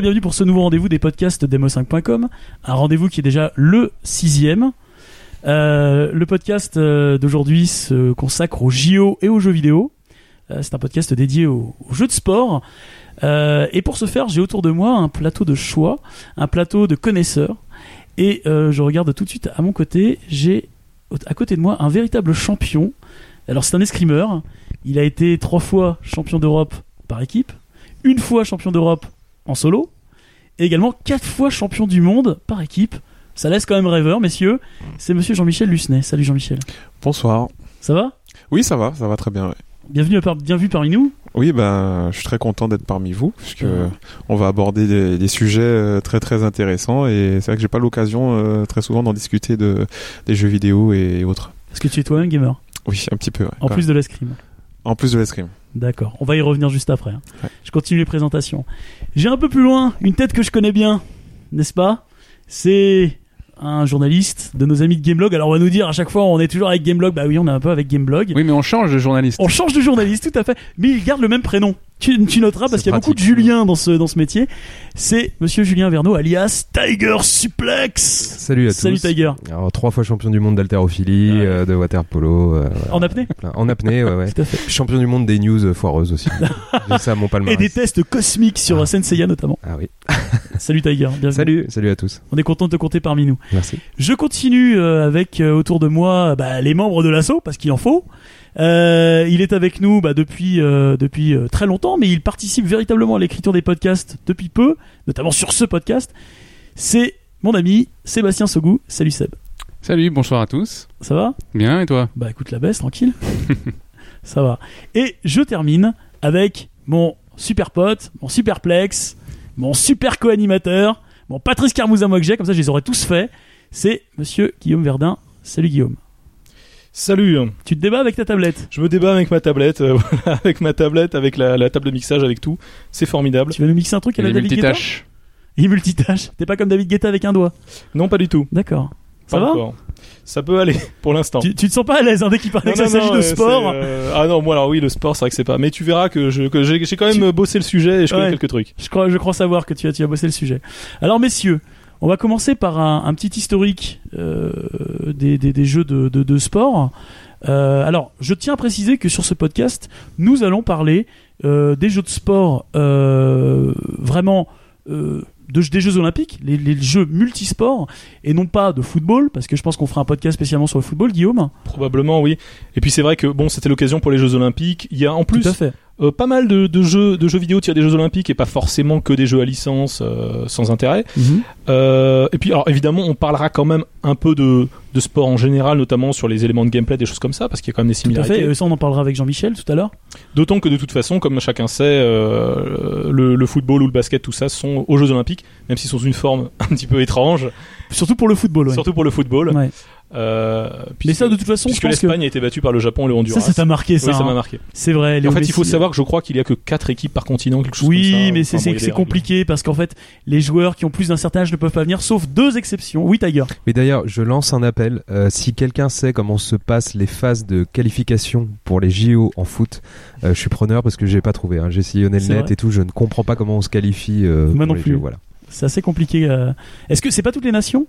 Bienvenue pour ce nouveau rendez-vous des podcasts demo5.com, un rendez-vous qui est déjà le sixième. Euh, le podcast euh, d'aujourd'hui se consacre aux JO et aux jeux vidéo. Euh, c'est un podcast dédié aux, aux jeux de sport. Et pour ce faire, j'ai autour de moi un plateau de choix, un plateau de connaisseurs. Et je regarde tout de suite à mon côté, j'ai à côté de moi un véritable champion. Alors c'est un escrimeur. Il a été trois fois champion d'Europe par équipe, une fois champion d'Europe en solo, et également quatre fois champion du monde par équipe. Ça laisse quand même rêveur, messieurs. C'est monsieur Jean-Michel Lucenay. Salut Jean-Michel. Bonsoir. Ça va? Oui, ça va, ça va très bien. ouais. Bienvenue, à- bienvenue parmi nous. Oui, ben, je suis très content d'être parmi vous, puisque Ouais. on va aborder des, des sujets euh, très très intéressants, et c'est vrai que j'ai pas l'occasion euh, très souvent d'en discuter de des jeux vidéo et autres. Parce que tu es toi-même gamer, Oui, un petit peu. ouais, en plus même. de l'escrime. En plus de l'escrime. D'accord, on va y revenir juste après. hein. Ouais. Je continue les présentations. J'ai un peu plus loin une tête que je connais bien, n'est-ce pas? C'est un journaliste de nos amis de Gameblog. Alors on va nous dire à chaque fois on est toujours avec Gameblog. Bah oui, on est un peu avec Gameblog. Oui, mais on change de journaliste. On change de journaliste, tout à fait. Mais il garde le même prénom. Tu, tu noteras parce qu'il y a beaucoup de. Julien dans ce, dans ce métier. C'est monsieur Julien Verneau, alias Tiger Suplex. Salut à tous. Salut Tiger. Alors trois fois champion du monde d'haltérophilie, Ouais. euh, de water polo, euh. En apnée en apnée, ouais, ouais. Tout à fait. Champion du monde des news euh, foireuses aussi. Ça à mon Et palmarès. des tests cosmiques sur Ah. Senseiya notamment. Ah oui. Salut Tiger, bienvenue. Salut, salut à tous. On est content de te compter parmi nous. Merci. Je continue euh, avec euh, autour de moi bah, les membres de l'assaut parce qu'il en faut. Euh, il est avec nous bah, depuis euh, depuis euh, très longtemps, mais il participe véritablement à l'écriture des podcasts depuis peu, notamment sur ce podcast. C'est mon ami Sébastien Sogou. Salut Seb. Salut, bonsoir à tous. Ça va? Bien, et toi? Bah écoute la baisse, tranquille. Ça va. Et je termine avec mon super pote, mon superplex, mon super co-animateur, mon Patrice Carmouza moi que j'ai, comme ça je les aurais tous faits. C'est monsieur Guillaume Verdun. Salut Guillaume. Salut, Tu te débats avec ta tablette? je me débat avec ma tablette, euh, voilà, avec ma tablette, avec la, la table de mixage, avec tout. C'est formidable. Tu vas nous mixer un truc à Il la est David Guetta? multitâche. Il multitâche. T'es pas comme David Guetta avec un doigt? Non, pas du tout. D'accord. Ça va? encore. Ça peut aller pour l'instant. tu, tu te sens pas à l'aise hein, dès qu'il parle Non, que ça s'agit de euh, sport? euh, Ah non, moi alors oui, le sport, c'est vrai que c'est pas. Mais tu verras que je que j'ai quand même bossé le sujet et je connais Ouais. quelques trucs. Je crois, je crois savoir que tu as, tu as bossé le sujet. Alors, messieurs, on va commencer par un, un petit historique euh, des, des, des jeux de, de, de sport. Euh, alors, je tiens à préciser que sur ce podcast, nous allons parler euh, des jeux de sport euh, vraiment euh, de, des Jeux Olympiques, les, les jeux multisports, et non pas de football, parce que je pense qu'on fera un podcast spécialement sur le football, Guillaume. Probablement, oui. Et puis c'est vrai que bon, c'était l'occasion pour les Jeux Olympiques. Il y a en plus Tout à fait. Euh, pas mal de, de jeux de jeux vidéo tirés des Jeux Olympiques et pas forcément que des jeux à licence euh, sans intérêt. Euh, et puis, alors évidemment, on parlera quand même un peu de, de sport en général, notamment sur les éléments de gameplay, des choses comme ça, parce qu'il y a quand même des Tout à fait. similarités. Euh, Ça, on en parlera avec Jean-Michel tout à l'heure. D'autant que de toute façon, comme chacun sait, le, le football ou le basket, tout ça, sont aux Jeux Olympiques, même s'ils sont sous une forme un petit peu étrange, Surtout pour le football. ouais. surtout pour le football. Ouais. Euh, Mais puisque- ça, de toute façon, puisque que l'Espagne a été battue par le Japon et le Honduras. ça, ça t'a marqué, ça. oui, ça hein. m'a marqué. C'est vrai. En fait, il faut savoir que je crois qu'il y a que quatre équipes par continent, quelque chose comme ça. Oui, mais c'est bon, compliqué parce qu'en fait, les joueurs qui ont plus d'un certain âge ne peuvent pas venir, sauf deux exceptions. Oui, Tiger. Mais d'ailleurs, je lance un appel. Euh, si quelqu'un sait comment se passent les phases de qualification pour les JO en foot, euh, je suis preneur parce que j'ai pas trouvé. hein. J'ai sillonné le net vrai. et tout. Je ne comprends pas comment on se qualifie. euh, Moi non plus. Voilà. C'est assez compliqué. euh. Est-ce que c'est pas toutes les nations?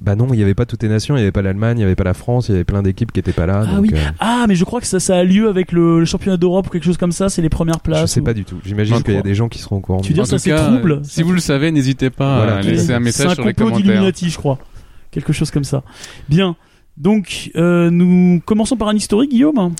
Bah non, il y avait pas toutes les nations. Il y avait pas l'Allemagne, il y avait pas la France. Il y avait plein d'équipes qui étaient pas là. Ah donc, oui. euh, Ah, mais je crois que ça, ça a lieu avec le, le championnat d'Europe ou quelque chose comme ça. C'est les premières places. je sais ou- pas du tout. J'imagine qu'il y a des gens qui seront au courant. Tu veux dire ça, c'est trouble euh, Si vous le savez, n'hésitez pas Voilà. à laisser un C'est message un sur les commentaires. d'Illuminati, je crois. Quelque chose comme ça. Bien. Donc, euh, nous commençons par un historique, Guillaume.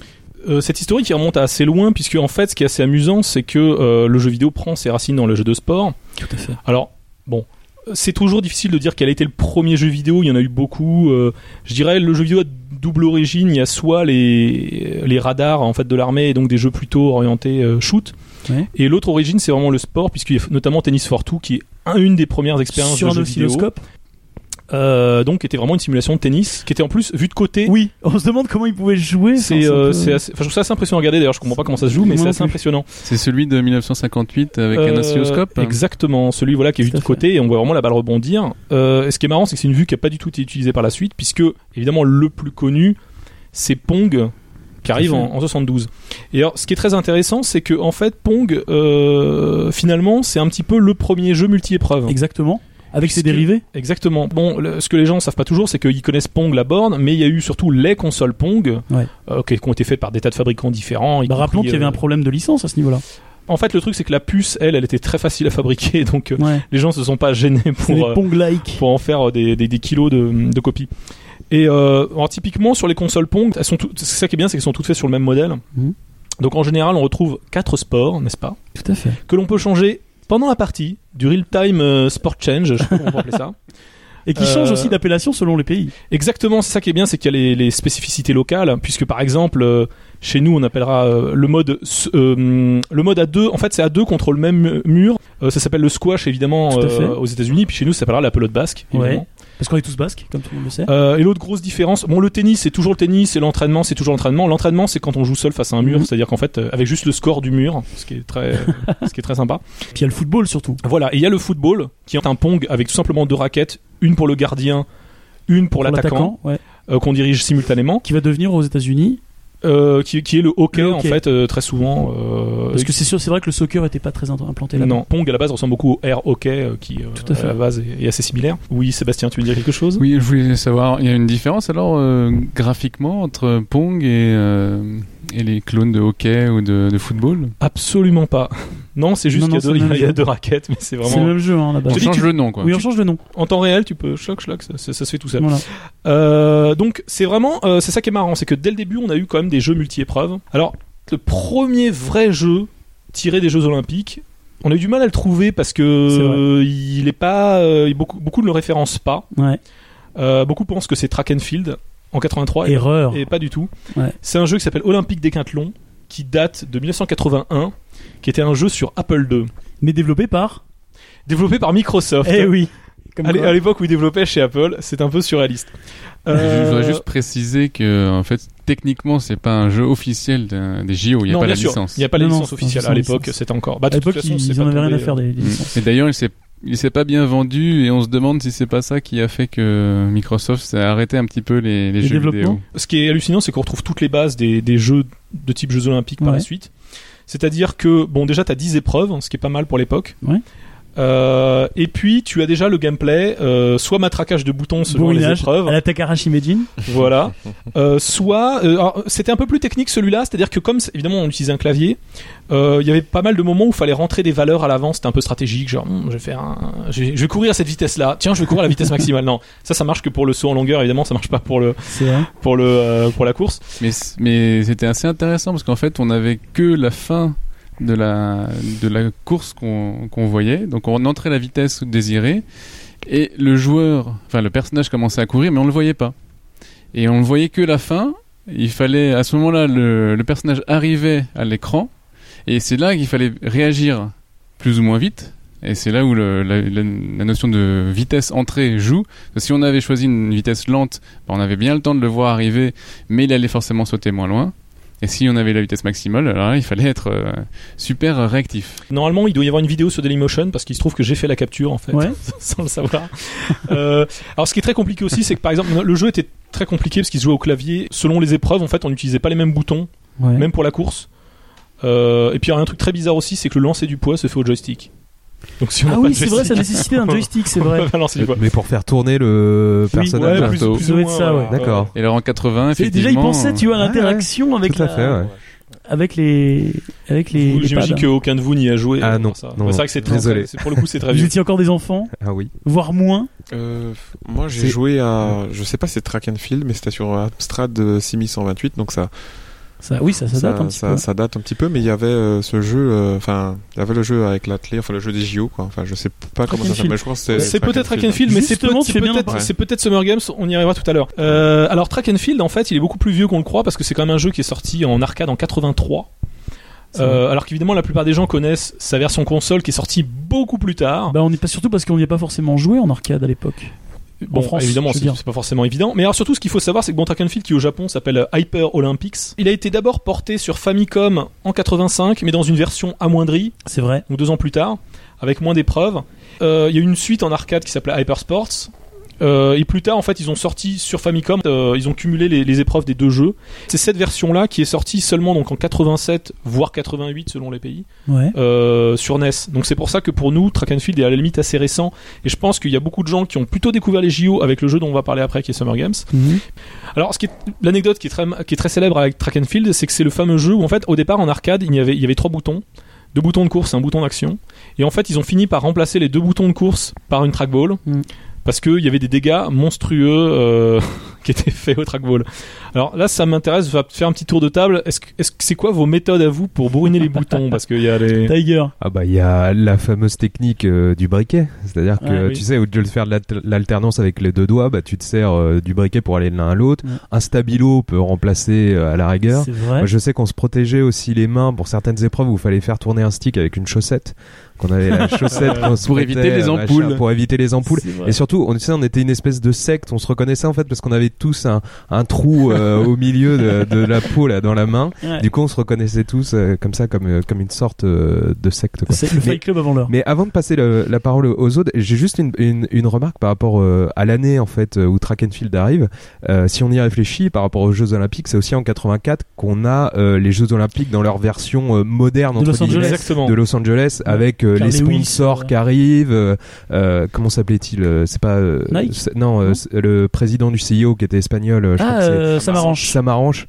Cette historique qui remonte à assez loin, puisque en fait, ce qui est assez amusant, c'est que euh, le jeu vidéo prend ses racines dans le jeu de sport. Tout à fait. Alors, bon, c'est toujours difficile de dire quel a été le premier jeu vidéo. Il y en a eu beaucoup. euh, je dirais le jeu vidéo a double origine. Il y a soit les les radars en fait de l'armée et donc des jeux plutôt orientés euh, shoot. Ouais. Et l'autre origine, c'est vraiment le sport, puisqu'il y a notamment Tennis for Two, qui est un- une des premières expériences Sur de un jeu vidéo. Euh, donc, qui était vraiment une simulation de tennis, qui était en plus vue de côté. Oui. On se demande comment ils pouvaient jouer. C'est euh, peu- c'est assez, enfin, je trouve ça assez impressionnant à regarder. D'ailleurs, je comprends pas comment ça se joue, mais c'est assez plus. impressionnant. C'est celui de 1958 avec un Euh, oscilloscope. Exactement, celui voilà qui est vu de côté et on voit vraiment la balle rebondir. Euh, et ce qui est marrant, c'est que c'est une vue qui a pas du tout été utilisée par la suite, puisque évidemment le plus connu, c'est Pong, qui arrive en, en 72. Et alors, ce qui est très intéressant, c'est que en fait, Pong, euh, finalement, c'est un petit peu le premier jeu multi-épreuve. Exactement. Avec ses dérivés. Exactement. Bon, le- ce que les gens savent pas toujours, c'est qu'ils connaissent Pong, la borne, mais il y a eu surtout les consoles Pong, Ouais. euh, qui, ont été faites par des tas de fabricants différents. Bah, rappelons qu'il y avait euh, un problème de licence à ce niveau-là. En fait, le truc, c'est que la puce, elle, elle était très facile à fabriquer, donc euh, Ouais. les gens se sont pas gênés pour, euh, Pong-like. pour en faire euh, des, des, des kilos de, de copies. Et euh, alors, typiquement sur les consoles Pong, elles sont c'est ça qui est bien, c'est qu'elles sont toutes faites sur le même modèle. Mhm. Donc en général, on retrouve quatre sports, n'est-ce pas, Tout à fait. que l'on peut changer pendant la partie, du real-time euh, sport change, je sais pas comment on peut appeler ça. Et qui Euh, change aussi d'appellation selon les pays. Exactement, c'est ça qui est bien, c'est qu'il y a les, les spécificités locales, puisque par exemple, euh, chez nous, on appellera euh, le mode euh, le mode à deux. En fait, c'est à deux contre le même mur. Euh, ça s'appelle le squash, évidemment, euh, aux États-Unis. Puis chez nous, ça s'appellera la pelote basque. Ouais. Parce qu'on est tous basques, comme tout le monde le sait. Euh, et l'autre grosse différence, bon, le tennis, c'est toujours le tennis, et l'entraînement, c'est toujours l'entraînement. L'entraînement, c'est quand on joue seul face à un mur, Mhm. c'est-à-dire qu'en fait, euh, avec juste le score du mur, ce qui est très, ce qui est très sympa. Puis il y a le football surtout. Voilà, et il y a le football, qui est un pong avec tout simplement deux raquettes, une pour le gardien, une pour, l'attaquant, ouais. euh, qu'on dirige simultanément, Qui va devenir aux États-Unis. Euh, qui, qui est le hockey, Le en fait, euh, très souvent. euh, Parce que c'est sûr, c'est vrai que le soccer était pas très implanté là. non, Pong à la base ressemble beaucoup au air hockey, euh, qui euh, Tout à fait. la base est, est assez similaire. Oui, Sébastien, tu veux dire quelque chose? Oui, je voulais savoir, il y a une différence alors euh, graphiquement entre Pong et, euh, et les clones de hockey ou de, de football Absolument pas. Non, c'est juste qu'il y a deux- c'est le même il y a jeu. deux raquettes, mais c'est C'est le vraiment même jeu hein, là-bas. On change tu- le nom quoi. Oui, on change de nom. en temps réel, tu peux choc, choc, ça, ça- ça se fait tout seul. Voilà. Euh, donc c'est vraiment, euh, c'est ça qui est marrant, c'est que dès le début, on a eu quand même des jeux multi-épreuves. Alors, le premier vrai jeu tiré des Jeux Olympiques, on a eu du mal à le trouver parce que euh, il est pas, euh, beaucoup, beaucoup ne le référencent pas. Ouais. Euh, beaucoup pensent que c'est Track and Field en 83 et, Erreur. et pas du tout. Ouais. C'est un jeu qui s'appelle Olympique Décathlon qui date de 1981, qui était un jeu sur Apple II, Mais développé par. développé par Microsoft. Eh oui. Comme À l'époque où il développait chez Apple, c'est un peu surréaliste. Je Euh, voudrais juste préciser que en fait techniquement c'est pas un jeu officiel des JO, il n'y a non, pas bien la sûr, licence. il n'y a pas la licence officielle. À l'époque, c'était encore. Bah, À l'époque, ils pas en avaient rien à faire euh, des, des Mm. licences. Et d'ailleurs il s'est il s'est pas bien vendu et on se demande si c'est pas ça qui a fait que Microsoft s'est arrêté un petit peu les, les Les jeux vidéo. Ce qui est hallucinant, c'est qu'on retrouve toutes les bases des, des jeux de type Jeux Olympiques par la suite. C'est-à-dire que, bon, déjà, tu as 10 épreuves, ce qui est pas mal pour l'époque. Ouais. Euh, et puis, tu as déjà le gameplay, euh, soit matraquage de boutons selon les épreuves. à la Takarashi Meijin. Voilà. Euh, soit, euh, c'était un peu plus technique celui-là, c'est-à-dire que comme évidemment on utilisait un clavier, euh, il y avait pas mal de moments où il fallait rentrer des valeurs à l'avance. C'était un peu stratégique, genre Hum, je vais faire, un, je vais, je vais courir à cette vitesse-là. Tiens, je vais courir à la vitesse maximale. Non, ça, ça marche que pour le saut en longueur. Évidemment, ça marche pas pour le pour le euh, pour la course. Mais, mais c'était assez intéressant parce qu'en fait, on avait que la fin de la, de la course qu'on voyait. Donc, on entrait la vitesse désirée et le joueur, enfin, le personnage commençait à courir, mais on le voyait pas. Et on ne voyait que la fin. Il fallait, à ce moment-là, le, le personnage arrivait à l'écran et c'est là qu'il fallait réagir plus ou moins vite. Et c'est là où la, notion de vitesse entrée joue. Si on avait choisi une vitesse lente, ben, on avait bien le temps de le voir arriver, mais il allait forcément sauter moins loin. Et si on avait la vitesse maximale, alors là, il fallait être euh, super réactif. Normalement, il doit y avoir une vidéo sur Dailymotion parce qu'il se trouve que j'ai fait la capture en fait, Ouais. sans le savoir. Euh, alors, ce qui est très compliqué aussi, c'est que par exemple, le jeu était très compliqué parce qu'il se jouait au clavier. Selon les épreuves, en fait, on n'utilisait pas les mêmes boutons, Ouais. même pour la course. Euh, et puis, il y a un truc très bizarre aussi, c'est que le lancer du poids se fait au joystick. Donc, si on Ah oui, c'est vrai, ça joystick, nécessitait un joystick, c'est vrai. Mais pour faire tourner le Oui, personnage. Ouais, plus, plus Ça ou doit être moins, ça, ouais. D'accord. Et alors en 80, Et effectivement... déjà, il pensait, tu vois, à Ouais, l'interaction avec Tout à la- fait, ouais. avec les avec les, Vous, les J'imagine qu'aucun de vous n'y a joué. Ah euh, non, pour ça. non, Ouais, c'est vrai que c'est très- désolé. Pour le coup, c'est très Vous vieux. étiez encore des enfants, Ah oui. voire moins. Euh, moi, j'ai C'est- joué à, je sais pas si c'est Track and Field, mais c'était sur Amstrad euh, 6128, donc ça, Ça, oui, ça, ça date un petit ça, peu. ça date un petit peu, mais il y avait euh, ce jeu, euh, enfin, il y avait le jeu avec l'athlète, enfin le jeu des JO, quoi. Enfin, je sais pas comment ça s'appelle. Je crois que c'est. C'est peut-être Track and Field. Mais c'est peut-être parler. c'est peut-être Summer Games. On y arrivera tout à l'heure. Euh, alors Track and Field, en fait, il est beaucoup plus vieux qu'on le croit parce que c'est quand même un jeu qui est sorti en arcade en 83. C'est Euh, alors qu'évidemment la plupart des gens connaissent sa version console qui est sortie beaucoup plus tard. Bah, on n'est pas surtout parce qu'on n'y a pas forcément joué en arcade à l'époque. Bon, France, évidemment, c'est pas forcément évident. Mais alors surtout, ce qu'il faut savoir, c'est que bon, Track and Field, qui au Japon s'appelle Hyper Olympics, il a été d'abord porté sur Famicom en 85, mais dans une version amoindrie, C'est vrai. donc deux ans plus tard, avec moins d'épreuves. Euh, Il y a eu une suite en arcade qui s'appelait Hyper Sports, Euh, et plus tard, en fait, ils ont sorti sur Famicom, euh, ils ont cumulé les, les épreuves des deux jeux. C'est cette version-là qui est sortie seulement donc en 87, voire 88 selon les pays, Ouais. euh, sur NES. Donc c'est pour ça que pour nous, Track and Field est à la limite assez récent. Et je pense qu'il y a beaucoup de gens qui ont plutôt découvert les JO avec le jeu dont on va parler après, qui est Summer Games. Mhm. Alors, ce qui est l'anecdote qui est très qui est très célèbre avec Track and Field, c'est que c'est le fameux jeu où en fait, au départ en arcade, il y avait il y avait trois boutons, deux boutons de course, et un bouton d'action, et en fait, ils ont fini par remplacer les deux boutons de course par une trackball. Mm. Parce qu'il y avait des dégâts monstrueux euh, qui étaient faits au trackball. Alors là, ça m'intéresse, je vais faire un petit tour de table. Est-ce que est-ce que c'est quoi vos méthodes à vous pour bourriner les boutons? Parce qu'il y a les. Tiger. Ah bah il y a la fameuse technique euh, du briquet, c'est-à-dire que oui. tu sais au lieu de faire de l'alt- l'alternance avec les deux doigts, bah tu te sers euh, du briquet pour aller de l'un à l'autre. Ouais. Un stabilo peut remplacer euh, à la rigueur. C'est vrai. Moi, je sais qu'on se protégeait aussi les mains pour certaines épreuves où il fallait faire tourner un stick avec une chaussette, qu'on avait la chaussette qu'on se Pour éviter les ampoules. machin, pour éviter les ampoules. Et surtout, on, tu sais, on était une espèce de secte, on se reconnaissait en fait parce qu'on avait tous un, un trou euh, au milieu de, de la peau là dans la main. Ouais. Du coup, on se reconnaissait tous euh, comme ça, comme, euh, comme une sorte euh, de secte. Quoi. C'est le Mais- Fight Club avant l'heure. Mais avant de passer le- la parole aux autres, j'ai juste une, une, une remarque par rapport euh, à l'année en fait euh, où Track and Field arrive. Euh, si on y réfléchit par rapport aux Jeux Olympiques, c'est aussi en 84 qu'on a euh, les Jeux Olympiques dans leur version euh, moderne De entre Los Angeles. de Los Angeles Ouais. avec les Lewis, sponsors qui arrivent. euh, euh, comment s'appelait-il euh, C'est pas euh, Nike Non, Non le président du CIO qui était espagnol. je crois Ah, que c'est- euh, ça m'arrange. ça m'arrange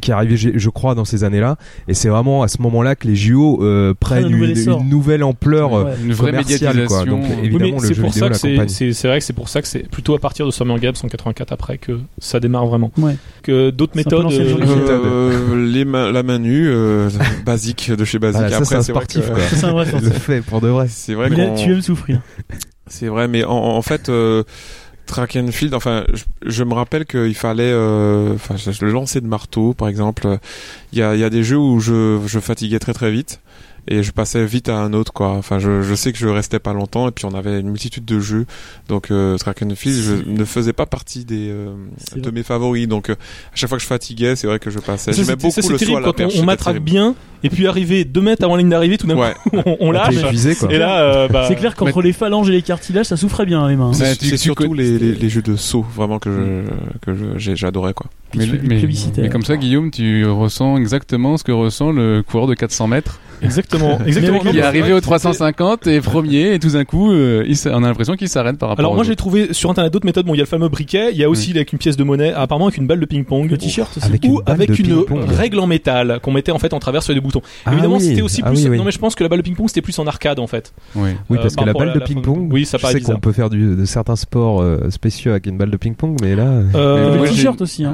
qui est arrivé je je crois dans ces années-là et c'est vraiment à ce moment-là que les JO euh, prennent un une, nouvelle ampleur Ouais. Une vraie commerciale, quoi. médiatisation. Donc, Oui, évidemment, mais le c'est jeu pour vidéo ça que c'est, l'accompagne. c'est, c'est vrai que c'est pour ça que c'est plutôt à partir de Summer Games en 84 après que ça démarre vraiment. Ouais. Que d'autres méthodes. euh, Euh, les mains, la main nue, euh, basique de chez basique. Voilà, ça, Après, c'est un sportif que- quoi Ça, c'est un vrai le fait pour de vrai C'est vrai qu'on- Tu aimes souffrir. C'est vrai, mais en, en fait, euh, track and field, enfin, je, je me rappelle qu'il fallait, euh, enfin, le lancer de marteau, par exemple. Il y a, il y a des jeux où je, je fatiguais très très vite et je passais vite à un autre, quoi. Enfin, je, je sais que je restais pas longtemps et puis on avait une multitude de jeux. Donc, euh, track and field, je ne faisais pas partie des euh, de vrai. mes favoris. Donc, euh, à chaque fois que je fatiguais, c'est vrai que je passais. Ça, J'aimais c'est, beaucoup ça, le la quand perche. on, on terrible. bien et puis arriver deux mètres avant la ligne d'arrivée, tout d'un Ouais. coup, on, on lâche. épuisé quoi Et là, euh, bah, C'est clair qu'entre les phalanges et les cartilages, ça souffrait bien les mains. C'est surtout les, les, les jeux de saut vraiment que je, que j'adorais quoi. Mais, comme ça, Guillaume, tu ressens exactement ce que ressent le coureur de 400 mètres Exactement, exactement. qui est arrivé au vrai que 350 et premier et tout d'un coup, euh, il on a l'impression qu'il s'arrête par rapport. Alors moi j'ai trouvé sur internet d'autres méthodes. Bon, il y a le fameux briquet, il y a aussi avec une pièce de monnaie, apparemment avec une balle de ping-pong. Le t-shirt aussi. Avec ou avec une règle en métal qu'on mettait en fait en travers sur les boutons. Ah Évidemment, oui, c'était aussi ah plus. oui, oui. Non, mais je pense que la balle de ping-pong c'était plus en arcade en fait. Oui. Oui, Euh, parce par que la balle la- de ping-pong, oui, ça je paraît qu'on peut faire du, de certains sports euh, spéciaux avec une balle de ping-pong, mais là, Euh, Mais Le t-shirt aussi.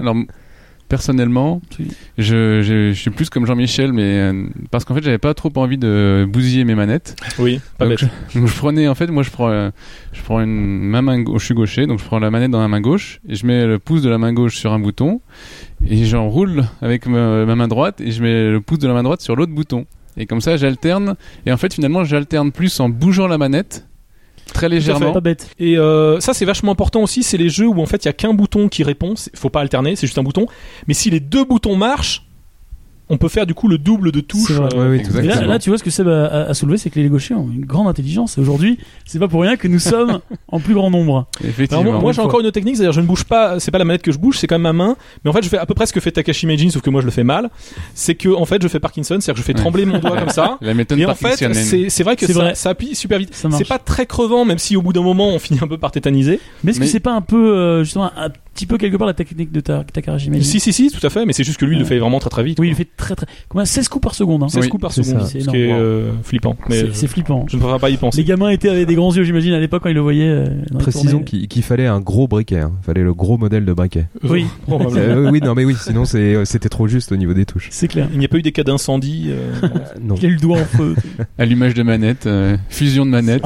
Personnellement, Oui. je, je, je suis plus comme Jean-Michel, mais euh, parce qu'en fait, j'avais pas trop envie de bousiller mes manettes. oui, pas Donc, bête. je, donc, je prenais, en fait, moi, je prends, euh, je prends une ma main gauche, je suis gaucher, donc je prends la manette dans la main gauche et je mets le pouce de la main gauche sur un bouton et j'enroule avec ma, ma main droite et je mets le pouce de la main droite sur l'autre bouton. Et comme ça, j'alterne. Et en fait, finalement, j'alterne plus en bougeant la manette, très légèrement. Pas bête. Et euh, ça c'est vachement important aussi, c'est les jeux où en fait il y a qu'un bouton qui répond, faut pas alterner, c'est juste un bouton. Mais si les deux boutons marchent, on peut faire du coup le double de touches. Euh, Ouais, oui, Et là, là, tu vois ce que Seb a, a- a soulevé, c'est que les gauchers ont une grande intelligence. Et aujourd'hui, c'est pas pour rien que nous sommes en plus grand nombre. Effectivement. Alors moi, moi, j'ai encore une autre technique, c'est-à-dire je ne bouge pas, c'est pas la manette que je bouge, c'est quand même ma main, mais en fait je fais à peu près ce que fait Takashi Meijin, sauf que moi je le fais mal. C'est que en fait je fais Parkinson, c'est-à-dire que je fais trembler mon doigt comme ça. la méthode Et en fait, c'est vrai que ça, vrai. ça appuie super vite. C'est pas très crevant, même si au bout d'un moment on finit un peu par tétaniser. Mais est-ce que c'est pas un peu, euh, justement, un petit peu quelque part la technique de ta, Takarashi Si, si, si, tout à fait, mais c'est juste que lui il le fait vraiment très très vite. Oui, il quoi. fait très très. Combien 16 coups par seconde. Hein. 16 Oui, coups par c'est seconde, ce C'est qui est énorme. euh, flippant. C'est euh, c'est flippant. je ne préfère pas y penser. Les gamins étaient avec des grands yeux, j'imagine, à l'époque quand ils le voyaient. euh, précisons qu'il fallait un gros briquet. hein. Il fallait le gros modèle de briquet. Oui, Probablement. Euh, oui, non, mais oui, sinon euh, c'était trop juste au niveau des touches. c'est clair. Il n'y a pas eu des cas d'incendie. euh, Euh, non. Il a eu le doigt en feu. Allumage de manette, euh, fusion de manette.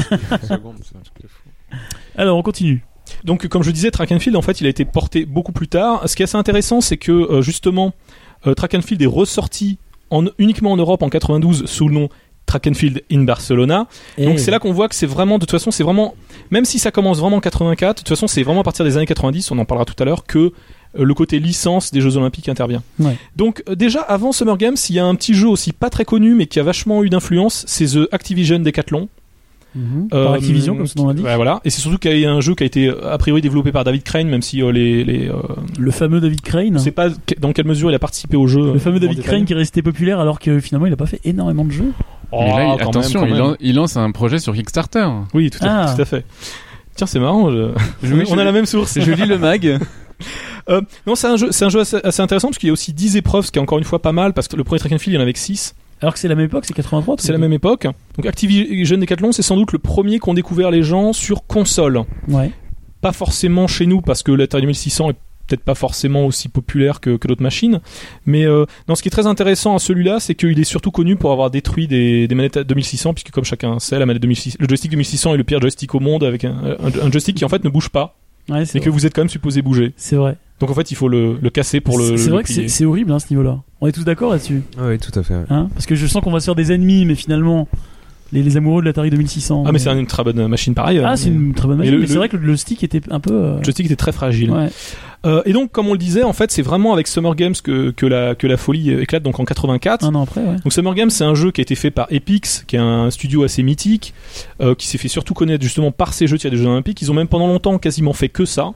Alors, on continue. Donc, comme je disais, Track and Field, en fait, il a été porté beaucoup plus tard. Ce qui est assez intéressant, c'est que euh, justement, euh, Track and Field est ressorti en, uniquement en Europe en 92 sous le nom Track and Field in Barcelona. Donc Et- c'est là qu'on voit que c'est vraiment, de toute façon, c'est vraiment, même si ça commence vraiment en 84, de toute façon, c'est vraiment à partir des années 90, on en parlera tout à l'heure, que euh, le côté licence des Jeux Olympiques intervient. Ouais. Donc déjà avant Summer Games, il y a un petit jeu aussi pas très connu mais qui a vachement eu d'influence, c'est The Activision Decathlon. Euh, Par Activision, comme son nom l'indique. Ouais, voilà. Et c'est surtout qu'il y a un jeu qui a été euh, a priori développé par David Crane, même si euh, les, les euh, Le fameux David Crane. on sait pas dans quelle mesure il a participé au jeu. Le fameux David. Crane qui est resté populaire alors que finalement il a pas fait énormément de jeux. Oh, Mais là, il- même, attention, quand il, même. lan- il lance un projet sur Kickstarter. Oui, tout à, Ah. tout à fait. Tiens, c'est marrant. je- on je- a la même source. Je lis le mag. Euh, non, c'est un jeu, c'est un jeu assez, assez intéressant parce qu'il y a aussi 10 épreuves, ce qui est encore une fois pas mal parce que le premier track and field, il y en avait 6. Alors que c'est la même époque, c'est 83. tout C'est la même époque. Donc Activision Decathlon, c'est sans doute le premier qu'ont découvert les gens sur console. Ouais. Pas forcément chez nous parce que l'Atari 2600 est peut-être pas forcément aussi populaire que, que d'autres machines. Mais euh, non, ce qui est très intéressant à celui-là, c'est qu'il est surtout connu pour avoir détruit des, des manettes 2600, puisque comme chacun sait, la manette 2600, le joystick 2600 est le pire joystick au monde avec un, un- un joystick qui en fait ne bouge pas Ouais, et c'est que vrai. vous êtes quand même supposé bouger. C'est vrai. Donc en fait, il faut le, le casser pour le. C'est- le vrai que plier. c'est c'est horrible hein, ce niveau-là. On est tous d'accord là-dessus. Oui, tout à fait. ouais. Hein? Parce que je sens qu'on va se faire des ennemis, mais finalement, les, les amoureux de l'Atari 2600. Ah mais c'est une très bonne machine pareil. Ah, c'est une très bonne Mais machine. le- Mais c'est le- vrai que le, stick était un peu. euh, Le joystick était très fragile. Ouais. Euh, et donc, comme on le disait, en fait, c'est vraiment avec Summer Games que, que, la, que la folie euh, éclate, donc en 84. Un an après, ouais. Donc Summer Games, c'est un jeu qui a été fait par Epix, qui est un studio assez mythique, euh, qui s'est fait surtout connaître justement par ces jeux de tir des Jeux Olympiques. Ils ont même pendant longtemps quasiment fait que ça.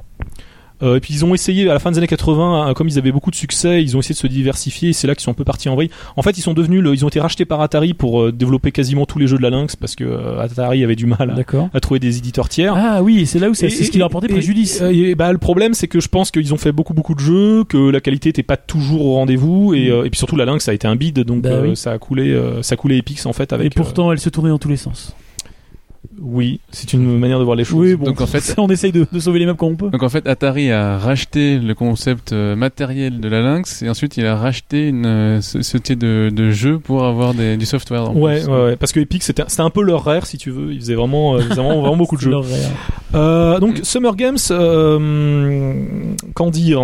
Euh, et puis ils ont essayé à la fin des années 80, euh, comme ils avaient beaucoup de succès, ils ont essayé de se diversifier. et C'est là qu'ils sont un peu partis en vrille. En fait, ils sont devenus, le- ils ont été rachetés par Atari pour euh, développer quasiment tous les jeux de la Lynx parce que euh, Atari avait du mal à, trouver des éditeurs tiers. Ah oui, c'est là où c'est ce qui leur et- préjudice. Et, bah, le problème, c'est que je pense qu'ils ont fait beaucoup beaucoup de jeux, que la qualité n'était pas toujours au rendez-vous, et, euh, et puis surtout la Lynx a été un bide, donc Bah oui. ça a coulé, ça a coulé Epix en fait avec. et pourtant, elle se tournait dans tous les sens. Euh, oui, c'est une manière de voir les choses. Oui, bon. Donc, en fait- on essaye de, de sauver les meubles comme on peut. Donc en fait, Atari a racheté le concept euh, matériel de la Lynx et ensuite il a racheté une euh, ce, ce type de, de jeu pour avoir des, du software. en Ouais, plus. ouais, ouais, parce que Epix c'était un peu leur rare si tu veux, ils faisaient vraiment, euh, ils faisaient vraiment, vraiment beaucoup de jeux. leur. Euh, donc Summer Games, euh, qu'en dire?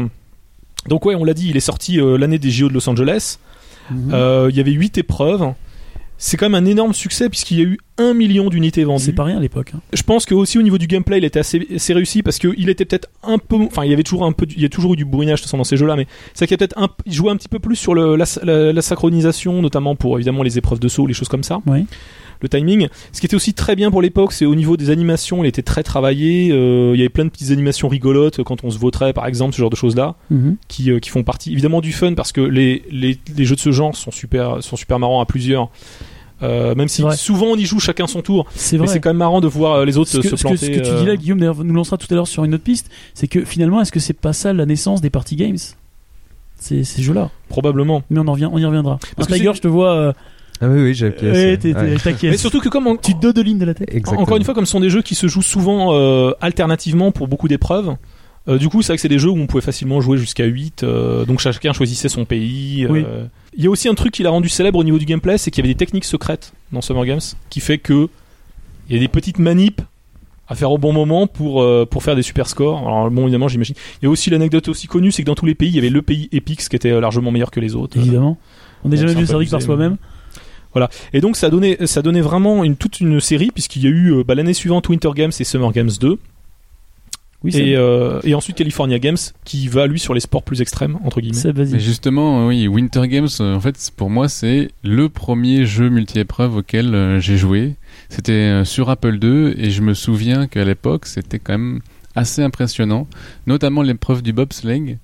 Donc ouais, on l'a dit, il est sorti euh, l'année des JO de Los Angeles. Mhm. Euh, il y avait 8 épreuves. C'est quand même un énorme succès puisqu'il y a eu un million d'unités vendues. C'est pas rien à l'époque. hein. Je pense que aussi au niveau du gameplay, il était assez, assez réussi parce qu'il était peut-être un peu, enfin il y avait toujours un peu, il y a toujours eu du bourrinage de toute façon dans ces jeux-là, mais c'est qu'il peut-être un, il jouait un petit peu plus sur le, la, la- la synchronisation, notamment pour évidemment les épreuves de saut, les choses comme ça. Oui. Le timing. Ce qui était aussi très bien pour l'époque, c'est au niveau des animations, il était très travaillé. euh, il y avait plein de petites animations rigolotes quand on se vautrait, par exemple, ce genre de choses-là Mhm. qui, euh, qui font partie évidemment du fun parce que les, les, les jeux de ce genre sont super, sont super marrants à plusieurs. Euh, même si vrai. souvent on y joue chacun son tour, C'est mais vrai. c'est quand même marrant de voir euh, les autres ce que, se ce que- planter. ce que tu euh, dis là, Guillaume, d'ailleurs, nous lancera tout à l'heure sur une autre piste, c'est que finalement, est-ce que c'est pas ça la naissance des party games? Ces, ces jeux-là. probablement. Mais on, en revient, on y reviendra. Parce Tiger, je te vois. Euh, Ah oui, oui, j'ai. Mais surtout que comme on- Tu te dodelines de la tête. Exactement. encore une fois comme ce sont des jeux qui se jouent souvent euh, alternativement pour beaucoup d'épreuves. Euh, du coup, c'est vrai que c'est des jeux où on pouvait facilement jouer jusqu'à 8, euh, donc chacun choisissait son pays. euh. Oui. Il y a aussi un truc qui l'a rendu célèbre au niveau du gameplay, c'est qu'il y avait des techniques secrètes dans Summer Games, qui fait que il y a des petites manips à faire au bon moment pour euh, pour faire des super scores. Alors bon, évidemment, j'imagine. Il y a aussi l'anecdote aussi connue, c'est que dans tous les pays, il y avait le pays Epix qui était largement meilleur que les autres. Évidemment. On n'est jamais c'est mieux un peu servi que par soi-même. Et donc ça donnait, ça donnait vraiment une, toute une série, puisqu'il y a eu bah, l'année suivante Winter Games et Summer Games 2, Oui, et, c'est euh, et ensuite California Games, qui va lui sur les sports plus extrêmes, entre guillemets. Mais vas-y. justement, oui, Winter Games, euh, en fait, pour moi, c'est le premier jeu multi-épreuve auquel euh, j'ai joué. C'était sur Apple II et je me souviens qu'à l'époque, c'était quand même assez impressionnant, notamment l'épreuve du bobsleigh,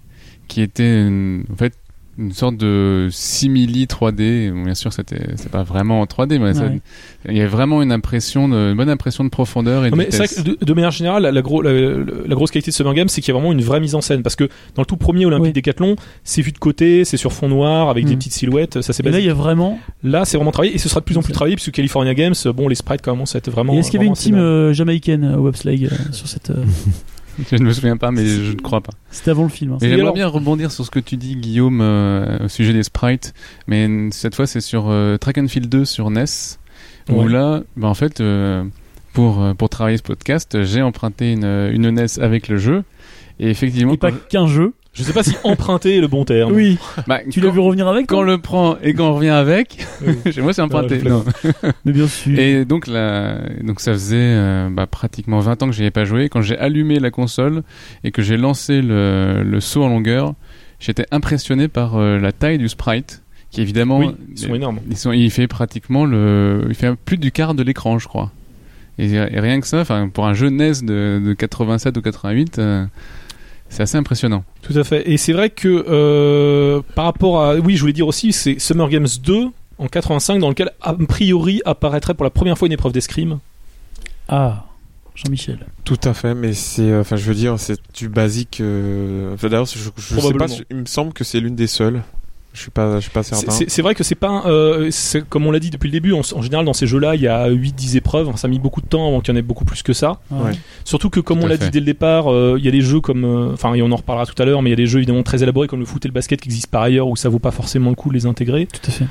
qui était en fait une sorte de simili 3D. Bon, Bien sûr, c'était c'est pas vraiment en 3D, mais Ouais. il y a vraiment une impression, de, une bonne impression de profondeur et de mais vrai que de, de manière générale, la, la, gros- la- la grosse qualité de Summer Games, c'est qu'il y a vraiment une vraie mise en scène. Parce que dans le tout premier Olympique Oui. Décathlon, c'est vu de côté, c'est sur fond noir, avec des Mm. petites silhouettes, ça c'est Et là, il y a vraiment. Là, c'est vraiment travaillé, et ce sera de plus en plus travaillé, puisque California Games, bon, les sprites commencent à être vraiment. Est-ce qu'il y avait une team euh, jamaïcaine euh, au webslag euh, sur cette. euh, Je ne me souviens pas, mais je ne crois pas. C'était avant le film. hein. J'aimerais bien rebondir sur ce que tu dis, Guillaume, euh, au sujet des sprites. Mais cette fois, c'est sur euh, Track and Field 2 sur NES. Où Ouais. là, bah, en fait, euh, pour, euh, pour travailler ce podcast, j'ai emprunté une, une NES avec le jeu. Et effectivement, Et pas qu'un jeu. Je sais pas si emprunter est le bon terme. Oui. bah, Tu quand- l'as vu revenir avec quand on le prend et qu'on revient avec, Oui. chez moi c'est emprunté. Je non. Mais bien sûr. Et donc, là, donc ça faisait euh, bah, pratiquement 20 ans que j'y avais pas joué. Quand j'ai allumé la console et que j'ai lancé le, le saut en longueur, j'étais impressionné par euh, la taille du sprite, qui évidemment, Oui, ils sont énormes. ils sont- il fait pratiquement le, il fait plus du quart de l'écran, je crois. Et, et rien que ça, enfin, pour un jeu NES de, de 87 ou 88, euh, c'est assez impressionnant. Tout à fait. Et c'est vrai que euh, par rapport à, oui, je voulais dire aussi, c'est Summer Games 2 en 85 dans lequel a priori apparaîtrait pour la première fois une épreuve d'escrime. Ah, Jean-Michel. Tout à fait, mais c'est, euh, enfin, je veux dire, c'est du basique. euh, enfin, D'ailleurs, je, je sais pas, il me semble que c'est l'une des seules. Je suis pas, je suis pas certain. C'est vrai que c'est pas, euh, comme on l'a dit depuis le début, en, en général dans ces jeux-là, il y a 8-10 épreuves. Ça a mis beaucoup de temps avant qu'il y en ait beaucoup plus que ça. Ouais. Surtout que, comme Tout on l'a dit dès le départ, euh, il y a des jeux comme, euh, enfin, et on en reparlera tout à l'heure, mais il y a des jeux évidemment très élaborés comme le foot et le basket qui existent par ailleurs où ça vaut pas forcément le coup de les intégrer. Tout à fait.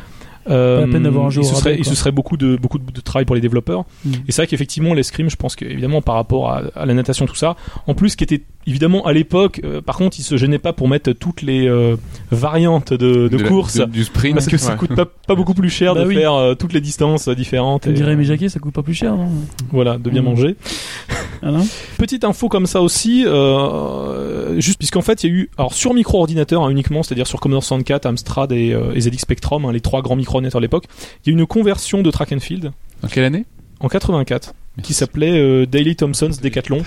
Euh, Pas la peine d'avoir un jeu et ce serait, et ce serait beaucoup de beaucoup de, de travail pour les développeurs. Mm. Et c'est vrai qu'effectivement l'escrime, je pense que évidemment par rapport à, à la natation tout ça, en plus qui était évidemment à l'époque, euh, par contre, ils se gênaient pas pour mettre toutes les euh, variantes de, de course. de- du sprint. parce que ça Ouais. coûte pas, pas beaucoup plus cher Bah de oui. faire euh, toutes les distances différentes. Comme et, dirait Jacquet, ça coûte pas plus cher, non voilà, de bien Mm. manger. Ah non Petite info comme ça aussi, euh, juste puisqu'en fait il y a eu, alors sur micro-ordinateur hein, uniquement, c'est-à-dire sur Commodore 64, Amstrad et, euh, et ZX Spectrum, hein, les trois grands micro-ordinateurs de l'époque, il y a eu une conversion de track and field En quelle année? En 84 qui s'appelait euh, Daily Thompson's Decathlon.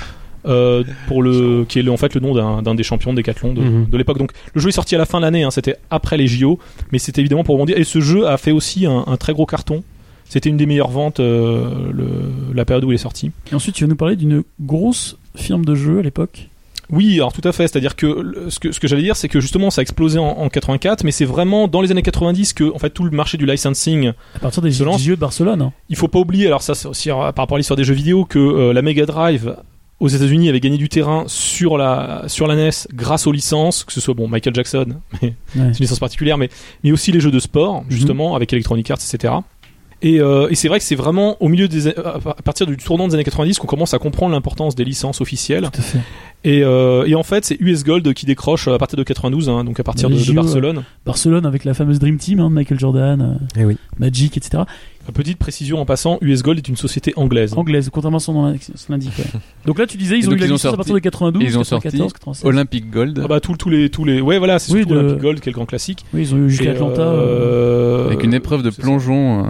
Euh, pour le qui est le- en fait le nom d'un des champions de Decathlon de, Mhm. de l'époque donc le jeu est sorti à la fin de l'année hein, c'était après les JO mais c'était évidemment pour rebondir et ce jeu a fait aussi un, un très gros carton c'était une des meilleures ventes euh, le- la période où il est sorti Et ensuite, tu vas nous parler d'une grosse firme de jeux à l'époque. Oui, alors tout à fait. C'est-à-dire que ce que, ce que j'allais dire, c'est que justement, ça a explosé en, en 84, mais c'est vraiment dans les années 90 que, en fait, tout le marché du licensing, À partir des Se lance. JO de Barcelone. hein. il faut pas oublier. Alors ça, c'est aussi euh, par rapport à l'histoire des jeux vidéo que euh, la Mega Drive aux États-Unis avait gagné du terrain sur la sur la NES grâce aux licences, que ce soit bon Michael Jackson, mais Ouais. c'est une licence particulière, mais mais aussi les jeux de sport, justement, avec Electronic Arts, etc. Et, euh, et c'est vrai que c'est vraiment au milieu des à partir du tournant des années 90 qu'on commence à comprendre l'importance des licences officielles. Tout à fait. Et, euh, et en fait, c'est US Gold qui décroche à partir de 92, hein, donc à partir de, JO, Barcelone. Barcelone avec la fameuse Dream Team, hein, de Michael Jordan, euh, Eh oui. Magic, etc. Petite précision en passant, US Gold est une société anglaise. Anglaise, contrairement à son nom son indique. ouais. Donc là, tu disais, ils ont donc, eu la ils ont licence à sorti- partir de 92, ils ont 94, sorti 96. Olympic Gold. Ah bah tous tous les tous les ouais voilà c'est Oui, surtout de- Olympic Gold qui est le grand classique. Oui, ils ont eu jusqu'à Et, Atlanta. euh, euh, avec une épreuve de c'est ça. plongeon euh,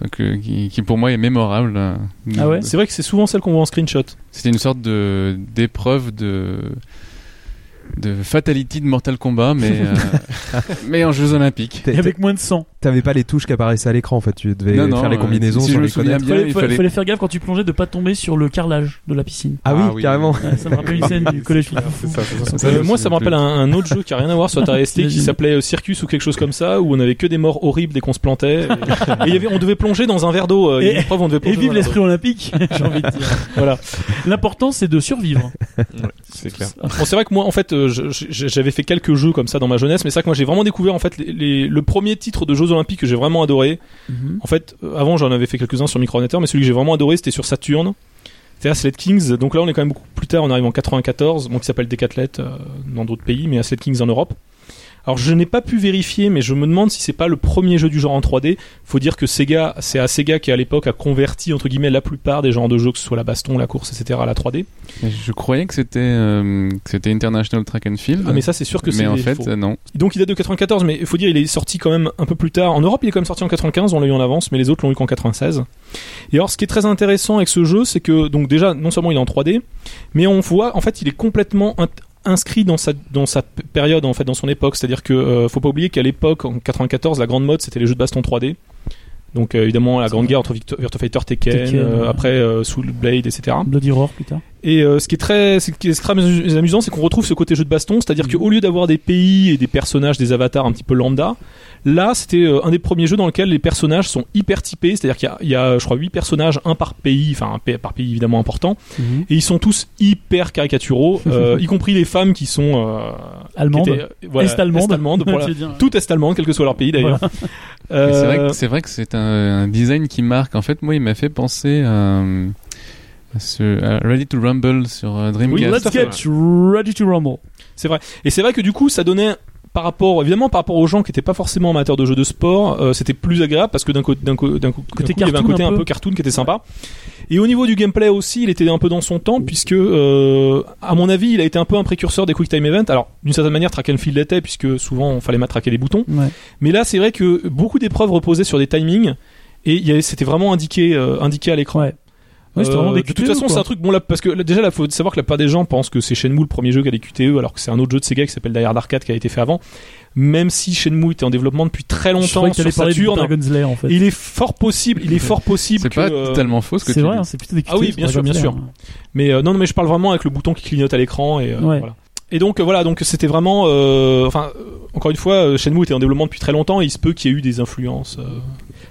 enfin, que- qui, qui pour moi est mémorable. euh. Ah ouais C'est vrai que c'est souvent celle qu'on voit en screenshot. C'était une sorte de d'épreuve de de fatality de Mortal Kombat, mais euh, mais en Jeux Olympiques. Et avec moins de sang. T'avais pas les touches qui apparaissaient à l'écran en fait, tu devais Non, non, faire les euh, combinaisons si sur je me les souviens bien, Fallait, il fallait- faire gaffe quand tu plongeais de pas tomber sur le carrelage de la piscine. Ah oui, Ah oui, carrément. Ouais, ça me rappelle une scène du collège ça, ça. Ça, Euh, me moi ça me rappelle un, un autre jeu qui a rien à voir sur Atari ST qui s'appelait euh, Circus ou quelque chose comme ça où on avait que des morts horribles dès qu'on se plantait. Et, et il y avait, on devait plonger dans un verre d'eau. Et- vive l'esprit olympique, j'ai envie de dire. Voilà. L'important, c'est de survivre. C'est clair. Bon, c'est vrai que moi, en fait, euh, j'avais fait quelques jeux comme ça dans ma jeunesse, mais c'est vrai que moi, j'ai vraiment découvert en fait les, les- le premier titre de Jeux Olympiques que j'ai vraiment adoré. Mhm. En fait, euh, avant, j'en avais fait quelques-uns sur micro-ordinateur, mais celui que j'ai vraiment adoré, c'était sur Saturn. C'était Aslet Kings. Donc là, on est quand même beaucoup plus tard. On arrive en 94, bon, qui s'appelle Decathlete euh, dans d'autres pays, mais Aslet Kings en Europe. Alors, je n'ai pas pu vérifier, mais je me demande si c'est pas le premier jeu du genre en 3D. Faut dire que Sega, c'est à Sega qui à l'époque a converti entre guillemets la plupart des genres de jeux, que ce soit la baston, la course, etc., à la 3D. Et Je croyais que c'était euh, que c'était International Track and Field. Ah, mais ça, c'est sûr que c'est mais en fait, faux. non. Donc il date de 94, mais il faut dire il est sorti quand même un peu plus tard. En Europe, il est quand même sorti en 95, on l'a eu en avance, mais les autres l'ont eu qu'en 96. Et alors, ce qui est très intéressant avec ce jeu, c'est que donc déjà, non seulement il est en 3D, mais on voit, en fait, il est complètement inscrit dans sa dans sa période en fait dans son époque c'est à dire que euh, faut pas oublier qu'à l'époque en 94 la grande mode c'était les jeux de baston 3D donc euh, évidemment la grande guerre entre Virtua Fighter Tekken, Tekken, euh, ouais. après euh, Soul Blade etc Bloody Roar plus tard. Et euh, ce qui est très, ce qui est très amus- amusant, c'est qu'on retrouve ce côté jeu de baston, c'est-à-dire Mhm. qu'au lieu d'avoir des pays et des personnages, des avatars un petit peu lambda, là c'était euh, un des premiers jeux dans lequel les personnages sont hyper typés, c'est-à-dire qu'il y a, il y a, je crois, 8 personnages, un par pays, enfin un pa- par pays évidemment important, et ils sont tous hyper caricaturaux, euh, y compris les femmes qui sont euh, qui Allemande. étaient, euh, voilà, Est-allemande. est-allemande, voilà. Tu veux dire. Tout est-allemande, quel que soit leur pays d'ailleurs. C'est vrai, Euh, que- c'est vrai que c'est un, un design qui marque. En fait, moi, il m'a fait penser à, à Ready to Rumble sur Oui, Dreamcast. Let's get ready to rumble. C'est vrai. Et c'est vrai que du coup, ça donnait par rapport, évidemment, par rapport aux gens qui n'étaient pas forcément amateurs de jeux de sport, euh, c'était plus agréable parce que d'un côté, d'un il y avait un cartoon côté un un peu. cartoon qui était sympa. Et au niveau du gameplay aussi, il était un peu dans son temps puisque, euh, à mon avis, il a été un peu un précurseur des Quick Time Event. Alors, d'une certaine manière, Track and Field l'était puisque souvent, il fallait matraquer les boutons. Ouais. Mais là, c'est vrai que beaucoup d'épreuves reposaient sur des timings et c'était vraiment indiqué, euh, indiqué à l'écran. Ouais. Ouais, c'était vraiment Euh, de toute QTE, façon, c'est un truc bon là parce que là, déjà là, faut savoir que la plupart des gens pensent que c'est Shenmue le premier jeu qui a des QTE, alors que c'est un autre jeu de Sega qui s'appelle Die Hard Arcade qui a été fait avant. Même si Shenmue était en développement depuis très longtemps sur Saturn, Lair en fait. il est fort possible, il est fort possible C'est pas euh, totalement faux ce que C'est tu vrai, dis. hein, c'est plutôt des QTE. Ah oui, sur bien sûr, bien Lair. Mais euh, non, non, mais je parle vraiment avec le bouton qui clignote à l'écran et euh, Ouais. voilà. Et donc euh, voilà, donc c'était vraiment, euh, enfin, euh, encore une fois, Shenmue était en développement depuis très longtemps et il se peut qu'il y ait eu des influences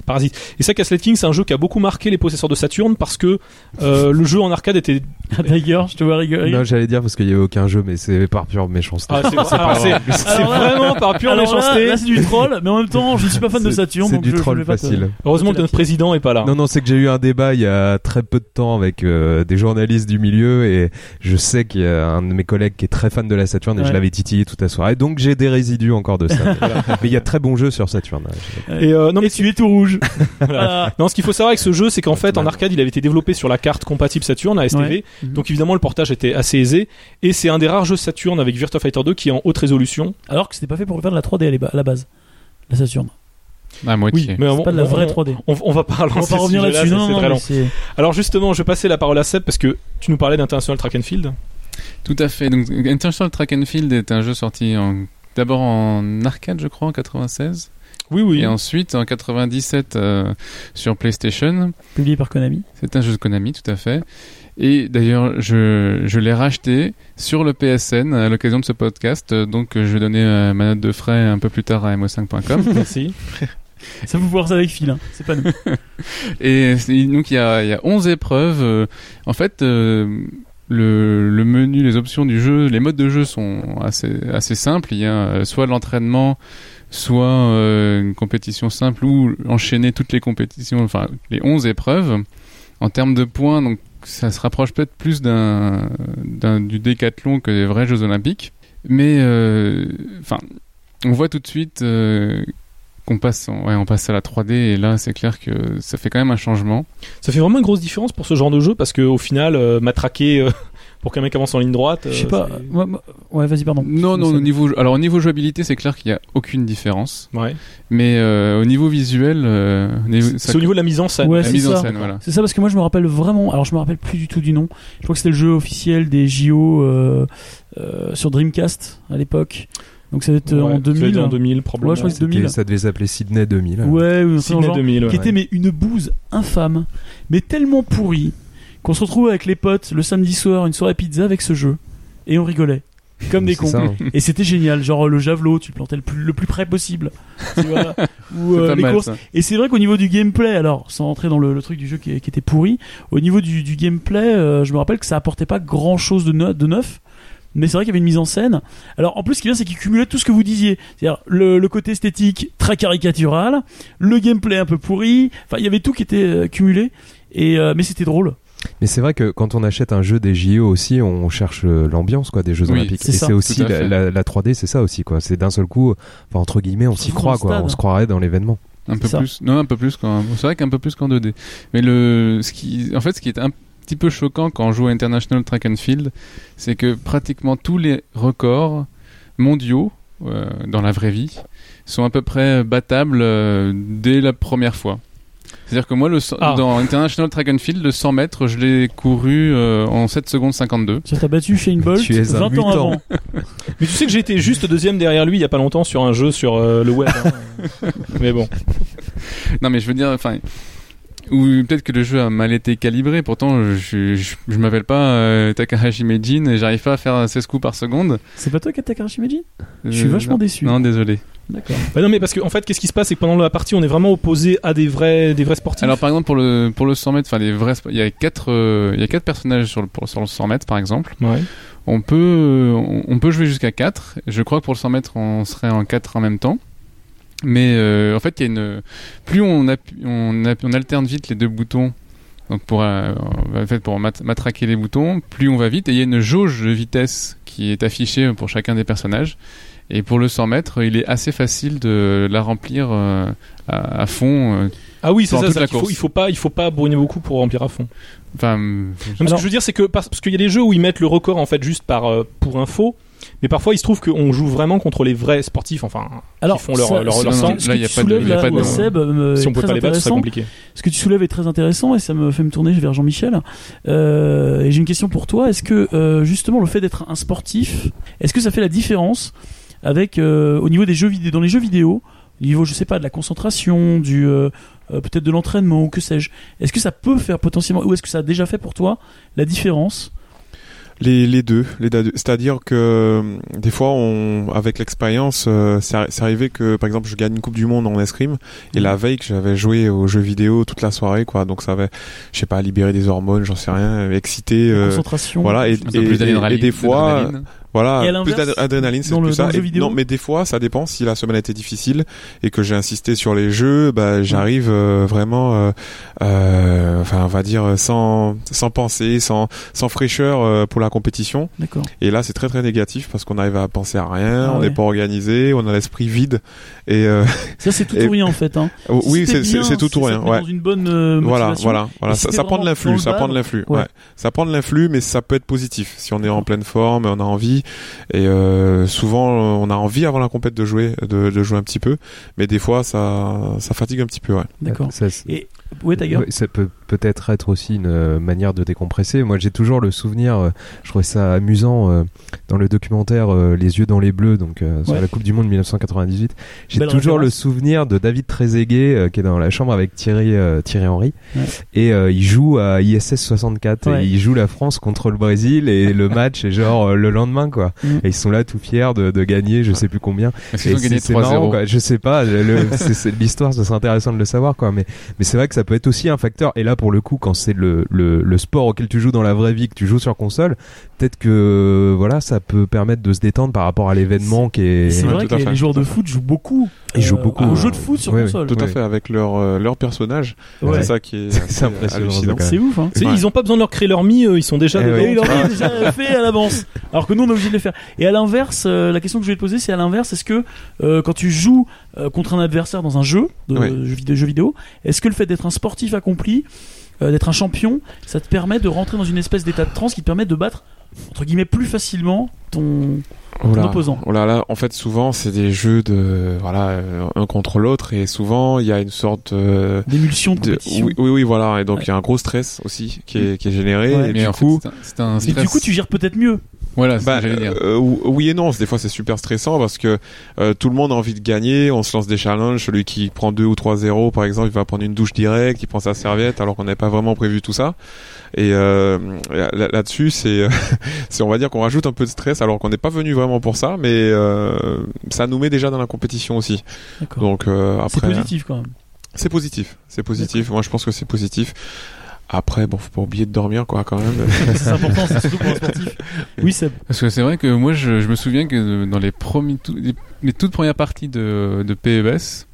parasites. Et ça, Castle King, c'est un jeu qui a beaucoup marqué les possesseurs de Saturn parce que euh, le jeu en arcade était. Ah, Tiger, je te vois rigoler. Non, j'allais dire parce qu'il y avait aucun jeu, mais c'est par pure méchanceté. Ah, c'est alors, c'est- c'est Alors là- vraiment par pure Alors là, méchanceté. là, c'est du troll, mais en même temps, je ne suis pas fan de C'est- Saturn. C'est donc du je- je troll te- facile. Heureusement que notre président est pas là. Non, non, c'est que j'ai eu un débat il y a très peu de temps avec euh, des journalistes du milieu et je sais qu'il y a un de mes collègues qui est très fan de la Saturn et Ouais. je l'avais titillé toute la soirée. Donc j'ai des résidus encore de ça. Mais il y a de très bons jeux sur Saturn. Et euh, non, mais Et tu es tout rouge. Voilà. Non, ce qu'il faut savoir avec ce jeu, c'est qu'en fait, en arcade, il avait été développé sur la carte compatible Saturn, ASTV. Ouais. Mhm. Donc évidemment, le portage était assez aisé. Et c'est un des rares jeux Saturn avec Virtua Fighter 2 qui est en haute résolution. Alors que c'était pas fait pour faire de la 3D à la la base. La Saturn. À moitié. mais C'est on, pas de la vraie on- 3D. On, on va pas On va revenir là-dessus. non, très mais long. Alors justement, je vais passer la parole à Seb parce que tu nous parlais d'International Track and Field. Tout à fait. Donc, International Track and Field est un jeu sorti en- d'abord en arcade, je crois, en 96. Oui, oui. Et ensuite, en 97, euh, sur PlayStation. Publié par Konami. C'est un jeu de Konami, tout à fait. Et d'ailleurs, je, je l'ai racheté sur le PSN à l'occasion de ce podcast. Donc, je vais donner euh, ma note de frais un peu plus tard à mo5.com. Merci. Ça vous voir ça avec Phil, hein. c'est pas nous. Et donc il y a, y a 11 épreuves. En fait, euh, le, le menu, les options du jeu, les modes de jeu sont assez, assez simples. Il y a soit l'entraînement, soit euh, une compétition simple ou enchaîner toutes les compétitions, enfin les 11 épreuves. En termes de points, donc ça se rapproche peut-être plus d'un, du décathlon que des vrais Jeux Olympiques. Mais euh, enfin, on voit tout de suite euh, qu'on passe, on passe à la 3D et là c'est clair que ça fait quand même un changement. Ça fait vraiment une grosse différence pour ce genre de jeu parce que au final, euh, matraquer pour qu'un mec avance en ligne droite. Je euh, sais pas. moi- moi- Ouais, vas-y, pardon. Non, non, Ça- au niveau, alors au niveau jouabilité, c'est clair qu'il n'y a aucune différence. Ouais. Mais euh, au niveau visuel, euh, ça- C'est au niveau de la mise en scène. Ouais, la c'est mise en ça. scène, voilà. C'est ça parce que moi je me rappelle vraiment. Alors je me rappelle plus du tout du nom. Je crois que c'était le jeu officiel des JO euh, euh, sur Dreamcast à l'époque. Donc ça va être euh, Ouais, en ça doit 2000. être en 2000 probablement. Ouais, je crois que c'est 2000. C'était- Ça devait s'appeler Sydney 2000. Ouais, ou un truc dans Sydney le genre, 2000, ouais. qui était mais une bouse infâme, mais tellement pourrie qu'on se retrouvait avec les potes le samedi soir, une soirée pizza avec ce jeu et on rigolait comme des cons. ça, hein. Et c'était génial, genre le javelot, tu le plantais le plus, le plus près possible. Tu vois Ou euh, les mal, courses. ça. Et c'est vrai qu'au niveau du gameplay, alors sans rentrer dans le, le truc du jeu qui, qui était pourri, au niveau du, du gameplay, euh, je me rappelle que ça apportait pas grand chose de, no- de neuf. Mais c'est vrai qu'il y avait une mise en scène. Alors en plus, ce qui est bien, c'est qu'il cumulait tout ce que vous disiez. C'est-à-dire le, le côté esthétique très caricatural, le gameplay un peu pourri. Enfin, il y avait tout qui était euh, cumulé. Et euh, mais c'était drôle. Mais c'est vrai que quand on achète un jeu des JO aussi, on cherche euh, l'ambiance quoi des Jeux Oui, Olympiques. c'est Et ça, c'est aussi la, fait. la- la 3D, c'est ça aussi quoi. C'est d'un seul coup, enfin entre guillemets, on s'y croit quoi. On se croirait dans l'événement. Un peu ça. plus. Non, un peu plus quand C'est vrai qu'un peu plus qu'en 2D. Mais le, ce qui, en fait, ce qui est un petit peu choquant quand on joue à International Track and Field, c'est que pratiquement tous les records mondiaux euh, dans la vraie vie sont à peu près battables euh, dès la première fois. C'est-à-dire que moi, le, Ah. dans International Track and Field, le 100 mètres, je l'ai couru euh, en 7 secondes 52. Tu as battu Shane Bolt Tu es un 20 ans avant. Mais tu sais que j'ai été juste deuxième derrière lui il y a pas longtemps sur un jeu sur euh, le web. hein. Mais bon. Non, mais je veux dire, enfin, ou peut-être que le jeu a mal été calibré. Pourtant, je, je, je m'appelle pas euh, Takahashi Meijin et j'arrive pas à faire 16 coups par seconde. C'est pas toi qui as Takahashi Meiji Je suis Euh, vachement non. déçu. Non, désolé. D'accord. Bah non mais parce qu'en en fait qu'est-ce qui se passe c'est que pendant la partie on est vraiment opposé à des vrais des vrais sportifs. Alors, par exemple, pour le pour le 100 mètres, enfin les vrais, il y a quatre euh, il y a quatre personnages sur le pour- sur le 100 mètres, par exemple. ouais. On peut euh, on, on peut jouer jusqu'à 4 Je crois que pour le 100 mètres, on serait en 4 en même temps. Mais euh, en fait, il y a une plus on, appuie- on, appuie- on alterne vite les deux boutons. Donc pour euh, en fait pour mat- matraquer les boutons, plus on va vite et il y a une jauge de vitesse qui est affichée pour chacun des personnages. Et pour le 100 mètres, il est assez facile de la remplir euh, à, à fond. euh. Ah oui c'est ça. ça, la il, faut, il faut pas il faut pas bourriner beaucoup pour remplir à fond. Enfin, ce que je veux dire c'est que parce, parce qu'il y a des jeux où ils mettent le record en fait juste par euh, pour info. Mais parfois, il se trouve qu'on joue vraiment contre les vrais sportifs, enfin, Alors, qui font leur, ça- leur, sang. Là, que y a pas de- y a là, pas de- Seb, euh, Si on peut très pas les battre, ce serait compliqué. Ce que tu soulèves est très intéressant et ça me fait me tourner vers Jean-Michel. Euh, et j'ai une question pour toi. Est-ce que euh, justement le fait d'être un sportif, est-ce que ça fait la différence avec euh, au niveau des jeux vidéo, dans les jeux vidéo, au niveau je sais pas de la concentration, du euh, euh, peut-être de l'entraînement ou que sais-je. Est-ce que ça peut faire potentiellement ou est-ce que ça a déjà fait pour toi la différence Les, les deux, les deux. C'est-à-dire que des fois, on, avec l'expérience, euh, c'est arri- c'est arrivé que, par exemple, je gagne une Coupe du Monde en escrime et la veille que j'avais joué aux jeux vidéo toute la soirée, quoi. Donc ça avait, je sais pas, libéré des hormones, j'en sais rien, excité. La euh, concentration. voilà, et, des fois. Voilà, plus d'adrénaline, c'est plus ça. Et- non, mais des fois, ça dépend. Si la semaine a été difficile et que j'ai insisté sur les jeux, bah, j'arrive euh, vraiment, euh, euh, enfin, on va dire sans sans penser, sans sans fraîcheur euh, pour la compétition. D'accord. Et là, c'est très très négatif parce qu'on arrive à penser à rien, Ah on ouais. n'est pas organisé, on a l'esprit vide. Et euh, Ça c'est tout ou rien en fait. Hein. oh, Si oui, c'est tout ou rien. Ouais. Dans une bonne Voilà, voilà, voilà. Si Ça, ça prend de l'influx, ça prend de l'influx. ouais. Ouais. Ça prend de l'influx, mais ça peut être positif si on est en pleine forme, on a envie. Et euh, souvent, on a envie avant la compète de jouer, de, de jouer un petit peu, mais des fois, ça, ça fatigue un petit peu. Ouais. D'accord. Et ouais, Tiger. Ça peut peut-être être aussi une euh, manière de décompresser. Moi, j'ai toujours le souvenir, euh, je trouvais ça amusant euh, dans le documentaire Les yeux dans les bleus, donc sur Ouais. la Coupe du Monde 1998. J'ai Belle toujours le souvenir de David Trezeguet qui est dans la chambre avec Thierry Thierry Henry Ouais. et euh, il joue à ISS 64 Ouais. et il joue la France contre le Brésil et le match est genre le lendemain quoi. Mm. Et ils sont là tout fiers de, de gagner, je sais plus combien. Est-ce qu'ils ont gagné c'est- c'est marrant, 3-0 quoi. Je sais pas, le- c'est- c'est- l'histoire, ça serait intéressant de le savoir, quoi. Mais, mais c'est vrai que ça peut être aussi un facteur. Et là, pour le coup, quand c'est le, le, le sport auquel tu joues dans la vraie vie, que tu joues sur console, peut-être que voilà, ça peut permettre de se détendre par rapport à l'événement qui est. C'est vrai que les, joueurs de foot jouent beaucoup. Ils jouent euh, beaucoup, aux euh, jeux de foot sur oui, console. Tout à fait, avec leur, euh, leur personnage. Ouais. C'est ça qui est, C'est impressionnant, C'est ouf, hein. Ouais. Ils ont pas besoin de leur créer leur mi, eux, ils sont déjà Eh dedans. Ah. déjà fait à l'avance. Alors que nous, on est obligé de le faire. Et à l'inverse, euh, la question que je vais te poser, c'est à l'inverse, est-ce que euh, quand tu joues euh, contre un adversaire dans un jeu, de jeu vidéo, jeu vidéo, est-ce que le fait d'être un sportif accompli, euh, d'être un champion, ça te permet de rentrer dans une espèce d'état de transe qui te permet de battre entre guillemets plus facilement ton Oh là, opposant? oh là là, en fait, souvent, c'est des jeux de, voilà, euh, un contre l'autre, et souvent, il y a une sorte euh, d'émulsion de de, oui, oui, oui, voilà, et donc Ouais. il y a un gros stress aussi qui est, qui est généré, Ouais. et Mais du coup, fait, c'est un- un Et stress. du coup, tu gères peut-être mieux. Voilà, c'est Bah, ce que j'allais dire. euh, ou- oui et non. Des fois, c'est super stressant parce que euh, tout le monde a envie de gagner. On se lance des challenges. Celui qui prend 2 ou 3-0, par exemple, il va prendre une douche directe, il prend sa serviette alors qu'on n'avait pas vraiment prévu tout ça. Et euh, là- là-dessus, c'est, c'est, on va dire qu'on rajoute un peu de stress alors qu'on n'est pas venu vraiment pour ça, mais euh, ça nous met déjà dans la compétition aussi. D'accord. Donc euh, C'est après, positif quand même. c'est positif. C'est positif. Moi, je pense que c'est positif. Après, bon, faut pas oublier de dormir, quoi, quand même. c'est important, c'est surtout pour un sportif. Oui, c'est Parce que c'est vrai que moi, je, je me souviens que dans les, premiers, tout- les, les toutes premières parties de, de PES,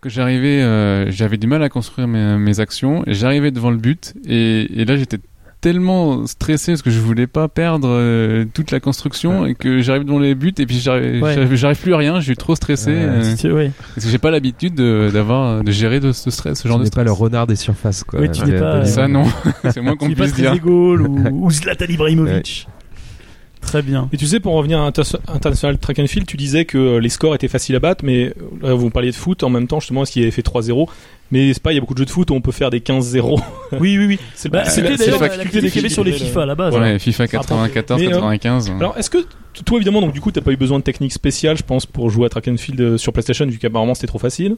que j'arrivais, euh, j'avais du mal à construire mes, mes actions, et j'arrivais devant le but, et, et là j'étais tellement stressé parce que je voulais pas perdre euh, toute la construction et que j'arrive devant les buts et puis j'arrive Ouais. plus à rien je suis trop stressé euh, ouais. parce que j'ai pas l'habitude de, d'avoir de gérer de ce stress ce Tu genre de n'es pas stress le renard des surfaces, quoi. Oui, tu n'es pas- ça non c'est moins qu'on puisse dire Gaulle ou, ou Zlatan Ibrahimovic. Très bien. Et tu sais, pour en revenir à Inter- International Track and Field, tu disais que euh, les scores étaient faciles à battre, mais euh, là, vous parliez de foot en même temps, justement, est-ce qu'il avait fait 3-0 Mais c'est pas, il y a beaucoup de jeux de foot où on peut faire des 15-0. Oui, oui, oui. C'est Bah, c'est C'était d'ailleurs la qu'il y avait sur les FIFA à la base. ouais FIFA 94 Mais, euh, 95 Alors, est-ce que toi, évidemment, donc du coup, t'as pas eu besoin de technique spéciale, je pense, pour jouer à Track and Field euh, sur PlayStation, vu qu'apparemment c'était trop facile.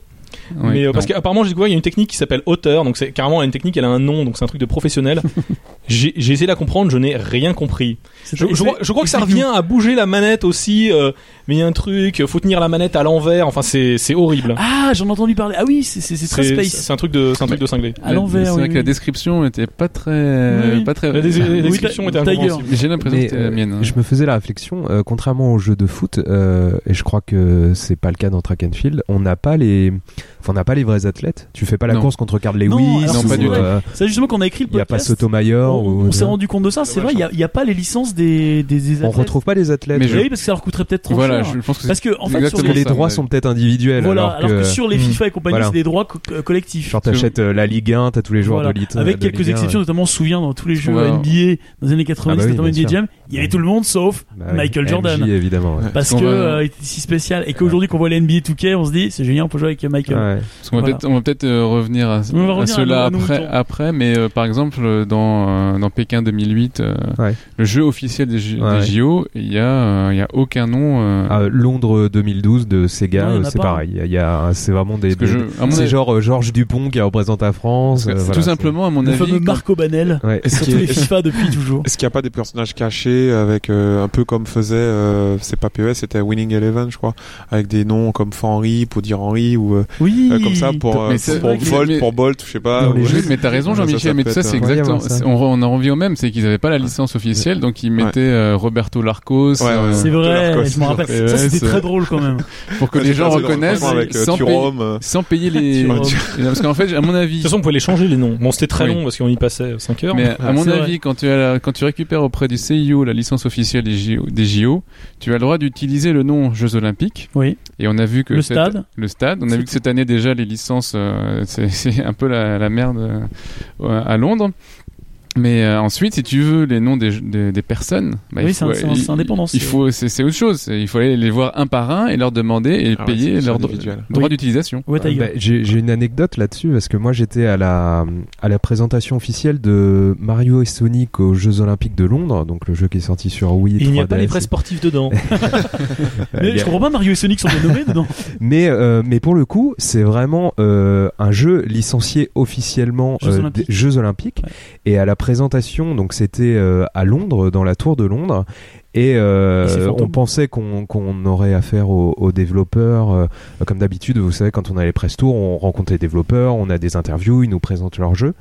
Oui, mais euh, parce qu'apparemment, j'ai découvert il y a une technique qui s'appelle hauteur, donc c'est carrément une technique, elle a un nom, donc c'est un truc de professionnel. j'ai j'ai essayé de la comprendre, je n'ai rien compris. C'est- Je, je crois- je crois que ça revient à bouger la manette aussi, euh, mais il y a un truc, faut tenir la manette à l'envers, enfin c'est c'est horrible. Ah, j'en ai entendu parler. Ah oui, c'est c'est- c'est très C'est space. c'est un truc de c'est un truc de cinglé. À l'envers, c'est oui, vrai que la description était pas très Oui. pas très La, description Ti- était incompréhensible. J'ai l'impression que c'était la euh, mienne. hein. Je me faisais la réflexion, euh, contrairement aux jeux de foot, euh, et je crois que c'est pas le cas dans Track and Field, on n'a pas les, Enfin, on n'a pas les vrais athlètes. Tu fais pas la Non. course contre Carl Lewis. Non, Non, pas du ou, tout. euh, C'est justement qu'on a écrit le Il y a pas podcast. Sotomayor. on ou- on s'est rendu compte de ça. C'est vrai, il y a- pas les licences des des, des On athlètes. retrouve pas les athlètes. Mais Eh je- oui, parce que ça leur coûterait peut-être trop Voilà, cher. je pense que c'est Parce que en fait, sur les, les droits sont peut-être individuels. voilà, alors, que, sur les Hmm. FIFA et compagnie, Voilà. c'est des droits co- co- collectifs. Genre t'achètes euh, la Ligue 1, t'as tous les joueurs Voilà. de l'élite. Avec euh, quelques Ligue 1, exceptions, notamment on se souvient dans tous les jeux. NBA dans les années 90, Ah bah notamment NBA. Jam, il y avait tout le monde sauf Bah oui, Michael Jordan. MJ, évidemment. ouais. Parce que euh, il était si spécial et qu'aujourd'hui qu'on voit les NBA 2K, on se dit c'est génial, on peut jouer avec Michael. Ouais. Parce qu'on va Voilà. peut-être, on va peut-être euh, revenir à, On va à revenir à cela après, mais euh, par exemple euh, dans euh, dans Pékin 2008, euh, Ouais. le jeu officiel des. JO, il y a euh, il y a aucun nom. euh, À Londres 2012 de Sega, euh, c'est pas. pareil. Il y a- il y a, c'est vraiment des. des- je- c'est avis- genre euh, Georges Dupont qui représente la France. euh, c'est voilà, tout simplement à mon Le avis. fameux quand- Marco Banel a- FIFA depuis toujours. Est-ce qu'il n'y a pas des personnages cachés avec euh, un peu comme faisait euh, c'est pas PES c'était Winning Eleven je crois avec des noms comme Henry pour dire Henry ou euh, Oui. euh, comme ça pour euh, pour Volt pour Bolt je sais pas mais t'as raison Jean-Michel, mais tout ça c'est exactement. On, en revient au même, c'est qu'ils n'avaient pas la licence officielle, donc ils mettaient euh, Roberto Larcos euh. C'est vrai, je me rappelle. c'est Ça c'était très drôle quand même. pour que les gens reconnaissent sans, payer, les. Parce qu'en fait, à mon De avis, toute façon, on pouvait les changer les noms. Bon, c'était très long parce qu'on y passait 5 heures. Mais à Ah, mon avis, quand tu, quand tu récupères auprès du CIO la licence officielle des JO, des JO, tu as le droit d'utiliser le nom Jeux Olympiques. Oui. Et on a vu que Le cette- stade. le stade, on a vu que cette année déjà les licences, euh, c'est un peu la, la merde euh, à Londres. Mais euh, ensuite, si tu veux les noms des, des, des personnes, bah, Oui, c'est indépendant, Il c'est- faut, c'est c'est autre chose. Il faut aller les voir un par un et leur demander et Ah ouais, payer c'est leur dro- droit Oui. d'utilisation. Ouais, Tiger. Bah, j'ai j'ai une anecdote là-dessus parce que moi j'étais à la à la présentation officielle de Mario et Sonic aux Jeux Olympiques de Londres, donc le jeu qui est sorti sur Wii. Et il n'y a pas 3DS. les vrais sportifs dedans. Euh, Mais je a- comprends pas, Mario et Sonic sont bien nommés dedans. Mais euh, mais pour le coup, c'est vraiment euh, un jeu licencié officiellement Jeux euh, Olympiques. des Jeux Olympiques. Ouais. Et à la présentation, donc c'était euh, à Londres, dans la tour de Londres. Et, euh, Et on pensait qu'on qu'on aurait affaire aux, aux développeurs, euh, comme d'habitude. Vous savez, quand on a les press tours, on rencontre les développeurs, on a des interviews, ils nous présentent leur jeu.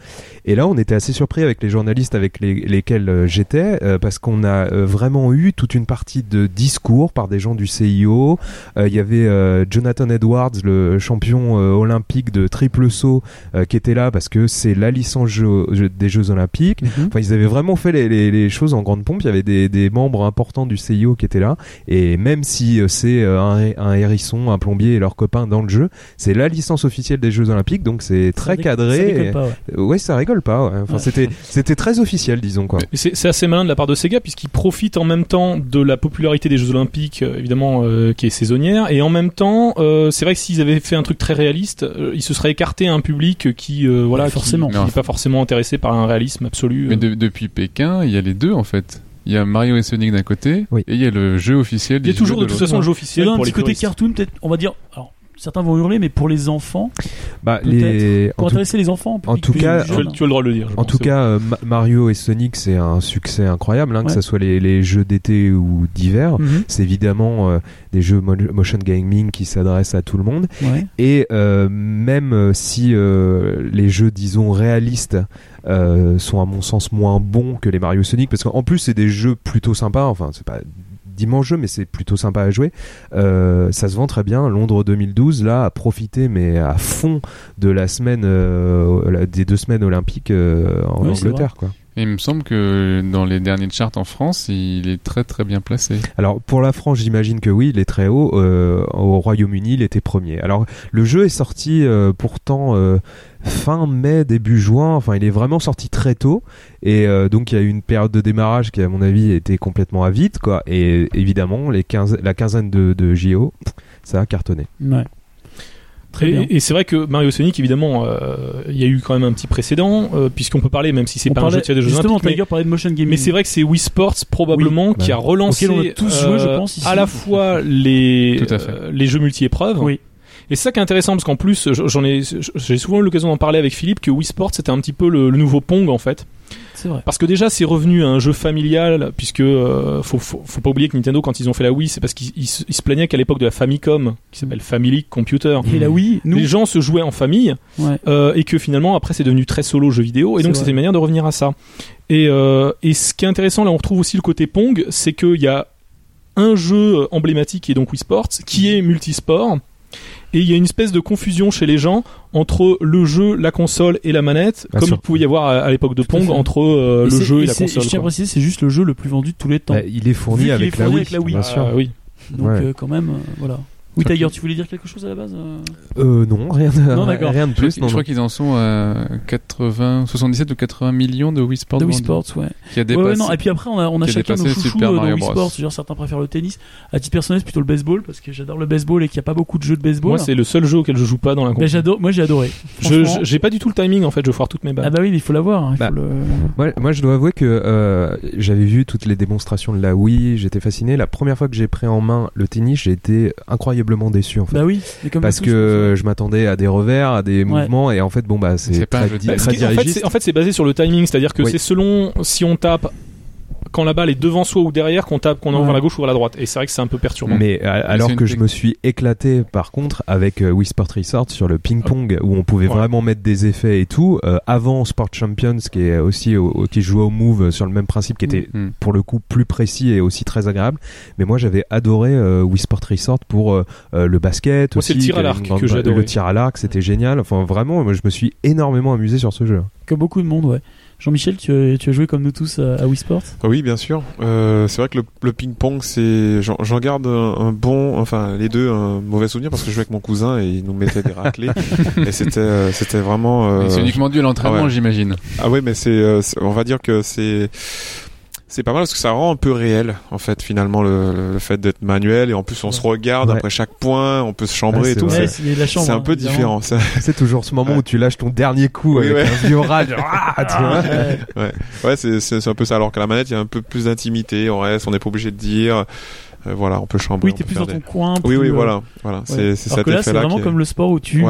Et là, on était assez surpris avec les journalistes avec les- lesquels euh, j'étais, euh, parce qu'on a euh, vraiment eu toute une partie de discours par des gens du CIO. Euh, Il y avait euh, Jonathan Edwards, le champion euh, olympique de triple saut, euh, qui était là parce que c'est la licence jeu- jeu- des Jeux Olympiques. Enfin, ils avaient vraiment fait les, les, les choses en grande pompe. Il y avait des, des membres importants du CIO qui étaient là. Et même si euh, c'est euh, un, un hérisson, un plombier et leurs copains dans le jeu, c'est la licence officielle des Jeux Olympiques. Donc c'est très Ça cadré. ça Et- pas, ouais. euh, ouais, ça rigole pas. ouais. Enfin, Ouais. c'était c'était très officiel, disons quoi. C'est assez malin de la part de Sega puisqu'ils profitent en même temps de la popularité des Jeux Olympiques, évidemment, euh, qui est saisonnière, et en même temps, euh, c'est vrai que s'ils avaient fait un truc très réaliste, euh, ils se seraient écartés à un public qui, euh, voilà, forcément. qui n'est pas forcément intéressé par un réalisme absolu. Mais de- depuis Pékin, il y a les deux en fait. Il y a Mario et Sonic d'un côté, Oui. et il y a le jeu officiel. Il y a toujours de toute façon le jeu Il y officiel a un pour petit les côté cartoon, peut-être, on va dire. Alors, certains vont hurler, mais pour les enfants, Bah, Peut-être. les, pour en tout, intéresser les enfants. en tout cas, Tu as, jeune. tu as le droit de le dire. En pense, tout cas, euh, Ma- Mario et Sonic, c'est un succès incroyable, hein, que ce soit les, les jeux d'été ou d'hiver. Mhm. C'est évidemment euh, des jeux mo- motion gaming qui s'adressent à tout le monde. Ouais. Et euh, même si euh, les jeux, disons, réalistes euh, sont à mon sens moins bons que les Mario et Sonic, parce qu'en plus c'est des jeux plutôt sympas, enfin c'est pas d'immenses jeux, mais c'est plutôt sympa à jouer. Euh, ça se vend très bien. Londres 2012, là, a profité, mais à fond de la semaine, euh, des deux semaines olympiques euh, en Oui, Angleterre, quoi. Et il me semble que dans les derniers charts en France, il est très très bien placé. Alors pour la France, j'imagine que oui, il est très haut. Euh, au Royaume-Uni, il était premier. Alors le jeu est sorti euh, pourtant euh, fin mai, début juin. Enfin, il est vraiment sorti très tôt. Et euh, donc il y a eu une période de démarrage qui, à mon avis, était complètement à vide, quoi. Et évidemment, les 15, la quinzaine de, de JO, ça a cartonné. Ouais. Très bien. Et, et c'est vrai que Mario Sonic, évidemment, euh, il y a eu quand même un petit précédent, euh, puisqu'on peut parler, même si c'est pas un jeu tiré des Jeux Justement, Olympiques, mais- parlait de motion gaming. Mais c'est vrai que c'est Wii Sports probablement Oui, qui a relancé on a tous joué, je pense, ici. à la fois les Tout à fait. euh, les jeux multi-épreuves. Oui. Et c'est ça qui est intéressant parce qu'en plus j'en ai j'ai souvent eu l'occasion d'en parler avec Philippe que Wii Sports c'était un petit peu le, le nouveau Pong en fait vrai. parce que déjà c'est revenu à un jeu familial puisque euh, faut, faut faut pas oublier que Nintendo quand ils ont fait la Wii c'est parce qu'ils ils se plaignaient qu'à l'époque de la Famicom qui s'appelle Family Computer Et nous. les gens se jouaient en famille Ouais. euh, et que finalement après c'est devenu très solo jeu vidéo et donc c'était une manière de revenir à ça et, euh, et ce qui est intéressant là on retrouve aussi le côté Pong c'est qu'il y a un jeu emblématique qui est donc Wii Sports qui est multisport Et il y a une espèce de confusion chez les gens entre le jeu, la console et la manette, Ah, comme il pouvait y avoir à, à l'époque de Pong entre euh, le jeu et, la console. Je tiens à préciser, c'est juste le jeu le plus vendu de tous les temps. Bah, il est fourni avec est la fourni Wii. avec la Wii. bien sûr. Ah, oui. Donc Ouais. euh, quand même, euh, voilà. Oui, Tiger, tu voulais dire quelque chose à la base euh Euh, non, rien de, Non, d'accord. rien de Je plus. qu'ils- Non, je crois qu'ils en sont à 80, 77 ou 80 millions de Wii Sports De Wii Sports, ouais. qui a Ouais, dépassé. ouais, non. Et puis après, on a, on a chacun nos chouchous euh, dans Wii. Sports. Genre, certains préfèrent le tennis. À titre personnel, c'est plutôt le baseball parce que j'adore le baseball et qu'il n'y a pas beaucoup de jeux de baseball. Moi, c'est le seul jeu auquel je joue pas dans la Mais console. j'adore, moi j'ai adoré. Je- je- J'ai pas du tout le timing en fait, je vais foire toutes mes balles. Ah bah oui, il faut l'avoir. hein, Bah, le- Moi, moi, je dois avouer que euh, j'avais vu toutes les démonstrations de la Wii, j'étais fasciné. La première fois que j'ai pris en main le tennis, j'ai été incroyablement déçu en fait. Bah oui. mais comme Parce que je m'attendais à des revers, à des Ouais. mouvements, et en fait, bon bah c'est très, Bah, très en fait, c'est- en fait, c'est basé sur le timing, c'est-à-dire que Oui. c'est selon si on tape quand la balle est devant soi ou derrière, qu'on tape, qu'on envoie Ouais. vers la gauche ou vers la droite. Et c'est vrai que c'est un peu perturbant. Mais euh, alors que je me suis éclaté par contre avec euh, Wii Sport Resort sur le ping-pong où on pouvait Ouais. vraiment mettre des effets et tout. euh, avant Sport Champions qui est aussi au- au- qui jouait au move euh, sur le même principe qui était Mm. pour le coup plus précis et aussi très agréable. Mais moi j'avais adoré euh, Wii Sport Resort pour le basket Moi, c'est aussi. le tir à l'arc que j'ai adoré. Le tir à l'arc c'était génial. Enfin vraiment moi je me suis énormément amusé sur ce jeu. Comme beaucoup de monde, ouais. Jean-Michel, tu, as- tu as joué comme nous tous à, à Wii Sports? Ah Oui, bien sûr. Euh, c'est vrai que le, le ping-pong, c'est, j'en, j'en garde un, un bon, enfin les deux, un mauvais souvenir parce que je jouais avec mon cousin et il nous mettait des raclés et c'était, euh, c'était vraiment. euh, Mais C'est uniquement dû à l'entraînement, ah ouais. j'imagine. Ah ouais, mais c'est, euh, c'est- on va dire que c'est, c'est pas mal parce que ça rend un peu réel en fait finalement le, le- le fait d'être manuel et en plus on se regarde Ouais. après chaque point, on peut se chambrer Ouais, et tout. C'est, un hein, peu différent. Ça- C'est toujours ce moment où tu lâches ton dernier coup Oui, avec un vieux rage. Ah, tu vois. Ouais. Ouais, c'est, un peu ça. Alors que la manette, il y a un peu plus d'intimité. On reste, on n'est pas obligé de dire. Euh, voilà, on peut chambrer. Oui, t'es plus dans des- ton coin. Oui, plus, oui, euh, voilà, voilà. C'est, cet que là, c'est vraiment comme le sport où tu,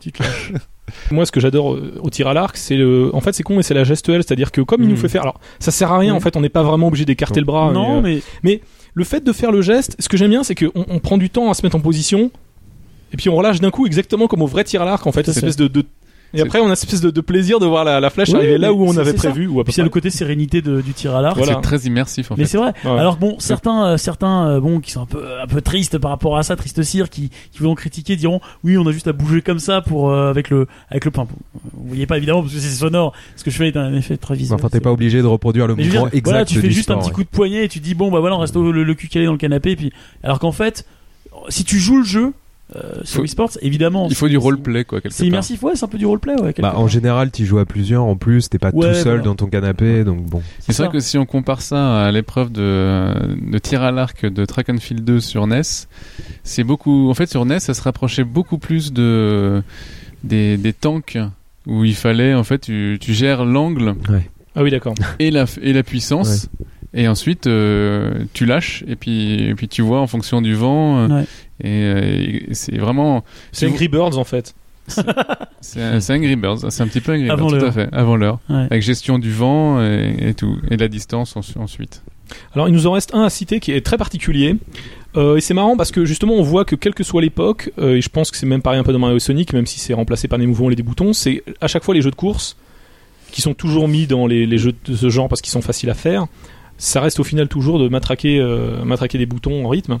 tu te lâches. Moi, ce que j'adore euh, au tir à l'arc, c'est le. En fait, c'est con, mais c'est la gestuelle, c'est-à-dire que comme il nous fait faire. Alors, ça sert à rien. En fait, on n'est pas vraiment obligé d'écarter le bras. non, mais, euh, mais le fait de faire le geste, ce que j'aime bien, c'est qu'on on prend du temps à se mettre en position. Et puis on relâche d'un coup exactement comme au vrai tir à l'arc en fait, cette espèce de, de- et après on a cette espèce de, de plaisir de voir la, la flèche Oui, arriver mais là où on avait ça. prévu ou à peu puis il y a le côté sérénité de- du tir à l'arc. Voilà. C'est très immersif en Mais fait. c'est vrai. Ouais. Alors bon, certains, euh, certains, euh, bon, qui sont un peu, un peu tristes par rapport à ça, triste cire, qui, qui voudront critiquer, diront, oui, on a juste à bouger comme ça pour euh, avec le, avec le point. Vous voyez pas évidemment parce que c'est sonore. Ce que je fais est un effet très visuel. Enfin t'es pas obligé de reproduire le Mais mouvement exact voilà, tu fais du juste un petit coup de poignet et tu dis bon bah voilà, on reste au- le, le cul calé dans le canapé. Et puis, alors qu'en fait, si tu joues le jeu euh, sur Faut- Wii Sports, évidemment, Il faut du roleplay quoi C'est immersif, ouais, c'est un peu du roleplay, ouais. Bah, en général, tu joues à plusieurs en plus, t'es pas Ouais, tout seul voilà. dans ton canapé, donc bon. C'est ça. vrai que si on compare ça à l'épreuve de, de tir à l'arc de Track and Field 2 sur NES, c'est beaucoup. En fait, sur NES, ça se rapprochait beaucoup plus de des, des tanks où il fallait en fait tu, tu gères l'angle Ah oui d'accord. et la et la puissance. Et ensuite, euh, tu lâches et puis, et puis tu vois en fonction du vent. euh, Ouais. Et, euh, et c'est vraiment. C'est Angry Birds en fait. C'est Angry Birds, c'est un petit peu Angry Avant Birds, tout l'heure. à fait, avant l'heure. Ouais. Avec gestion du vent et, et tout, et la distance en- ensuite. Alors il nous en reste un à citer qui est très particulier. Euh, et c'est marrant parce que justement on voit que quelle que soit l'époque, euh, et je pense que c'est même pareil un peu dans Mario Sonic, même si c'est remplacé par des mouvements et des boutons, c'est à chaque fois les jeux de course qui sont toujours mis dans les, les jeux de ce genre parce qu'ils sont faciles à faire. Ça reste au final toujours de matraquer, euh, matraquer des boutons en rythme.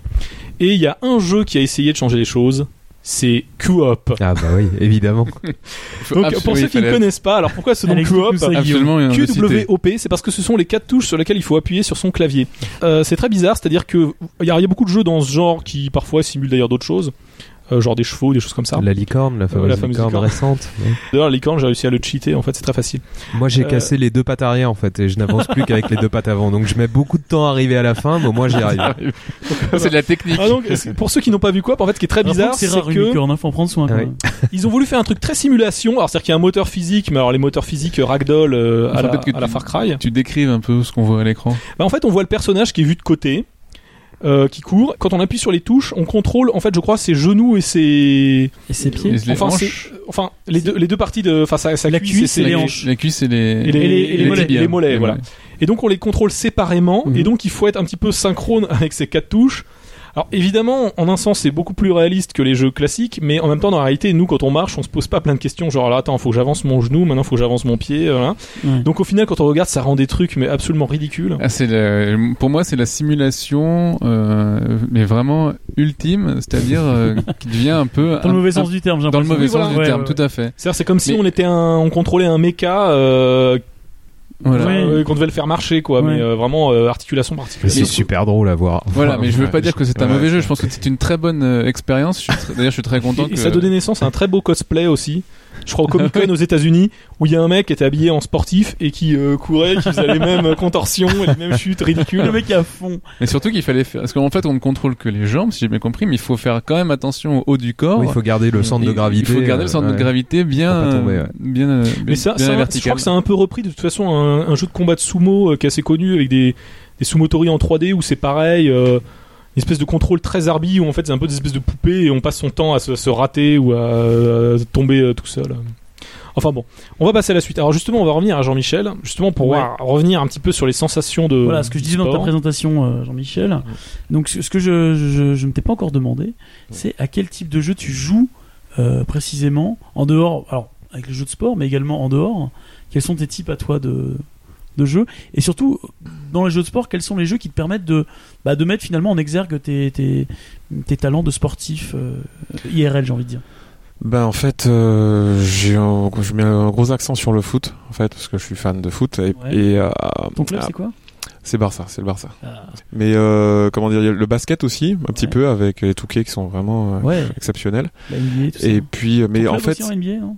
Et il y a un jeu qui a essayé de changer les choses, c'est Co-op. Ah bah oui, évidemment. Donc absolument- pour ceux qui ne connaissent pas, alors pourquoi ce nom Co-op. QWOP, c'est parce que ce sont les quatre touches sur lesquelles il faut appuyer sur son clavier. Euh, c'est très bizarre, c'est-à-dire que il y, y a beaucoup de jeux dans ce genre qui parfois simulent d'ailleurs d'autres choses, euh, genre des chevaux, des choses comme ça. La licorne, la fameuse, la fameuse licorne, licorne. récente. ouais. D'ailleurs, la licorne, j'ai réussi à le cheater, en fait, c'est très facile. Moi j'ai Euh, cassé les deux pattes arrière en fait et je n'avance plus qu'avec les deux pattes avant. Donc je mets beaucoup de temps à arriver à la fin, mais moi j'y arrive. c'est de la technique. Ah, donc, pour ceux qui n'ont pas vu quoi, en fait, ce qui est très bizarre, c'est que licorne, hein, faut en prendre soin quand Ah oui. ils ont voulu faire un truc très simulation. Alors, c'est-à-dire qu'il y a un moteur physique, mais alors les moteurs physiques euh, ragdoll euh, à, la, Far Cry. Tu décrives un peu ce qu'on voit à l'écran. Bah, en fait, on voit le personnage qui est vu de côté, euh, qui court. Quand on appuie sur les touches, on contrôle, en fait, je crois, ses genoux et ses, Et ses pieds. Et les enfin, enfin, les deux, les deux parties de, enfin, sa, sa La cuisse, et et ses- les hanches. La cuisse et les, Et les- et les mollets, tibias. les mollets, voilà. mollets. Et donc on les contrôle séparément, Mhm. et donc il faut être un petit peu synchrone avec ces quatre touches. Alors évidemment, en un sens, c'est beaucoup plus réaliste que les jeux classiques, mais en même temps, dans la réalité, nous, quand on marche, on se pose pas plein de questions, genre là, attends, faut que j'avance mon genou, maintenant faut que j'avance mon pied, voilà. Ouais. Donc au final, quand on regarde, ça rend des trucs mais absolument ridicules. Ah, c'est le- pour moi, c'est la simulation, euh, mais vraiment ultime, c'est-à-dire euh, qui devient un peu Dans le mauvais un- sens du terme, j'ai dans le mauvais Oui, sens voilà. du Ouais, terme, ouais, tout à fait. C'est-à-dire, c'est comme si on était un, on contrôlait un méca, euh, Voilà. Ouais. euh, qu'on devait le faire marcher, quoi, Ouais. mais euh, vraiment euh, articulation par Mais c'est articulation. super drôle à voir. Voilà, mais je veux pas dire que c'est un Ouais, mauvais jeu. Je pense que c'est une très bonne euh, expérience. D'ailleurs, je suis très content Et, que et ça a donné naissance à un très beau cosplay aussi. Je crois au Comic Con aux États-Unis où il y a un mec qui était habillé en sportif et qui euh, courait, qui faisait les mêmes contorsions et les mêmes chutes ridicules. Le mec est à fond. Mais surtout qu'il fallait faire, parce qu'en fait, on ne contrôle que les jambes, si j'ai bien compris, mais il faut faire quand même attention au haut du corps. Oui, il faut garder le centre Et de gravité. Il faut garder le centre euh, de ouais. gravité bien, tomber, ouais. euh, bien, euh, Mais ça, bien ça je vertical. crois que c'est un peu repris de toute façon un, un jeu de combat de sumo euh, qui est assez connu avec des, des sumotori en 3D où c'est pareil, euh, une espèce de contrôle très arbi où en fait c'est un peu des espèces de poupées et on passe son temps à se, se rater ou à, tomber euh, tout seul. Enfin bon, on va passer à la suite. Alors justement, on va revenir à Jean-Michel, justement pour Ouais. revenir un petit peu sur les sensations de. Voilà ce que je disais dans ta présentation, euh, Jean-Michel. Donc, ce que je, je, je ne t'ai pas encore demandé, c'est à quel type de jeu tu joues euh, précisément en dehors, alors avec les jeux de sport, mais également en dehors. Quels sont tes types à toi de, de jeux? Et surtout, dans les jeux de sport, quels sont les jeux qui te permettent de, bah, de mettre finalement en exergue tes, tes, tes talents de sportif euh, IRL, j'ai envie de dire Ben en fait, euh, j'ai un- je mets un gros accent sur le foot en fait parce que je suis fan de foot et, Ouais. et, euh, Ton club, c'est quoi? c'est Barça, c'est le Barça. Ah, Mais comment dire, le basket aussi un petit peu avec les Touquets qui sont vraiment Ouais, exceptionnels. la NBA, tout ça. Et puis, Ton mais club en fait, aussi en NBA, non?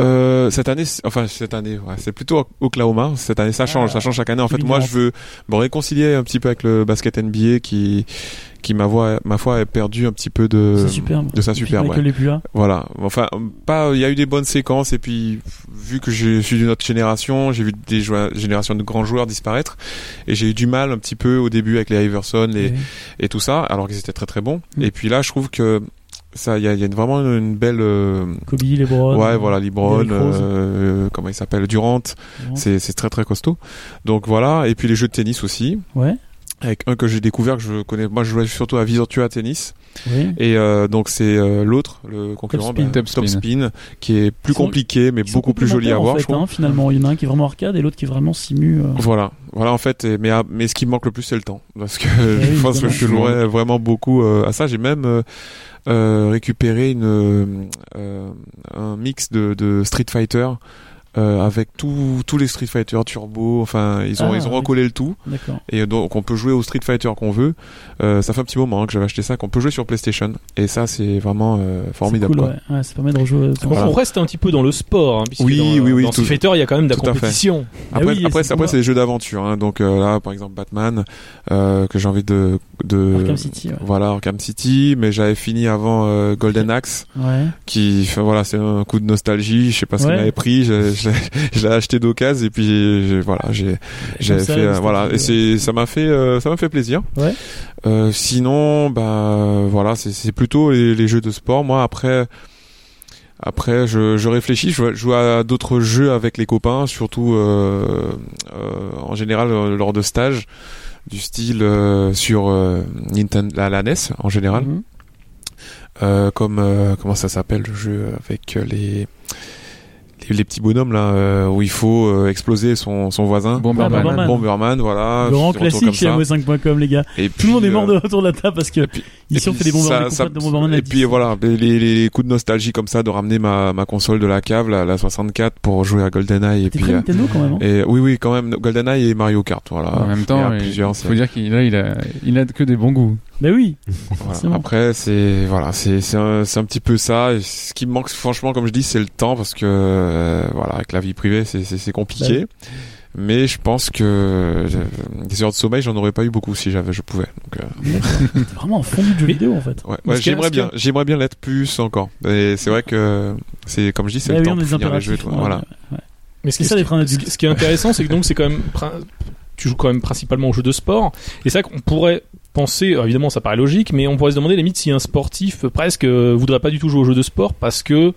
Euh, cette année, enfin cette année, ouais, c'est plutôt Oklahoma. Cette année, ça change, Ah, ça change chaque année. En fait, moi, je veux me réconcilier un petit peu avec le basket NBA qui, qui ma voix, ma foi, a perdu un petit peu de, superbe. de sa superbe. Ouais. Voilà. Enfin, pas, il y a eu des bonnes séquences et puis vu que je suis d'une autre génération, j'ai vu des générations de grands joueurs disparaître et j'ai eu du mal un petit peu au début avec les Iverson les, et tout ça, alors qu'ils étaient très très bons. Mm. Et puis là, je trouve que ça, il y a, y a une- vraiment une belle euh, Kobe, LeBron. Ouais, voilà, LeBron, euh, comment il s'appelle, Durant, Durant. c'est c'est très très costaud. Donc voilà, et puis les jeux de tennis aussi, Ouais, avec un que j'ai découvert que je connais, moi je jouais surtout à Virtua Tennis, oui. et euh, donc c'est euh, l'autre, le concurrent, Top Spin. bah, Top Spin. Spin, qui est plus sont- compliqué mais beaucoup plus joli à voir, je fait, trouve. hein, finalement, il y en a un qui est vraiment arcade et l'autre qui est vraiment simu. euh. Voilà, voilà en fait, et- mais mais ce qui me manque le plus c'est le temps, parce que oui, je pense que je jouerais vraiment beaucoup euh, à ça. J'ai même euh, récupéré une un mix de, de Street Fighter. Euh, avec tous tous les Street Fighter Turbo, enfin ils ont Ah, ils ont oui. recollé le tout D'accord. et donc on peut jouer au Street Fighter qu'on veut. Euh, ça fait un petit moment hein, que j'avais acheté ça, qu'on peut jouer sur PlayStation et ça c'est vraiment euh, formidable. Cool, ouais. Ouais, ça permet de rejouer. Voilà. On reste un petit peu dans le sport, hein, puisque Oui, dans, oui, oui, dans tout- Street Fighter, il y a quand même de la tout compétition. Après, Ah oui, après, après cool. c'est des jeux d'aventure, hein. donc euh, là par exemple Batman euh, que j'ai envie de de Arkham City, ouais. voilà Arkham City, mais j'avais fini avant euh, Golden Axe Ouais. qui enfin, voilà c'est un coup de nostalgie, je sais pas ce Ouais. qu'il m'avait pris, je, l'ai- acheté d'occasion et puis voilà j'ai fait euh, voilà et c'est ça m'a fait euh, ça m'a fait plaisir. Ouais. Euh, sinon bah voilà c'est plutôt les, les jeux de sport. Moi après après, je, je réfléchis, je joue- à d'autres jeux avec les copains, surtout euh, euh, en général lors de stages du style euh, sur Nintendo, la, la NES en général, Mhm. Comme comment ça s'appelle le jeu avec les les, les petits bonhommes là euh, où il faut euh, exploser son, son voisin. Bomberman. Bomberman. Bomberman, voilà. Le grand classique chez ça. mo5.com, les gars. Et Tout le monde puis, est mort euh, de autour de la table parce que puis- ici on fait des puis Bomberman, ça- ça- de Bomberman. Et puis 10. voilà, les, les, les coups de nostalgie comme ça, de ramener ma, ma console de la cave, la, la 64, pour jouer à GoldenEye. Et puis, très euh, Nintendo quand même. hein. et oui, oui, quand même, GoldenEye et Mario Kart, voilà. En même Il y temps, a il faut c'est- dire qu'il là, il a, il a que des bons goûts. Bah oui. voilà. Après, c'est voilà, c'est c'est un, c'est un petit peu ça. Et ce qui me manque, franchement, comme je dis, c'est le temps parce que voilà, avec la vie privée, c'est c'est c'est compliqué. Mais je pense que euh, des heures de sommeil, j'en aurais pas eu beaucoup si j'avais, je pouvais. Donc, euh, vraiment un fond du jeu vidéo en fait. ouais, ouais, j'aimerais bien, j'aimerais bien l'être plus encore. Et c'est vrai que c'est comme je dis, c'est Bah le oui, temps des finir les jeux. Voilà. Mais ce C'est qui, ça les freins ce qui- ce qui est intéressant, c'est que donc c'est quand même tu joues quand même principalement aux jeux de sport. Et c'est vrai qu'on pourrait penser, évidemment ça paraît logique, mais on pourrait se demander limite si un sportif euh, presque euh, voudrait pas du tout jouer aux jeux de sport parce que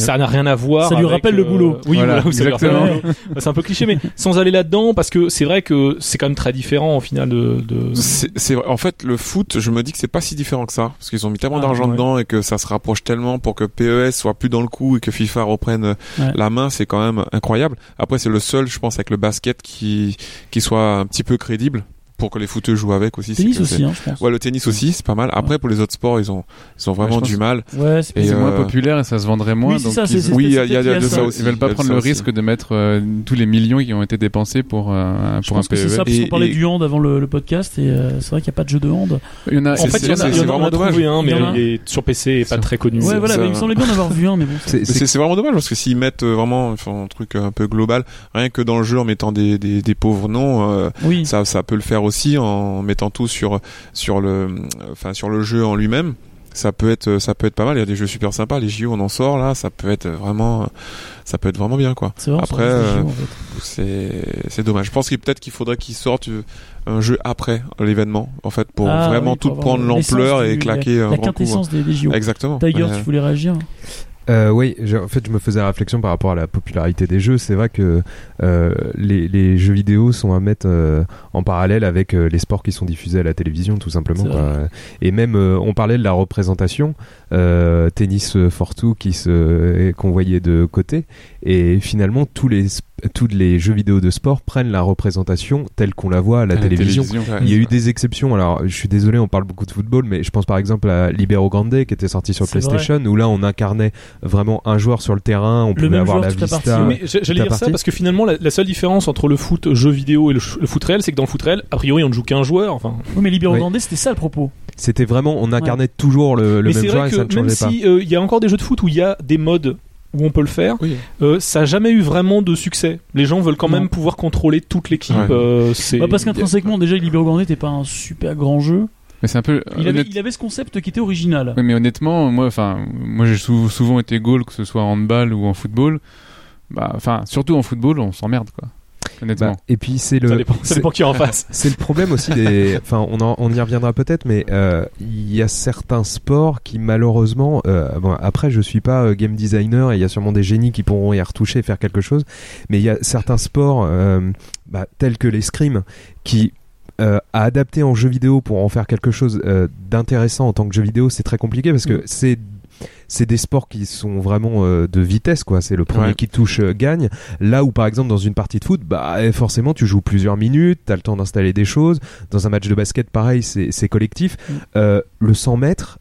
ça n'a rien à voir. Ça lui avec, rappelle le euh, boulot. Oui, Voilà, voilà, exactement. boulot. c'est un peu cliché, mais sans aller là-dedans, parce que c'est vrai que c'est quand même très différent au final de. de... C'est, c'est vrai. en fait le foot, je me dis que c'est pas si différent que ça, parce qu'ils ont mis tellement Ah, d'argent ouais. dedans et que ça se rapproche tellement pour que PES soit plus dans le coup et que FIFA reprenne Ouais. la main, c'est quand même incroyable. Après c'est le seul, je pense, avec le basket qui qui soit un petit peu crédible pour que les footeux jouent avec aussi. Tennis aussi, hein, je pense. Ouais, le tennis aussi, c'est pas mal. Après pour les autres sports, ils ont ils ont vraiment du mal. Ouais, c'est possible. moins euh, populaire et ça se vendrait moins. Oui, c'est donc ça, ils- Oui, il y a, c'est il y a peut-être de qu'il y a ça ça. aussi. Ils veulent pas prendre le aussi. risque de mettre euh, tous les millions qui ont été dépensés pour, euh, Je pour un que c'est PES. ça, parce qu'on parlait et- du hand avant le, le podcast, et euh, c'est vrai qu'il n'y a pas de jeu de hand. Il y en a, En c'est- fait, il y en a, c'est- vraiment a dommage. mais Il y en a un. il est sur PC et pas très connu. Ouais, voilà, ça- il me semblait bien en avoir vu un, mais bon. C'est- vraiment dommage parce que s'ils mettent euh, vraiment un truc un peu global, rien que dans le jeu en mettant des, des, des pauvres noms, euh, ça peut le faire aussi en mettant tout sur sur le enfin sur le jeu en lui-même. Ça peut être ça peut être pas mal. Il y a des jeux super sympas. Les JO on en sort là, ça peut être vraiment ça peut être vraiment bien quoi. Vrai, Après, euh, jeux, en fait. C'est dommage. Je pense qu'il peut-être qu'il faudrait qu'ils sortent euh, un jeu après l'événement en fait pour Ah, vraiment oui, tout pour prendre l'ampleur et claquer la, un la grand coup. quintessence des, des JO. Exactement. Mais, tu voulais réagir? Euh, oui, j'ai- en fait, je me faisais la réflexion par rapport à la popularité des jeux. C'est vrai que euh, les, les jeux vidéo sont à mettre euh, en parallèle avec euh, les sports qui sont diffusés à la télévision, tout simplement. Quoi. Et même, euh, on parlait de la représentation, euh, tennis euh, for two qui se qu'on voyait de côté, et finalement tous les tous les jeux vidéo de sport prennent la représentation telle qu'on la voit à la À la télévision. Il y a eu des exceptions. Alors, je suis désolé, on parle beaucoup de football, mais je pense par exemple à Libero Grande qui était sorti sur PlayStation, où là on incarnait vraiment un joueur sur le terrain, on même avoir joueur la toute la vista. partie, Mais j'- j'allais dire ça parce que finalement la, la seule différence entre le foot jeu vidéo et le, foot réel, c'est que dans le foot réel, a priori on ne joue qu'un joueur. Enfin, Oui, mais Libero Oui. C'était ça le propos. C'était vraiment, on incarnait toujours le, le mais même joueur vrai et ça ne que même changeait pas. si euh, il y a encore des jeux de foot où il y a des modes où on peut le faire, Oui. euh, ça n'a jamais eu vraiment de succès. Les gens veulent quand Non. même pouvoir contrôler toute l'équipe. Ouais. euh, c'est Bah, parce qu'intrinsèquement, déjà, Libero Grande n'était pas un super grand jeu. Mais c'est un peu. Il avait, honnête- il avait ce concept qui était original. Oui, mais honnêtement, moi, enfin, moi, j'ai sou- souvent été goal, que ce soit en handball ou en football. Bah, enfin, surtout en football, on s'emmerde, quoi. Honnêtement. Bah, et puis c'est le, ça dépend, ça dépend qui est en face. C'est le problème aussi des. Enfin, on, en- on y reviendra peut-être, mais euh, il y a certains sports qui malheureusement. euh, bon, après, je suis pas euh, game designer et il y a sûrement des génies qui pourront y retoucher et faire quelque chose. Mais il y a certains sports euh, bah, tels que l'escrime qui euh, à adapter en jeu vidéo pour en faire quelque chose euh, d'intéressant en tant que jeu vidéo, c'est très compliqué parce que c'est c'est des sports qui sont vraiment euh, de vitesse quoi. C'est le premier Ouais. qui touche euh, gagne. Là où par exemple dans une partie de foot bah eh, forcément tu joues plusieurs minutes t'as le temps d'installer des choses. Dans un match de basket pareil c'est collectif. Mm. Euh, le 100 mètres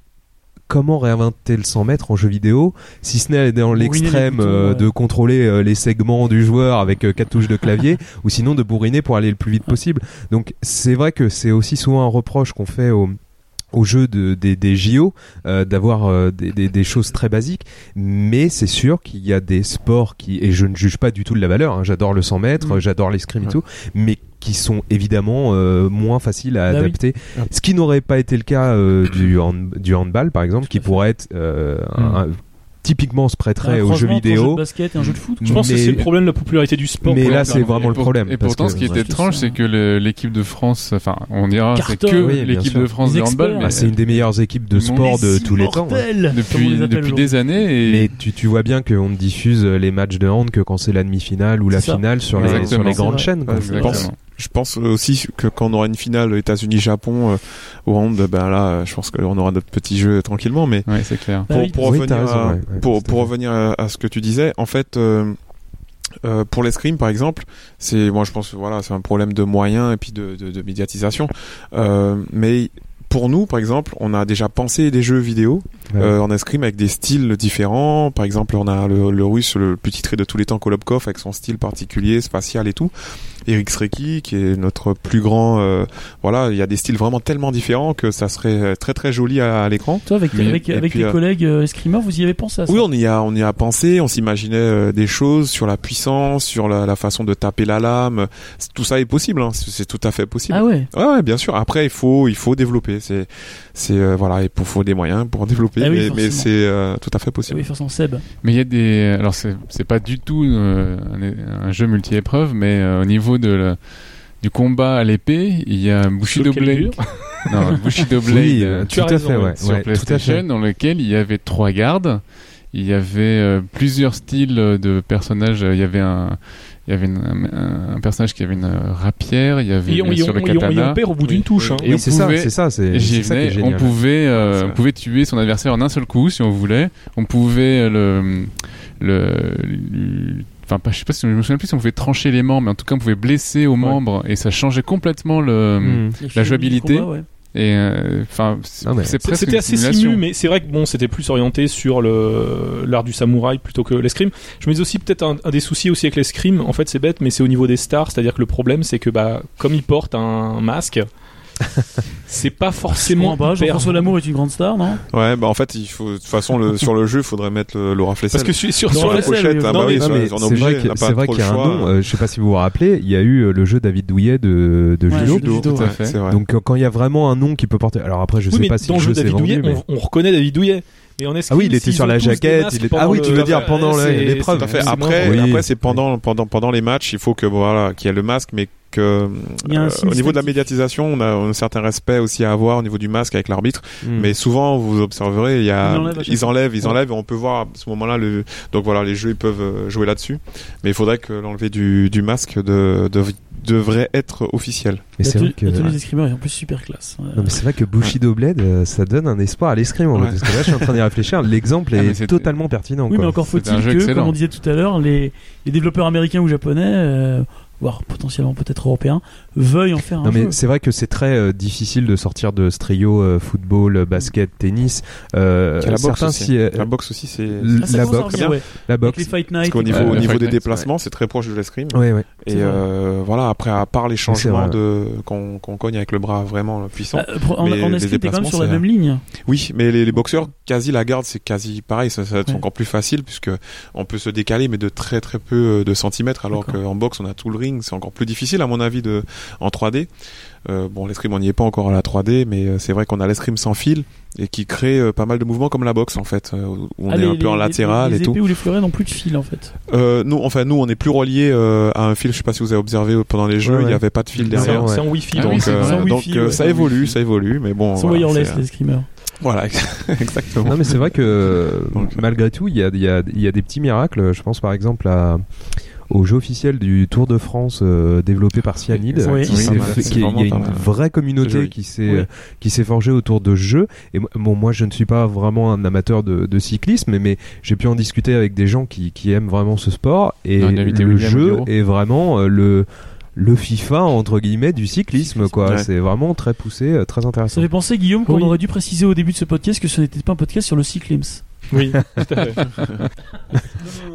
comment réinventer le 100 mètres en jeu vidéo si ce n'est dans l'extrême euh, de contrôler euh, les segments du joueur avec euh, quatre touches de clavier ou sinon de bourriner pour aller le plus vite possible. Donc c'est vrai que c'est aussi souvent un reproche qu'on fait aux au jeu de, des, des JO euh, d'avoir euh, des, des, des choses très basiques. Mais c'est sûr qu'il y a des sports qui et je ne juge pas du tout de la valeur hein, j'adore le 100 mètres Mm. j'adore l'escrime et Ouais. tout. Mais qui sont évidemment euh, moins faciles à Bah adapter Ouais. ce qui n'aurait pas été le cas euh, du, hand- du handball par exemple qui pourrait être euh, Mm. un- un- typiquement se prêterait aux jeux entre un jeu vidéo de basket et un jeu de foot. Je pense que c'est le problème de la popularité du sport. mais là c'est vraiment Et le pour- problème Et pourtant, ce qui est étrange, c'est que l'équipe de France, enfin, on dira, c'est que Oui, l'équipe de France de handball, Ah, c'est une des meilleures équipes de sport de tous les temps hein. depuis, depuis des années. Et Mais tu, tu vois bien qu'on ne diffuse les matchs de hand que quand c'est la demi-finale ou la finale sur les, sur grandes chaînes. Je pense aussi que quand on aura une finale États-Unis-Japon euh, au hand, ben là, euh, je pense qu'on aura notre petit jeu tranquillement. Mais Ouais, c'est clair. Pour, pour Oui, revenir, raison, à, ouais, ouais, pour, pour revenir à, à ce que tu disais, en fait, euh, euh, pour l'escrime par exemple, c'est moi je pense voilà, c'est un problème de moyens et puis de, de, de médiatisation. Euh, mais pour nous, par exemple, on a déjà pensé des jeux vidéo Ouais. euh, en escrime avec des styles différents. Par exemple, on a le, le russe, le plus titré de tous les temps, Kolobkov, avec son style particulier, spatial et tout. Eric Sreki, qui est notre plus grand. euh, voilà, il y a des styles vraiment tellement différents que ça serait très très joli à, à l'écran. Toi, avec, Mais- avec, avec puis, tes euh, collègues euh, escrimeurs, vous y avez pensé à ça Oui, on y a, on y a pensé, on s'imaginait euh, des choses sur la puissance, sur la, la façon de taper la lame. Tout ça est possible, hein, c'est c'est tout à fait possible. Ah ouais Ouais, ouais, bien sûr. Après, il faut, il faut développer. C'est, c'est euh, voilà, il faut- faut des moyens pour développer, Ah oui, mais, c'est euh, tout à fait Ah possible. oui, forcément, Seb. Mais il y a des. Alors, c'est c'est pas du tout euh, un, un jeu multi-épreuve, mais euh, au niveau de la- du combat à l'épée, il y a un Bushido Blade. Non, Bushido Blade Oui, euh, tu tout as à raison, fait, ouais. sur ouais, PlayStation, dans lequel il y avait trois gardes. il y avait euh, plusieurs styles de personnages. Il y avait un, il y avait une- un, un personnage qui avait une rapière, il y avait Et on, sûr on, le y- on y katana. perd au bout d'une touche. hein. Et Oui, c'est ça, pouvait- c'est ça, c'est on pouvait, euh, on pouvait tuer son adversaire en un seul coup si on voulait. On pouvait le, le, lui- enfin, je sais pas si je me souviens plus si on pouvait trancher les membres, mais en tout cas on pouvait blesser aux membres et ça changeait complètement le, Hmm. Les jouabilité. ouais. Et euh, enfin, Ah, presque C'était assez simu, mais c'est vrai que bon, c'était plus orienté sur le l'art du samouraï plutôt que l'escrime. Je me dis aussi peut-être un, un des soucis aussi avec l'escrime. En fait, c'est bête, mais c'est au niveau des stars, c'est-à-dire que le problème, c'est que bah, comme ils portent un masque, c'est pas forcément. Hyper- Jean-François Lamour est une grande star, non? Ouais, bah en fait, il faut de toute façon le, sur le jeu, il faudrait mettre le, Laura Flessel. Parce que sur, sur, sur la pochette, oui, ah non, bah mais- oui, c'est vrai qu'il y a un nom. euh, je sais pas si vous vous rappelez, il y a eu euh, le jeu David Douillet de, de Ouais, judo. judo, tout à Ouais, fait. c'est vrai. Donc euh, quand il y a vraiment un nom qui peut porter. Alors après, je Oui, sais pas si dans le jeu David. Douillet, mais- on, on reconnaît David Douillet. Mais en Ah oui, il était sur la jaquette, il est- ah oui, tu veux dire pendant l'épreuve. Après, Oui. après c'est pendant, pendant, pendant les matchs, il faut que voilà, qu'il y ait le masque, mais que euh, au niveau de la médiatisation, on a un certain respect aussi à avoir au niveau du masque avec l'arbitre. Hmm. Mais souvent, vous observerez, il y a, Ils enlèvent, ils Ouais. enlèvent, et on peut voir à ce moment-là le. Donc voilà, les jeux ils peuvent euh, jouer là-dessus, mais il faudrait que l'enlever du, du masque de, de- devrait être officiel. Mais c'est vrai que. escrimeurs est en plus super classe. Ouais. Non, mais c'est vrai que Bushido Blade, euh, ça donne un espoir à l'escrime. en fait, Ouais. Parce que là, je suis en train d'y réfléchir. L'exemple Ah, est totalement pertinent. Oui, quoi. mais encore faut-il que, excellent. comme on disait tout à l'heure, les, les développeurs américains ou japonais, euh, voire potentiellement peut-être européens, veuillent en faire un Non mais jeu. c'est vrai que c'est très euh, difficile de sortir de ce trio euh, football, euh, basket, tennis. Euh, la boxe aussi. euh, La boxe aussi, c'est. Ah, la boxe, ouais. la boxe. les Fight Night. Parce qu'au et niveau. Euh, au niveau Fight des Night, déplacements, c'est très proche de l'escrime. Ouais, ouais. Et euh, voilà, après, à part les changements de qu'on qu'on cogne avec le bras vraiment puissant. Bah, en, Mais en les escrime, t'es quand même déplacements, sur la même ligne. Oui, mais les, les boxeurs, quasi la garde, c'est quasi pareil. Ça, ça va être Ouais. encore plus facile puisque on peut se décaler, mais de très très peu de centimètres, alors qu'en boxe, on a tout le ring. C'est encore plus difficile, à mon avis, de en 3D. Euh, bon, l'escrime, on n'y est pas encore à la 3D, mais euh, c'est vrai qu'on a l'escrime sans fil et qui crée euh, pas mal de mouvements comme la boxe en fait, euh, où on Ah, est les- un peu en les- latéral les et tout. épées ou les fleurets n'ont plus de fil en fait. Euh, nous, enfin, nous, on n'est plus relié euh, à un fil. Je sais pas si vous avez observé pendant les jeux, Ouais, il ouais. n'y avait pas de fil derrière. ouais. c'est en Wi-Fi. Ah donc, ça évolue, ça évolue, mais bon. Sans voilà, wireless, les escrimeurs. Voilà, exactement. Non mais c'est vrai que Donc, malgré tout, il y a, il y, a, il y a des petits miracles. Je pense par exemple à au jeu officiel du Tour de France euh, développé par Cyanide, Oui. qui Oui, s'est pas mal, fait- c'est qui est- il y a une vraie communauté qui s'est Oui. euh, qui s'est forgée autour de ce jeu. Et bon, moi, je ne suis pas vraiment un amateur de, de cyclisme, mais, mais j'ai pu en discuter avec des gens qui, qui aiment vraiment ce sport. Et le William jeu est vraiment euh, le le FIFA entre guillemets du cyclisme, Cyclisme, quoi. ouais. C'est vraiment très poussé, euh, très Ça intéressant. fait penser, Guillaume, qu'on Oui. aurait dû préciser au début de ce podcast que ce n'était pas un podcast sur le cyclisme. Oui, tout à fait.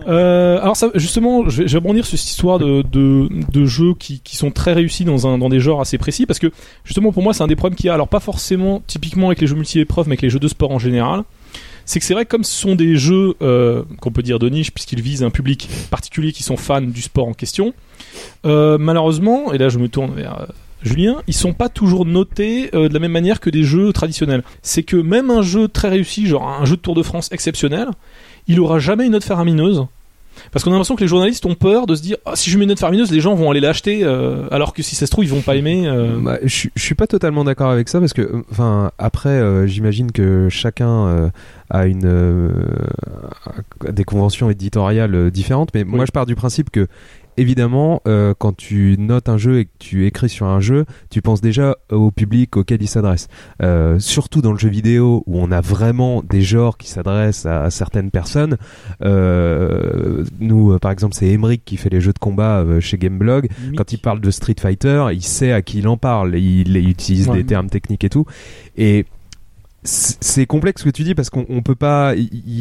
Euh, alors ça, justement, je vais, je vais rebondir sur cette histoire de, de, de jeux qui, qui sont très réussis dans, un, dans des genres assez précis, parce que justement pour moi c'est un des problèmes qu'il y a, alors pas forcément typiquement avec les jeux multi-épreuves, mais avec les jeux de sport en général, c'est que c'est vrai que comme ce sont des jeux euh, qu'on peut dire de niche, puisqu'ils visent un public particulier qui sont fans du sport en question, euh, malheureusement, et là je me tourne vers... Julien, ils sont pas toujours notés euh, de la même manière que des jeux traditionnels. C'est que même un jeu très réussi, genre un jeu de Tour de France exceptionnel, il aura jamais une note faramineuse. Parce qu'on a l'impression que les journalistes ont peur de se dire Ah, si je mets une note faramineuse, les gens vont aller l'acheter, euh, alors que si ça se trouve, ils vont pas aimer. euh. Bah, je, suis- je suis pas totalement d'accord avec ça parce que, enfin, après, euh, j'imagine que chacun a une des conventions éditoriales différentes, mais moi, je pars du principe que évidemment, euh, quand tu notes un jeu et que tu écris sur un jeu, tu penses déjà au public auquel il s'adresse. Euh, surtout dans le jeu vidéo où on a vraiment des genres qui s'adressent à, à certaines personnes. Euh, nous, par exemple, c'est Emeric qui fait les jeux de combat chez Gameblog. Quand il parle de Street Fighter, il sait à qui il en parle. Il, il utilise Ouais. des termes techniques et tout. Et c'est complexe ce que tu dis parce qu'on on peut pas,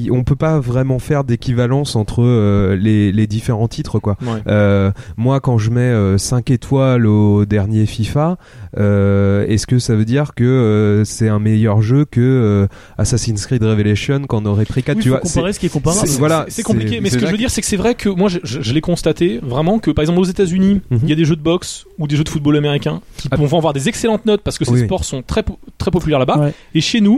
on peut pas vraiment faire d'équivalence entre euh, les, les différents titres quoi. Ouais. Euh, moi, quand je mets 5 étoiles au dernier FIFA, euh, est-ce que ça veut dire que euh, c'est un meilleur jeu que euh, Assassin's Creed Révélation qu'on aurait pris 4 Oui, tu faut vois? Comparer ce qui est comparable. c'est- voilà, c'est compliqué, mais ce que je veux dire, c'est que c'est vrai que moi, je, je- je l'ai constaté vraiment que, par exemple, aux États-Unis, Mhm. il y a des jeux de boxe ou des jeux de football américain qui Ah. vont avoir des excellentes notes parce que ces Oui, oui. sports sont très, très populaires là-bas. Ouais. Et chez nous,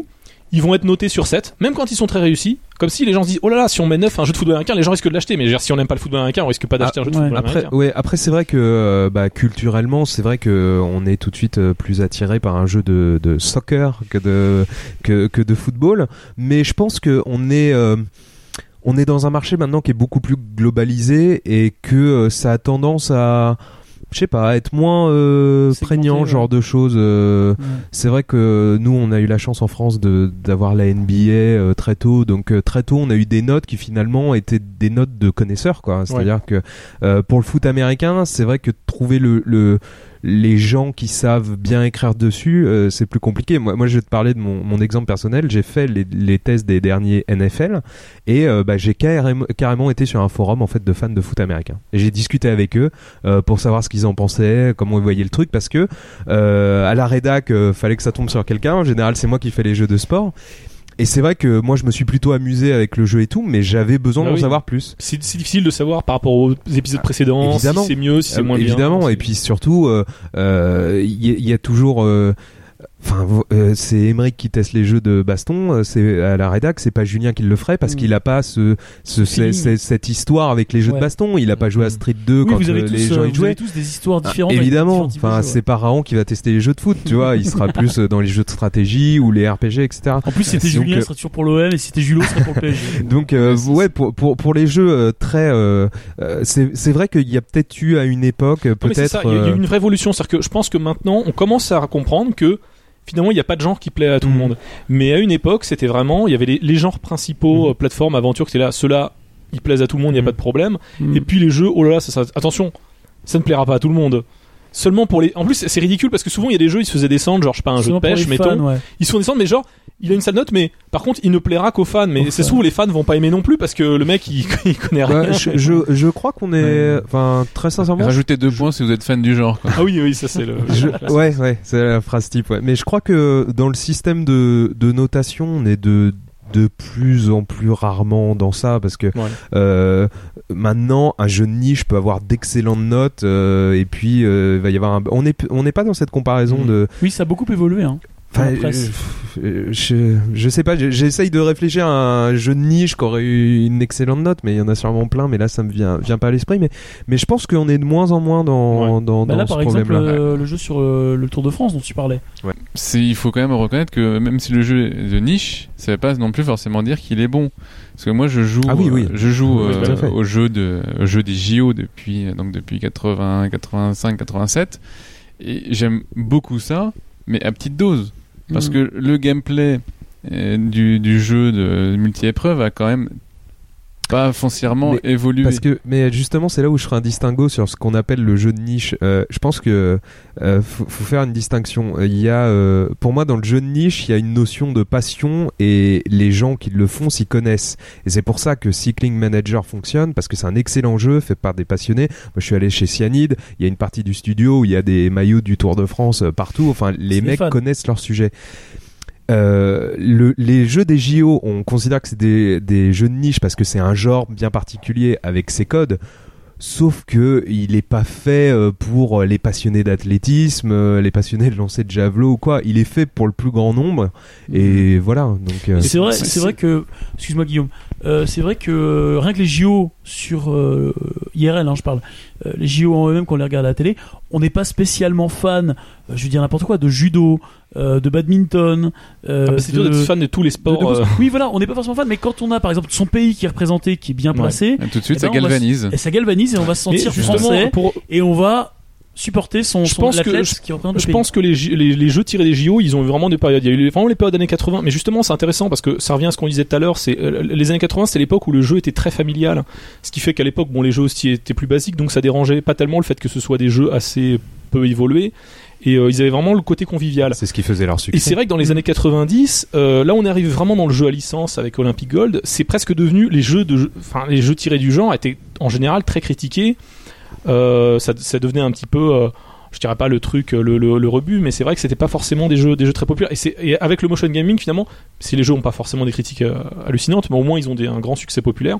ils vont être notés sur 7, même quand ils sont très réussis. Comme si les gens se disent, oh là là, si on met 9 un jeu de football américain, les gens risquent de l'acheter. Mais si on n'aime pas le football américain, on risque pas d'acheter un jeu de ouais. football Après, américain. ouais, après c'est vrai que euh, bah, culturellement, c'est vrai que on est tout de suite euh, plus attiré par un jeu de, de soccer que de que, que de football. Mais je pense que on est euh, on est dans un marché maintenant qui est beaucoup plus globalisé et que ça a tendance à je sais pas, être moins euh, prégnant, ouais. genre de choses. euh, Ouais. C'est vrai que nous, on a eu la chance en France de d'avoir la NBA euh, très tôt, donc euh, très tôt, on a eu des notes qui finalement étaient des notes de connaisseurs, quoi. C'est-à-dire que euh, pour le foot américain, c'est vrai que trouver le, le les gens qui savent bien écrire dessus, euh, c'est plus compliqué. Moi, je vais te parler de mon, mon exemple personnel. J'ai fait les, les tests des derniers NFL et euh, bah, j'ai carrément, été sur un forum en fait de fans de foot américain. J'ai discuté avec eux euh, pour savoir ce qu'ils en pensaient, comment ils voyaient le truc, parce que euh, à la rédac, euh, fallait que ça tombe sur quelqu'un. En général, c'est moi qui fais les jeux de sport. Et c'est vrai que moi, je me suis plutôt amusé avec le jeu et tout, mais j'avais besoin Bah d'en oui. savoir plus. C'est difficile de savoir par rapport aux épisodes précédents évidemment. si c'est mieux, si c'est Euh, moins bien. évidemment et puis surtout euh, euh, il y, a- il y a toujours euh, Enfin, euh, c'est Emeric qui teste les jeux de baston. euh, C'est à la rédac, c'est pas Julien qui le ferait parce Mm. qu'il a pas ce, ce cette histoire avec les jeux Ouais. de baston. Il a pas joué à Mm. Street 2 Oui, quand vous avez euh, tous, les euh, gens y vous jouaient. avez tous des histoires Ah, différentes. avec évidemment, différents enfin c'est pas Raon qui va tester les jeux de foot, tu vois. Il sera plus euh, dans les jeux de stratégie ou les RPG, etc. ouais. En plus, c'était Julien, euh, ce serait toujours pour l'OM, et si c'était Julo, ce serait pour le PSG. Donc euh, ouais pour, pour pour les jeux euh, très euh, euh, c'est c'est vrai qu'il y a peut-être eu à une époque euh, peut-être il y a- il euh, eu une vraie évolution. C'est-à-dire que je pense que maintenant, on commence à comprendre que finalement, il n'y a pas de genre qui plaît à tout le Mhm. monde. Mais à une époque, c'était vraiment, il y avait les, les genres principaux, Mhm. euh, plateformes, aventures, qui étaient là. Ceux-là, ils plaisent à tout le monde, il n'y a Mhm. pas de problème. Mm. Et puis les jeux, oh là là, ça, ça- attention, ça ne plaira pas à tout le monde. Seulement pour les. En plus, c'est ridicule parce que souvent il y a des jeux, ils se faisaient descendre, genre je sais pas, un jeu de pêche, mettons. fans, ouais. Ils se font descendre, mais genre, il a une sale note, mais par contre, il ne plaira qu'aux fans. Mais c'est souvent les fans vont pas aimer non plus parce que le mec, il, il connaît rien. ouais, je, je, je crois qu'on est Ouais. enfin très sincèrement Rajoutez deux points si vous êtes fan du genre. Quoi. Ah oui, oui, ça c'est le. Je- ouais, ouais, c'est la phrase type. Ouais. Mais je crois que dans le système de, de notation, on est de de plus en plus rarement dans ça parce que Ouais. euh, maintenant un jeu de niche peut avoir d'excellentes notes euh, et puis euh, il va y avoir un... on est on n'est pas dans cette comparaison Mhm. de Oui, ça a beaucoup évolué. Hein. Enfin, presse. euh, je, je sais pas, j'essaye de réfléchir à un jeu de niche qui aurait eu une excellente note, mais il y en a sûrement plein, mais là ça me vient, vient pas à l'esprit. Mais, mais je pense qu'on est de moins en moins dans, dans, Bah dans là, ce par exemple, problème-là. euh, le jeu sur euh, le Tour de France dont tu parlais. Il faut quand même reconnaître que même si le jeu est de niche, ça veut pas non plus forcément dire qu'il est bon. Parce que moi, je joue, Ah oui, oui. euh, je joue Oui, euh, au jeu de, au jeu des JO depuis euh, donc depuis 80, 85, 87, et j'aime beaucoup ça, mais à petite dose. Parce Mm. que le gameplay euh, du, du jeu de multi-épreuve a quand même pas foncièrement Mais évolué. Parce que, mais justement, c'est là où je ferai un distinguo sur ce qu'on appelle le jeu de niche. Euh, je pense que euh, faut, faut faire une distinction. Euh, Il y a, euh, pour moi, dans le jeu de niche, il y a une notion de passion et les gens qui le font s'y connaissent. Et c'est pour ça que Cycling Manager fonctionne parce que c'est un excellent jeu fait par des passionnés. Moi, je suis allé chez Cyanide. Il y a une partie du studio où il y a des maillots du Tour de France euh, partout. Enfin, les mecs connaissent leur sujet. Euh, le, les jeux des JO, on considère que c'est des, des jeux de niche parce que c'est un genre bien particulier avec ses codes. Sauf que il est pas fait euh, pour les passionnés d'athlétisme, euh, les passionnés de lancer de javelot ou quoi. Il est fait pour le plus grand nombre. Et voilà. Donc. euh, C'est vrai, c'est- c'est vrai que, excuse-moi Guillaume, euh, c'est vrai que rien que les JO sur euh, IRL, hein, je parle, euh, les JO en eux-mêmes quand on les regarde à la télé, on n'est pas spécialement fan, euh, je veux dire n'importe quoi, de judo, euh, de badminton. euh, Ah bah, c'est de- dur d'être fan de tous les de- sports. de euh, Oui, voilà, on n'est pas forcément fan, mais quand on a par exemple son pays qui est représenté, qui est bien placé, tout de suite, Eh ça ben, va galvanise. et ça galvanise et on va se sentir français pour, et on va supporter son, Je son pense que- je- qui représente le Je pays. pense que les, les jeux tirés des JO, ils ont eu vraiment des périodes. Il y a eu vraiment les périodes années 80, mais justement, c'est intéressant parce que ça revient à ce qu'on disait tout à l'heure. C'est euh, les années 80, c'était l'époque où le jeu était très familial, ce qui fait qu'à l'époque, bon, les jeux aussi étaient plus basiques, donc ça dérangeait pas tellement le fait que ce soit des jeux assez peu évolués. Et euh, ils avaient vraiment le côté convivial. c'est ce qui faisait leur succès. Et c'est vrai que dans les années 90, euh, là on arrive vraiment dans le jeu à licence avec Olympic Gold, c'est presque devenu les jeux de, enfin les jeux tirés du genre étaient en général très critiqués. Euh, ça, devenait un petit peu, euh, je dirais pas le truc, le, le, rebut, mais c'est vrai que c'était pas forcément des jeux, très populaires. Et, avec le motion gaming finalement, si les jeux ont pas forcément des critiques euh, hallucinantes, mais au moins ils ont un grand succès populaire.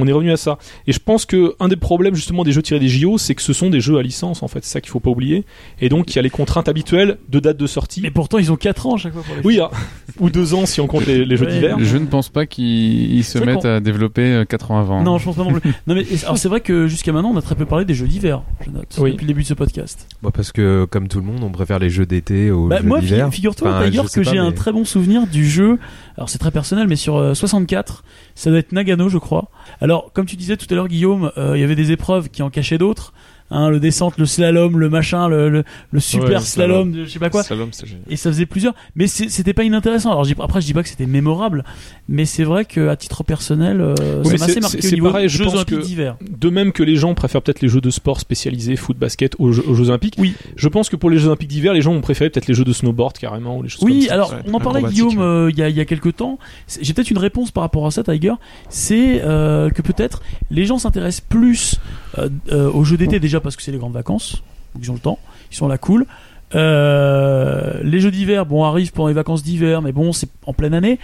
On est revenu à ça. Et je pense que un des problèmes justement des jeux tirés des JO, c'est que ce sont des jeux à licence en fait, c'est ça qu'il faut pas oublier. Et donc il y a les contraintes habituelles de date de sortie. Mais pourtant, ils ont 4 ans à chaque fois pour les Oui, ah, ou deux ans si on compte les, les jeux Ouais. d'hiver. Je ne pense pas qu'ils ils se mettent à développer euh, 4 ans avant. Non, je pense pas non plus. non, mais alors c'est vrai que jusqu'à maintenant, on a très peu parlé des jeux d'hiver, je note, Oui. depuis le début de ce podcast. Bah, parce que comme tout le monde, on préfère les jeux d'été aux Bah, jeux moi, d'hiver. figure-toi, Enfin, sais que j'ai un mais- très bon souvenir du jeu. Alors, c'est très personnel, mais sur euh, 64, ça doit être Nagano, je crois. Alors, comme tu disais tout à l'heure, Guillaume, euh, il y avait des épreuves qui en cachaient d'autres. Hein, le descente, le slalom, le machin, le, le, le super Ouais, le slalom, de je sais pas quoi. Slalom. Et ça faisait plusieurs. Mais c'était pas inintéressant. Alors, après, je dis pas que c'était mémorable, mais c'est vrai qu'à titre personnel, euh, Oui, ça m'a assez c'est- marqué au c'est niveau pareil, je Jeux Olympiques que- d'hiver. De même que les gens préfèrent peut-être les jeux de sport spécialisés, foot, basket, aux Jeux, aux Jeux Olympiques. Oui. Je pense que pour les Jeux Olympiques d'hiver, les gens ont préféré peut-être les jeux de snowboard carrément ou les choses Oui, comme ça. alors on en parlait Guillaume euh, il y, a, il y a quelques temps. J'ai peut-être une réponse par rapport à ça, Tiger. C'est euh, que peut-être les gens s'intéressent plus euh, euh, aux jeux d'été déjà parce que c'est les grandes vacances, donc ils ont le temps, ils sont là cool. Euh, les jeux d'hiver, bon, arrivent pendant les vacances d'hiver, mais bon, c'est en pleine année,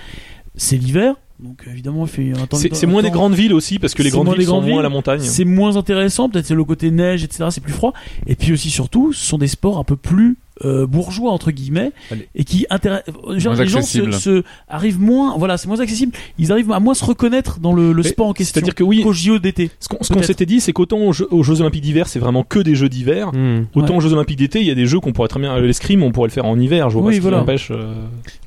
c'est l'hiver, donc évidemment, il fait un temps. C'est moins des grandes villes aussi parce que les grandes villes sont moins à la montagne. C'est moins intéressant, peut-être c'est le côté neige, etc. C'est plus froid. Et puis aussi, surtout, ce sont des sports un peu plus euh, bourgeois entre guillemets Allez. et qui intéressent. Genre, Moins les gens se, arrivent moins. Voilà, c'est moins accessible. Ils arrivent à moins se reconnaître dans le, sport en question. C'est-à-dire que oui, qu'au JO d'été. ce qu'on s'était dit, c'est qu'autant aux Jeux, aux Jeux Olympiques d'hiver, c'est vraiment que des jeux d'hiver. Hmm. Autant Ouais. aux Jeux Olympiques d'été, il y a des jeux qu'on pourrait très bien. euh, L'escrime, on pourrait le faire en hiver. Je vois Oui, pas ce qui voilà. empêche. euh,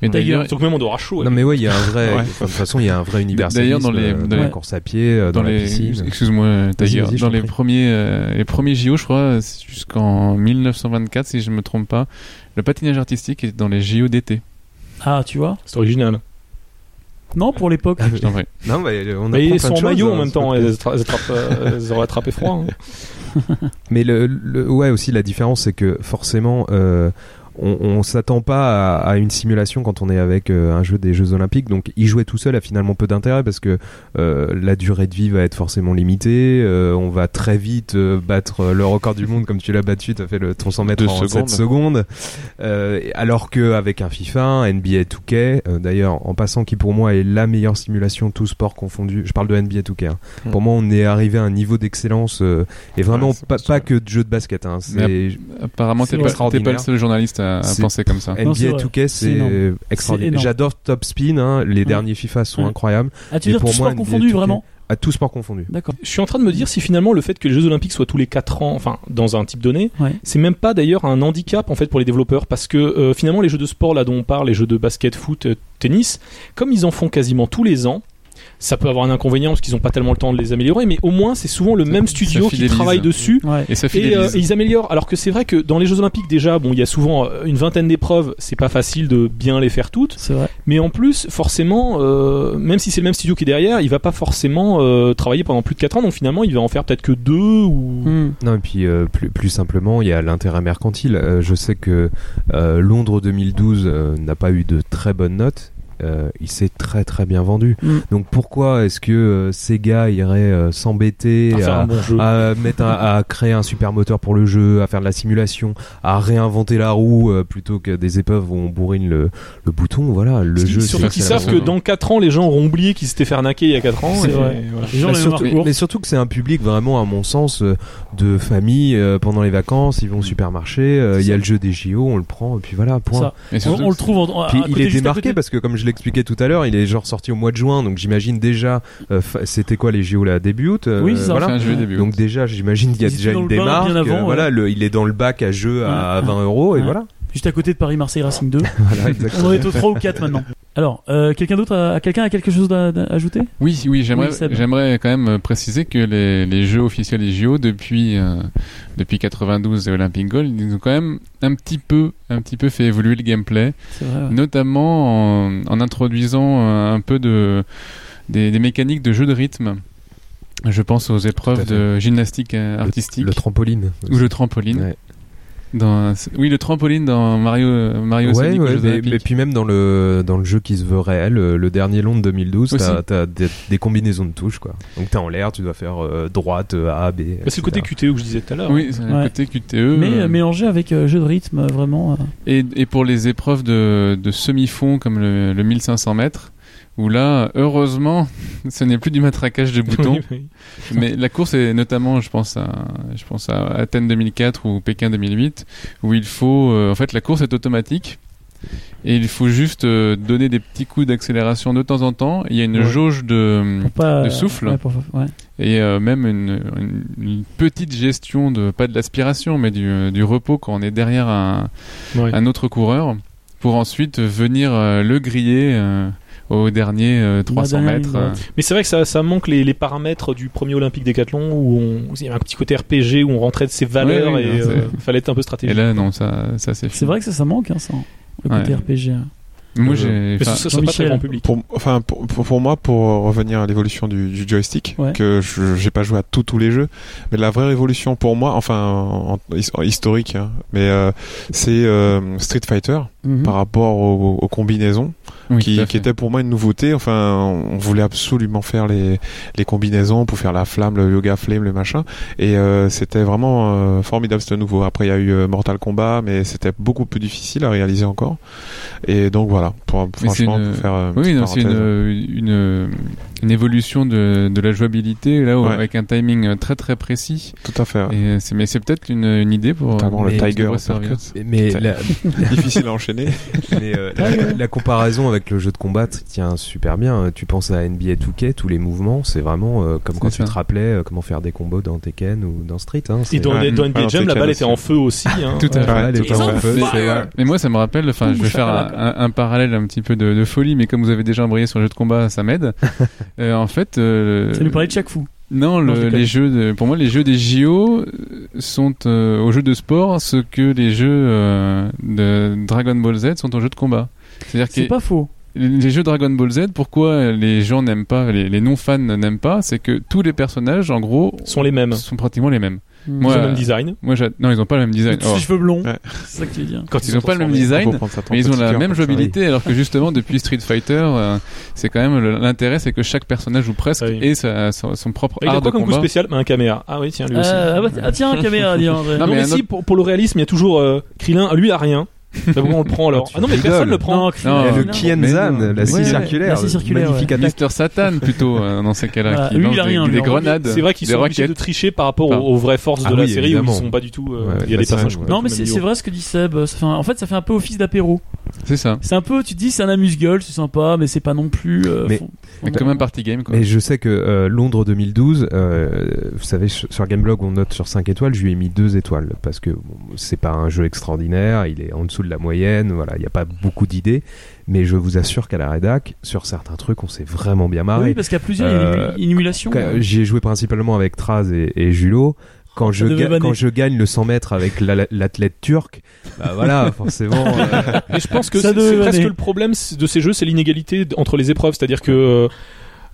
Mais d'ailleurs, Surtout que même on aura chaud. Non mais ouais, il y a un vrai. Ouais. de toute façon, il y a un vrai universalisme D'ailleurs, dans les- euh, dans la les- course à pied, euh, dans, dans la les, piscine. excuse-moi, je dans les premiers, euh, les premiers JO, je crois, c'est jusqu'en 1924, si je me trompe pas, le patinage artistique est dans les JO d'été. Ah, tu vois. C'est original. Non, pour l'époque. Ah, Je t'en prie. Non, mais on Mais ils plein sont de en choses, maillot hein, en même ce temps. Elles, attra- elles attrapent, euh, elles auraient attrapé froid. hein. Mais le, le- ouais aussi la différence c'est que forcément euh, on, on s'attend pas à, à une simulation quand on est avec euh, un jeu des Jeux Olympiques donc y jouer tout seul a finalement peu d'intérêt parce que euh, la durée de vie va être forcément limitée euh, on va très vite euh, battre euh, le record du monde comme tu l'as battu tu as fait le ton 100 mètres en 7 secondes. secondes Euh, alors que avec un FIFA NBA 2K euh, d'ailleurs en passant qui pour moi est la meilleure simulation tout sport confondu je parle de NBA 2K hein. Hmm. pour moi on est arrivé à un niveau d'excellence euh, et vraiment Ouais, pas, pas que de jeu de basket hein, Apparemment, t'es pas, pas le seul journaliste à, à penser comme ça. NBA vrai. 2K C'est extraordinaire j'adore Top Spin hein, les Ouais. derniers FIFA sont Ouais. incroyables Ah, tu Et veux dire pour tout moi, sport confondu, 2K, vraiment à tout sport confondu D'accord. Je suis en train de me dire si finalement le fait que les Jeux Olympiques soient tous les 4 ans, enfin dans un type donné, Ouais. c'est même pas d'ailleurs un handicap en fait pour les développeurs parce que euh, finalement les jeux de sport là dont on parle, les jeux de basket, foot, euh, tennis, comme ils en font quasiment tous les ans, ça peut avoir un inconvénient parce qu'ils n'ont pas tellement le temps de les améliorer, mais au moins c'est souvent le Ça- même studio qui travaille dessus. Ouais. Et ça Et, fidélise. euh, et ils améliorent. Alors que c'est vrai que dans les Jeux Olympiques déjà, bon, il y a souvent euh, une vingtaine d'épreuves. C'est pas facile de bien les faire toutes. C'est vrai. Mais en plus, forcément, euh, même si c'est le même studio qui est derrière, il va pas forcément euh, travailler pendant plus de 4 ans. Donc finalement, il va en faire peut-être que deux ou. Hmm. non et puis euh, plus, plus simplement il y a l'intérêt mercantile Euh, je sais que euh, Londres 2012 euh, n'a pas eu de très bonnes notes euh, il s'est très très bien vendu Mm. donc pourquoi est-ce que euh, Sega irait euh, s'embêter à à, bon à mettre un- à créer un super moteur pour le jeu, à faire de la simulation, à réinventer la roue euh, plutôt que des épreuves où on bourrine le, le bouton. Voilà, le jeu. surtout c'est- qu'ils savent que dans 4 ans, les gens auront oublié qu'ils s'étaient fait arnaquer il y a 4 ans. C'est et vrai. voilà. Les gens Bah, les surtout, mais surtout que c'est un public vraiment, à mon sens, euh, de famille euh, pendant les vacances. Ils vont au supermarché. euh, Il y a le jeu des JO, on le prend et puis voilà. Point. Ça. Mais On, le trouve en, à- Puis à il est démarqué côté. parce que comme je l'expliquais tout à l'heure, il est genre sorti au mois de juin, donc j'imagine déjà, euh, fa- c'était quoi les JO là début août euh, Oui, ça. voilà. c'est un jeu début. Donc déjà, j'imagine qu'il y a déjà une euh, ouais. Voilà, le, il est dans le bac à jeu à Ouais. 20 euros et Ouais. voilà. Juste à côté de Paris-Marseille Racing 2. Voilà, On en est au 3 ou 4 maintenant. Alors, euh, quelqu'un d'autre a, a- quelqu'un a quelque chose à, à ajouter? Oui, oui, j'aimerais, Oui, Seb. j'aimerais quand même préciser que les, les jeux officiels des JO depuis euh, depuis 92 et Olympic Gold, ils ont quand même un petit peu, un petit peu fait évoluer le gameplay, C'est vrai. ouais. notamment en, en introduisant euh, un peu de des, des mécaniques de jeu de rythme. Je pense aux épreuves de gymnastique euh, artistique Le trampoline. ou le trampoline. Ouais. Dans, oui, le trampoline dans Mario Mario Ouais, Sonic mais, puis même dans le dans le jeu qui se veut réel, euh, le dernier long de 2012, Aussi. t'as as des, des combinaisons de touches quoi. Donc t'es en l'air, tu dois faire euh, droite, euh, A, B. Bah, c'est le côté. QTE que je disais tout à l'heure. Oui, c'est le côté QTE. Mais euh, mélangé avec euh, jeu de rythme, vraiment. euh, Et, et pour les épreuves de, de semi-fond comme le, le 1500 mètres, où là, heureusement, ce n'est plus du matraquage de boutons, Oui, oui. mais la course est notamment, je pense à, je pense à Athènes 2004 ou Pékin 2008, où il faut, euh, en fait, la course est automatique. Et il faut juste euh, donner des petits coups d'accélération de temps en temps. Il y a une Ouais. jauge de, Pour pas, de souffle. ouais, pour- ouais. et euh, même une, une- une petite gestion de pas de l'aspiration mais du, du repos quand on est derrière un, autre coureur pour ensuite venir euh, le griller euh, au dernier euh, 300 dernière mètres euh. Mais c'est vrai que ça, ça manque les, les paramètres du premier Olympique Décathlon où on, où il y avait un petit côté RPG où on rentrait de ses valeurs Ouais, et non, euh, fallait être un peu et stratégique. là non ça ça c'est C'est vrai que ça, ça manque, hein, ça. Le côté Ouais. RPG. hein. Moi Euh, j'ai enfin, ce pas public. Pour, enfin, pour, pour, pour moi, pour revenir à l'évolution du, du joystick, Ouais. que je j'ai pas joué à tous tous les jeux, mais la vraie révolution pour moi, enfin en, en- historique, hein, mais euh, c'est euh, Street Fighter Mhm. par rapport aux, aux combinaisons, oui, qui, qui était pour moi une nouveauté. Enfin, on voulait absolument faire les, les combinaisons pour faire la flamme, le yoga flame, le machin, et euh, c'était vraiment euh, formidable, c'était nouveau. Après, il y a eu euh, Mortal Kombat, mais c'était beaucoup plus difficile à réaliser encore. Et donc voilà, pour, Mais c'est franchement, une- pour faire euh, une oui c'est une, une une évolution de, de la jouabilité là où- Ouais. avec un timing très très précis Tout à fait. ouais. et euh, c'est mais c'est peut-être une, une idée pour Notamment le Tiger. Mais C'est- la, difficile à enchaîner. mais, euh, la, la comparaison avec le jeu de combat tient super bien. Tu penses à NBA 2K, tous les mouvements, c'est vraiment euh, comme quand tu te rappelais euh, comment faire des combos dans Tekken ou dans Street. Hein, Et dans, Ouais. dans Ouais, NBA Jam, la balle était en feu aussi. Hein. Tout à fait. Mais moi, ça me rappelle, enfin, je vais faire un, un- un parallèle un petit peu de, de folie, mais comme vous avez déjà embrayé sur le jeu de combat, ça m'aide. Euh, en fait, euh, Ça nous parlait de chaque fou. non, le- les jeux, de, pour moi, les jeux des JO sont euh, aux jeux de sport ce que les jeux euh, de Dragon Ball Z sont aux jeux de combat. C'est-à-dire C'est que pas faux. les jeux Dragon Ball Z, pourquoi les gens n'aiment pas, les, les non-fans n'aiment pas, c'est que tous les personnages, en gros, Sont les mêmes. sont pratiquement les mêmes. Ils Moi, ont le même design. Moi, j'a- non, ils ont pas le même design. Tous Oh. les cheveux blonds. Ouais. C'est ça que tu veux dire. Quand Ils sont ont pas le même transformés. design, Mais ils ont la même jouabilité, alors que justement depuis Street Fighter, euh, c'est quand même le- l'intérêt, c'est que chaque personnage ou presque Ah oui. ait sa- son, son propre Et il a art de quoi comme coup combat. spécial Bah, Un caméra. Ah oui, tiens, lui aussi. Euh, ah, bah, ah, tiens, caméra, dis André. Non, Non, mais mais, un si, autre- pour, pour le réalisme, il y a toujours euh, Krillin. Lui, il a rien. Mais pourquoi on le prend alors tu Ah non, mais personne le prend. Non, Non, Krillin, Et le. Kienzan, la scie Ouais, ouais, circulaire, la scie circulaire, magnifique. Mister Satan plutôt euh, dans ces cas-là, qui lui, lance il a des, rien, des lui, en grenades, C'est vrai qu'ils des sont obligés de roquettes. tricher par rapport aux, vraies forces Ah de la oui, série évidemment. où ils sont pas du tout. euh, Ouais, il y a bah, des personnages. ouais. Non, mais c'est vrai ce que dit Seb. Ça fait un- En fait, ça fait un peu office d'apéro. C'est ça. C'est un peu, tu te dis, c'est un amuse-gueule, c'est sympa, mais c'est pas non plus. euh, Mais- fond- Mais comme un party game quoi. Mais je sais que euh, Londres 2012, euh, vous savez, sur sur Gameblog, on note sur 5 étoiles, je lui ai mis 2 étoiles parce que bon, c'est pas un jeu extraordinaire, il est en dessous de la moyenne, voilà, il n'y a pas beaucoup d'idées, mais je vous assure qu'à la rédac, sur certains trucs, on s'est vraiment bien Ah oui, marré. parce qu'il y a plusieurs, il y a une Euh, émulation. Quand- J'y ai joué principalement avec Traz et, et Julot. Quand, je ga- quand je gagne le 100 mètres avec la- l'athlète turc, bah voilà, forcément. euh, Et je pense que Ça c'est devait c'est presque le problème de ces jeux, c'est l'inégalité entre les épreuves. C'est-à-dire que euh,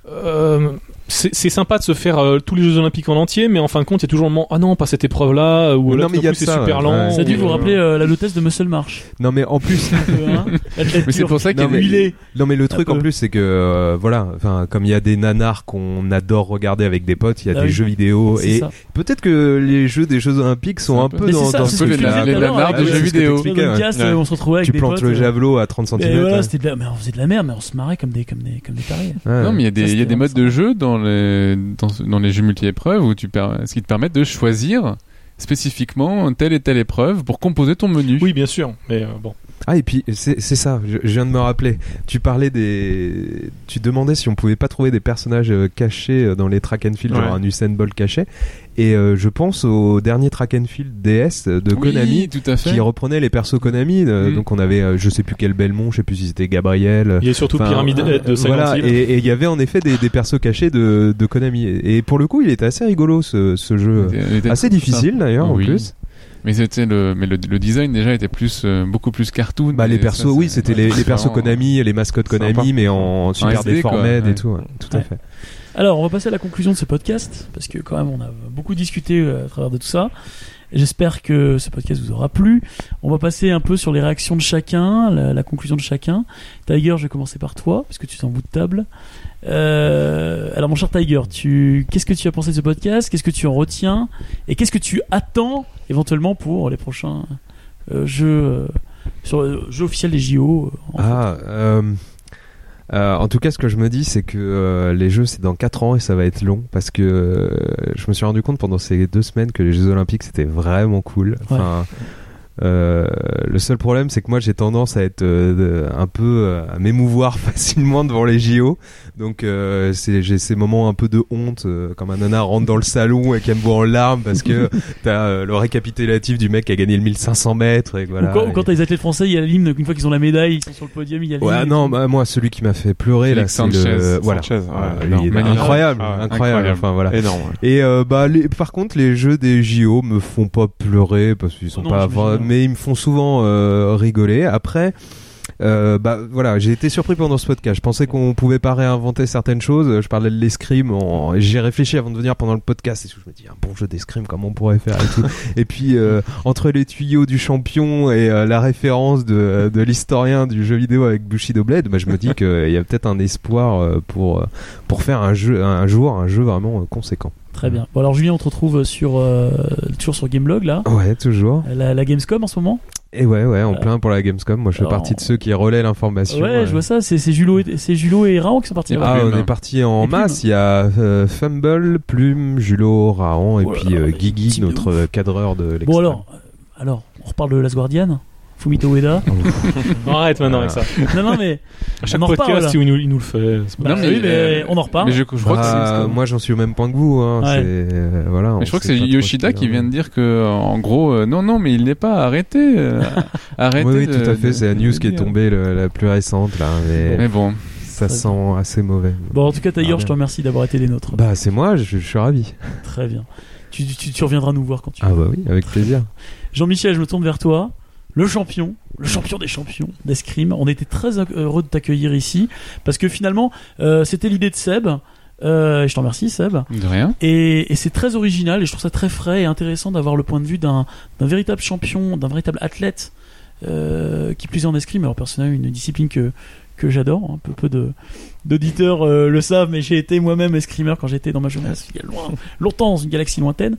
euh, c'est sympa de se faire euh, tous les Jeux Olympiques en entier, mais en fin de compte, il y a toujours le moment ah non, pas cette épreuve-là, ou Non, là, mais tout il y a d'un coup, de c'est ça, super ouais. lent. Ça a dû ou, vous euh, rappeler euh, la hôtesse de Muscle March. non mais en plus, hein Mais c'est pour ça qu'il mais- Huilé. non mais le truc en plus c'est que euh, voilà, enfin comme il y a des nanars qu'on adore regarder avec des potes, il y a Ah des oui. jeux vidéo C'est et ça. peut-être que les jeux des Jeux Olympiques sont un peu dans, tu les- nanars de jeux vidéo. Euh, on se retrouvait avec Tu des plantes potes, le euh, javelot à 30 cm. Mais on faisait de la merde, mais on se marrait comme des, comme des, comme des tarés. Non, mais il y a des, modes de jeu dans les, dans, dans les jeux multi-épreuves où tu per- ce qui te permettent de choisir spécifiquement telle et telle épreuve pour composer ton menu. Oui, bien sûr, mais euh, bon. Ah et puis c'est ça, je, je viens de me rappeler. Tu parlais des, tu demandais si on pouvait pas trouver des personnages euh, cachés euh, dans les track and field, Ouais. genre un Usain Bolt caché. Et euh, je pense au dernier track and field DS de Oui, Konami tout à fait. qui reprenait les persos Konami. euh, Mm. Donc on avait, euh, je sais plus quel Belmont, je sais plus si c'était Gabriel. Il y a surtout Enfin, Pyramide euh, de Silent voilà, Hill. et il y avait en effet des, des persos cachés de, de Konami. Et pour le coup, il était assez rigolo ce, ce jeu. Il était- il était Assez difficile d'ailleurs Oui. en plus. Mais c'était le, mais le, le design déjà était plus, euh, beaucoup plus cartoon. Bah les persos, ça, oui, c'était ouais, les, les persos. Konami, les mascottes Sympa. Konami, mais en super déformés ouais. et tout. ouais, tout à Ouais. fait. Alors, on va passer à la conclusion de ce podcast, parce que quand même, on a beaucoup discuté euh, à travers de tout ça. J'espère que ce podcast vous aura plu. On va passer un peu sur les réactions de chacun, la, la conclusion de chacun. Tiger, je vais commencer par toi, parce que tu es en bout de table. Euh, alors, mon cher Tiger, tu, qu'est-ce que tu as pensé de ce podcast? Qu'est-ce que tu en retiens? Et qu'est-ce que tu attends éventuellement pour les prochains euh, jeux, euh, sur le jeu officiel des JO en Ah, euh, Euh, en tout cas, ce que je me dis, c'est que euh, les Jeux, c'est dans 4 ans et ça va être long parce que euh, je me suis rendu compte pendant ces deux semaines que les Jeux Olympiques, c'était vraiment cool. Enfin, euh, le seul problème, c'est que moi, j'ai tendance à être euh, un peu euh, à m'émouvoir facilement devant les JO. Donc, euh, c'est- j'ai ces moments un peu de honte euh, quand ma nana rentre dans le salon et qu'elle me voit en larmes parce que t'as euh, le récapitulatif du mec qui a gagné le 1500 mètres et que voilà. Ou quand, Et- quand t'as les athlètes français, il y a l'hymne, une fois qu'ils ont la médaille, ils sont sur le podium, il y a l'hymne. Ouais, non, bah, moi, celui qui m'a fait pleurer, là, c'est le, voilà. Sanchez, ouais, Voilà, énorme, lui, il est magnifique. incroyable, Ah ouais, incroyable, incroyable. enfin, voilà. Énorme. Et euh, bah les, par contre les jeux des JO me font pas pleurer parce qu'ils sont Non, pas. Mais ils me font souvent euh, rigoler. Après euh, bah voilà, j'ai été surpris pendant ce podcast. Je pensais qu'on pouvait pas réinventer certaines choses. Je parlais de l'escrime. En... J'ai réfléchi avant de venir pendant le podcast et tout. je me dis un bon jeu d'escrime, comment on pourrait faire et tout. et puis euh, entre les tuyaux du champion et euh, la référence de, de l'historien du jeu vidéo avec Bushido Blade, bah, je me dis qu'il y a peut-être un espoir pour pour faire un jeu un jour un jeu vraiment conséquent. Très bien. Bon, alors Julien, on te retrouve sur, euh, toujours sur Gameblog, là. Ouais, toujours. La, la Gamescom en ce moment? Et ouais, ouais, en Euh, plein pour la Gamescom. Moi, je fais alors- partie de ceux qui relaient l'information. Ouais, euh. je vois ça. C'est Julo, et- c'est Julo et Raon qui sont partis. Et. Ah, on est parti en Et Plume. masse. Il y a euh, Fumble, Plume, Julo, Raon et puis euh, Guigui, notre euh, cadreur de. Bon alors, euh, alors, on reparle de Last Guardian. Fumito Ueda. Arrête maintenant avec ça. non, non, mais À chaque On en podcast, reparle. il, nous, il nous le fait. bah, Non, mais, oui, mais euh, on en reparle. Mais je, je crois que c'est. Bah, moi, j'en suis au même point que vous. Hein. Ouais. C'est euh, voilà. on Mais je crois que c'est Yoshida qui en vient de dire que, euh, en gros, euh, non, non, mais il n'est pas arrêté. euh, arrêté Oui, tout à fait. de- C'est la news qui est tombée le- la plus récente là, mais Mais bon, ça sent assez mauvais. Bon, en tout cas, Tailleur, Ah, je te remercie d'avoir été des nôtres. Bah, c'est moi. Je, je suis ravi. Très bien. Tu, tu, tu reviendras nous voir quand tu Ah veux. bah oui, avec plaisir. Jean-Michel, je me tourne vers toi. Le champion, le champion des champions d'escrime. On était très heureux de t'accueillir ici parce que finalement, euh, c'était l'idée de Seb. Euh, et je t'en remercie, Seb. de rien. Et, et c'est très original et je trouve ça très frais et intéressant d'avoir le point de vue d'un d'un véritable champion, d'un véritable athlète euh, qui plus est en escrime. Alors personnellement, une discipline que que j'adore. Un peu peu de d'auditeurs euh, le savent, mais j'ai été moi-même escrimeur quand j'étais dans ma jeunesse, il y a loin, longtemps dans une galaxie lointaine,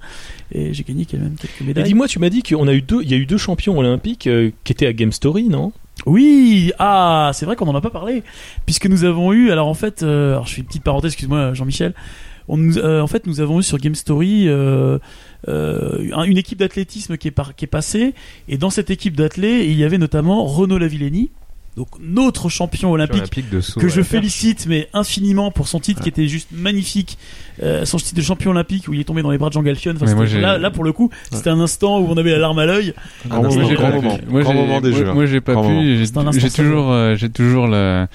et j'ai gagné quand même quelques Et médailles. dis-moi, tu m'as dit qu'on a eu deux, il y a eu deux champions olympiques euh, qui étaient à Game Story, non? Oui, ah, c'est vrai qu'on en a pas parlé, puisque nous avons eu, alors en fait, euh, alors je fais une petite parenthèse, excuse-moi Jean-Michel, on euh, en fait nous avons eu sur Game Story euh, euh, un- une équipe d'athlétisme qui est, par- qui est passée, et dans cette équipe d'athlètes, il y y avait notamment Renaud Lavillenie, donc notre champion olympique. Olympique de saut. que je félicite mais infiniment pour son titre qui était juste magnifique euh, son titre de champion olympique où il est tombé dans les bras de Jean Galfion Enfin, moi, là, là pour le coup c'était un instant où on avait la larme à l'œil Grand Ah, moment, moi, j'ai grand pas moment, Moi, grand j'ai- moment des moi- jeux. Moi, j'ai pas Grand moment. pu. J'ai toujours, euh, j'ai toujours la-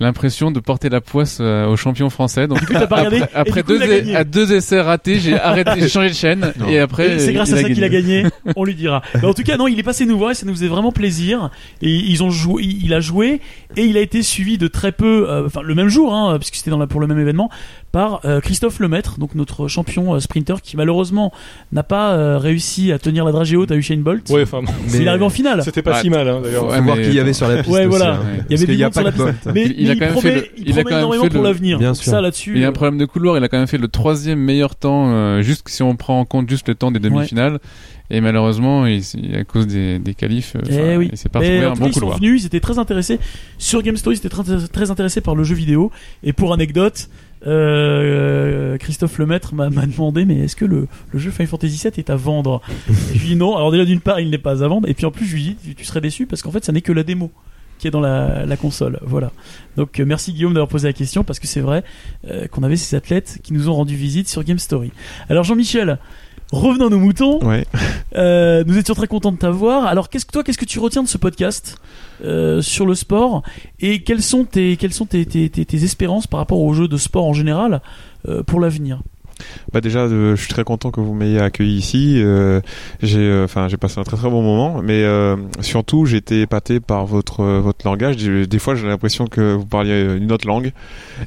l'impression de porter la poisse euh, aux champions français. Donc, du coup t'as pas regardé après, et après du coup, il deux, a e- à deux essais ratés, j'ai arrêté, j'ai changé de chaîne Non. et après. C'est grâce il à ça qu'il a gagné, on lui dira. Mais en tout cas, non, il est passé nous voir et ça nous faisait vraiment plaisir. Et ils ont joué, il il a joué et il a été suivi de très peu, euh, enfin le même jour, hein, puisque c'était dans la, pour le même événement, par euh, Christophe Lemaître, donc notre champion euh, sprinter qui malheureusement n'a pas euh, réussi à tenir la dragée haute à Usain Bolt. Ouais, enfin, bon, Il est arrivé en finale. c'était pas Ouais. si mal, hein, d'ailleurs. Ouais, Faut voir mais- qui y avait sur la piste. Ouais, aussi, voilà. hein. Il y avait a monde sur la piste. Mais, Il- a quand même promet, fait le- il il a promet quand même énormément fait pour l'avenir. Bien sûr. Ça là-dessus. Il y a un problème de couloir, il a quand même fait le troisième meilleur temps, juste si on prend en compte juste le temps des demi-finales. Et malheureusement, il, à cause des, des qualifs, Eh oui. il s'est pas un bon cas, ils sont couloir. venus, ils étaient très intéressés sur Game Story, ils étaient très, très intéressés par le jeu vidéo. Et pour anecdote, euh, Christophe Lemaître m'a m'a demandé mais est-ce que le, le jeu Final Fantasy VII est à vendre? Je lui dis non. Alors déjà d'une part il n'est pas à vendre et puis en plus je lui dis tu, tu serais déçu parce qu'en fait ça n'est que la démo qui est dans la, la console. Voilà. Donc euh, merci Guillaume d'avoir posé la question parce que c'est vrai euh, qu'on avait ces athlètes qui nous ont rendu visite sur Game Story. Alors Jean-Michel, revenons à nos moutons. Ouais. Euh, nous étions très contents de t'avoir. Alors, qu'est-ce que toi, qu'est-ce que tu retiens de ce podcast euh, sur le sport? Et quelles sont tes quelles sont tes, tes, tes, tes espérances par rapport aux jeux de sport en général euh, pour l'avenir? Bah déjà, euh, je suis très content que vous m'ayez accueilli ici. Euh, j'ai, euh, enfin, j'ai passé un très très bon moment, mais euh, surtout, j'ai été épaté par votre euh, votre langage. Des, des fois, j'ai l'impression que vous parliez une autre langue,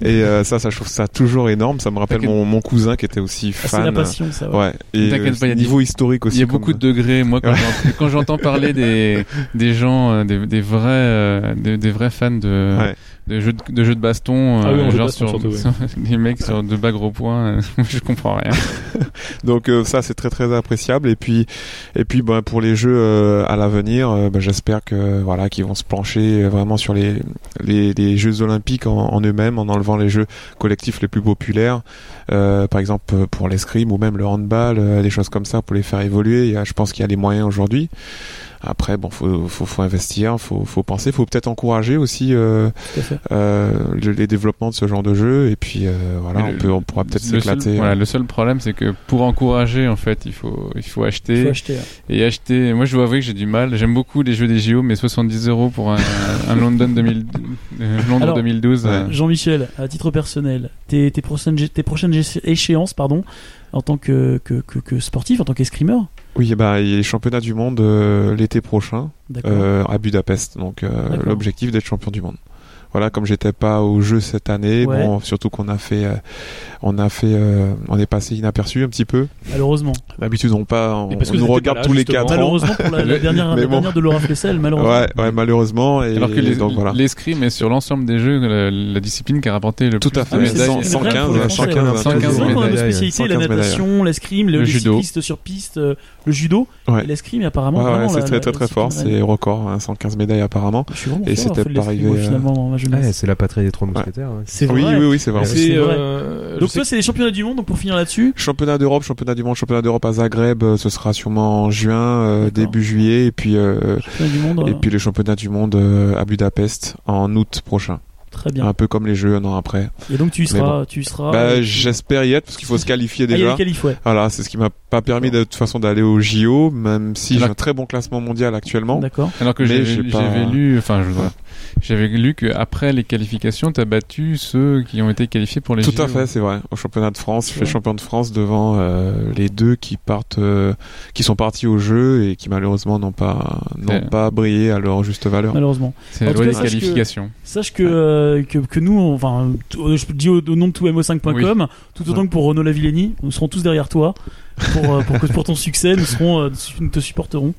et euh, ça, ça, je trouve ça toujours énorme. Ça me rappelle mon, mon cousin qui était aussi Ah, C'est fan. la passion, ça. ouais. Ouais. Et euh, pas, il y a niveau historique aussi. Il y a comme- beaucoup de degrés. Moi, quand Ouais. j'entends- quand j'entends parler des, des gens, des, des vrais, euh, des, des vrais fans de, Ouais. De jeux de, de jeux de baston, Ah oui, euh, jeu de genre baston sur, surtout, oui. sur des mecs sur de bas gros points. euh, je comprends rien. Donc euh, ça c'est très très appréciable et puis et puis ben, pour les jeux euh, à l'avenir, euh, ben, j'espère que voilà qu'ils vont se plancher euh, vraiment sur les les, les jeux olympiques en, en eux-mêmes en enlevant les jeux collectifs les plus populaires, Euh, par exemple pour l'escrime ou même le handball, euh, des choses comme ça pour les faire évoluer. Il y a, je pense qu'il y a les moyens aujourd'hui. Après bon faut faut, faut investir, faut faut penser, faut peut-être encourager aussi euh, euh, le- les développements de ce genre de jeu et puis euh, voilà on peut on pourra peut-être s'éclater. Voilà, euh. le seul problème, c'est que pour encourager, en fait, il faut, il faut acheter. Il faut acheter. hein. Et acheter, moi je dois avouer que j'ai du mal. J'aime beaucoup les jeux des JO, mais 70 euros pour un, un London 2000, euh, Londres Alors, 2012. euh, Jean-Michel, à titre personnel, tes, tes prochaines, tes prochaines échéances, pardon, en tant que, que, que, que sportif, en tant qu'escrimeur Oui, bah, il y a les championnats du monde euh, l'été prochain euh, à Budapest. Donc euh, l'objectif d'être champion du monde. Voilà, comme j'étais pas au jeu cette année, Ouais. bon, surtout qu'on a fait, euh, on a fait, euh, on est passé inaperçu un petit peu. Malheureusement. D'habitude, on pas, on, parce que on nous regarde pas là, tous les quatre ans. Malheureusement pour la, la dernière, Mais la bon. dernière de Laura Flessel, malheureusement. Ouais, ouais, malheureusement. Et alors que les- donc voilà. l'escrime est sur l'ensemble des jeux la, la discipline qui a rapporté le Tout plus à de fait. Ah vrai pour 115, les Français, 115, ouais. 115 C'est vrai qu'on a nos médailles, spécialités, la 115 médailles. natation, l'escrime, le, judo. sur piste, euh, le judo, l'escrime apparemment. Ouais, c'est très très très fort, c'est record, hein, 115 médailles apparemment. Et c'était de pas arrivé, jeunesse. Ouais, c'est la patrie des trois mousquetaires. ouais. C'est Oui, vrai. oui, oui, c'est vrai. C'est C'est, vrai. euh, Donc sais toi, c'est les championnats du monde. Donc pour finir là-dessus, Championnat d'Europe, championnat du monde, championnat d'Europe à Zagreb, euh, ce sera sûrement en juin, euh, début juillet, et puis euh, championnat du monde. et euh, puis les championnats du monde euh, à Budapest en août prochain. Très bien. Un peu comme les Jeux un an après. Et donc tu y seras, tu y seras. bah, euh, j'espère y être parce qu'il faut se qualifier Ah, il y a déjà. les qualifs, ouais. Voilà, c'est ce qui m'a pas permis de toute façon d'aller au JO, même si j'ai un très bon classement mondial actuellement. D'accord. Alors que j'ai pas- lu, enfin, je vois. J'avais lu qu'après les qualifications, tu as battu ceux qui ont été qualifiés pour les Tout JO. à fait, c'est vrai. Au championnat de France, je fais champion de France devant euh, les deux qui partent, euh, qui sont partis au jeu et qui malheureusement n'ont pas n'ont pas brillé à leur juste valeur. Malheureusement. C'est la loi des sache que- qualifications. Sache que, euh, que, que nous, enfin, je dis au, au nom de tout mo5.com, tout autant que pour Renaud Lavillenie, nous serons tous derrière toi pour, pour, pour ton succès. Nous, serons, nous te supporterons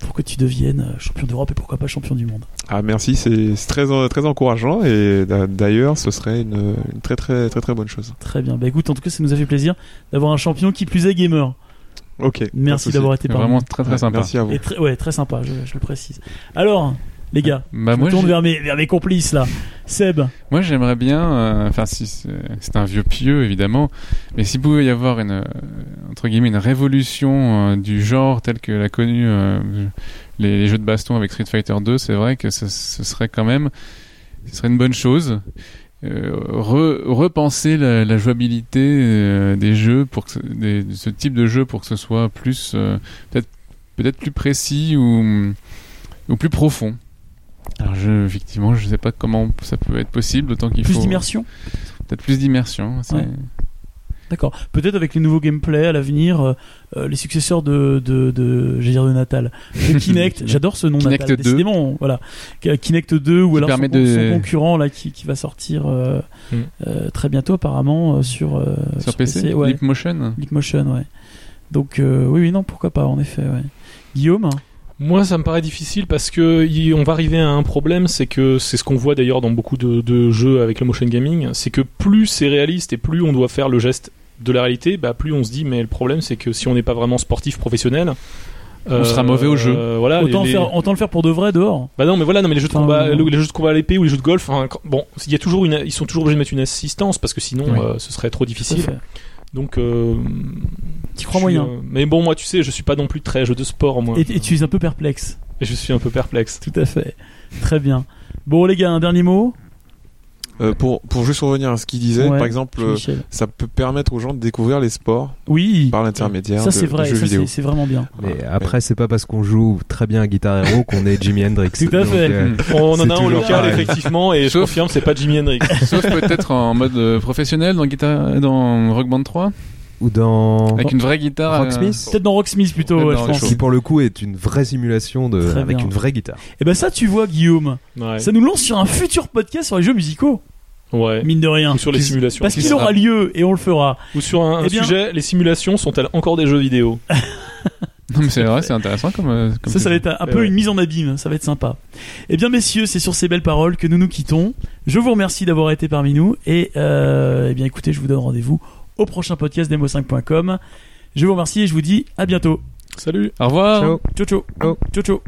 pour que tu deviennes euh, champion d'Europe et pourquoi pas champion du monde. Ah merci, c'est c'est très très encourageant et d'a- d'ailleurs ce serait une, une très très très très bonne chose. Très bien. Bah écoute, en tout cas, ça nous a fait plaisir d'avoir un champion qui plus est gamer. Ok. Merci d'avoir été C'est parmi vraiment très très Ouais, sympa. Merci à vous. Et très, ouais, très sympa, je, je le précise. Alors, les gars, Bah, je me tourne vers mes, vers mes complices là. Seb, Moi, j'aimerais bien, euh, enfin, si c'est un vieux pieux évidemment, mais s'il pouvait y avoir une euh, entre guillemets une révolution euh, du genre tel que l'a connu euh, les, les jeux de baston avec Street Fighter 2, c'est vrai que ce, ce serait quand même, ce serait une bonne chose. Re- repenser la, la jouabilité des jeux pour que ce, des- de ce type de jeu pour que ce soit plus peut-être peut-être plus précis ou ou plus profond. Alors je, effectivement, je sais pas comment ça peut être possible, d'autant qu'il plus faut d'immersion. peut-être plus d'immersion. c'est- Ouais. D'accord. Peut-être avec les nouveaux gameplays à l'avenir, euh, euh, les successeurs de, de, de, j'allais dire de Natal, de Kinect. J'adore ce nom Kinect Natal. 2. Décidément, voilà. Kinect 2 ou Qui alors son, de- son concurrent là qui, qui va sortir euh, Mm. euh, très bientôt apparemment sur euh, Sur PC, ouais. Leapmotion. Leapmotion, ouais. Donc oui, oui, non, pourquoi pas, en effet. Ouais. Guillaume, Moi, ça me paraît difficile parce que y- on va arriver à un problème, c'est que c'est ce qu'on voit d'ailleurs dans beaucoup de, de jeux avec le motion gaming, c'est que plus c'est réaliste et plus on doit faire le geste de la réalité, bah plus on se dit mais le problème c'est que si on n'est pas vraiment sportif professionnel, On sera mauvais au jeu. euh, voilà, autant, les- faire, autant le faire pour de vrai dehors. Bah non, mais voilà, non, mais les jeux de combat, euh, les jeux de combat à l'épée ou les jeux de golf, quand- bon, il y a toujours une, ils sont toujours obligés de mettre une assistance parce que sinon, Oui. euh, ce serait trop Tout à difficile. Donc, euh, Tu crois moyen. euh, mais bon, moi, tu sais, je suis pas non plus très jeu de sport, moi. Et, et tu es un peu perplexe. Et je suis un peu perplexe. Tout à fait. Très bien. Bon, les gars, un dernier mot Euh, pour pour juste revenir à ce qu'il disait, Ouais, par exemple, euh, Michel. ça peut permettre aux gens de découvrir les sports Oui, par l'intermédiaire ça de, c'est de vrai, jeux ça vidéo. c'est c'est vraiment bien. Mais Voilà. après, c'est pas parce qu'on joue très bien à Guitar Hero qu'on est Jimi Hendrix. Tout à Donc, fait. euh, On en a un local, effectivement, et je Sauf- confirme, c'est pas Jimi Hendrix. Sauf peut-être en mode professionnel dans, guitare, dans Rock Band 3, ou dans avec une vraie guitare euh, peut-être dans Rocksmith plutôt je pense. qui pour le coup est une vraie simulation de avec une vraie guitare et ben ça tu vois Guillaume ça nous lance sur un futur podcast sur les jeux musicaux Ouais. Mine de rien. Ou sur les simulations. Parce qu'il aura lieu et on le fera. Ou sur un, eh sujet, les simulations sont-elles encore des jeux vidéo? Non mais c'est vrai, c'est intéressant comme, euh, ça. Ça va être un, peu une mise en abîme, ça va être sympa. Eh bien messieurs, c'est sur ces belles paroles que nous nous quittons. Je vous remercie d'avoir été parmi nous et euh, eh bien écoutez, je vous donne rendez-vous au prochain podcast demo5.com. Je vous remercie et je vous dis à bientôt. Salut. Au revoir. Ciao. Ciao ciao. Ciao ciao.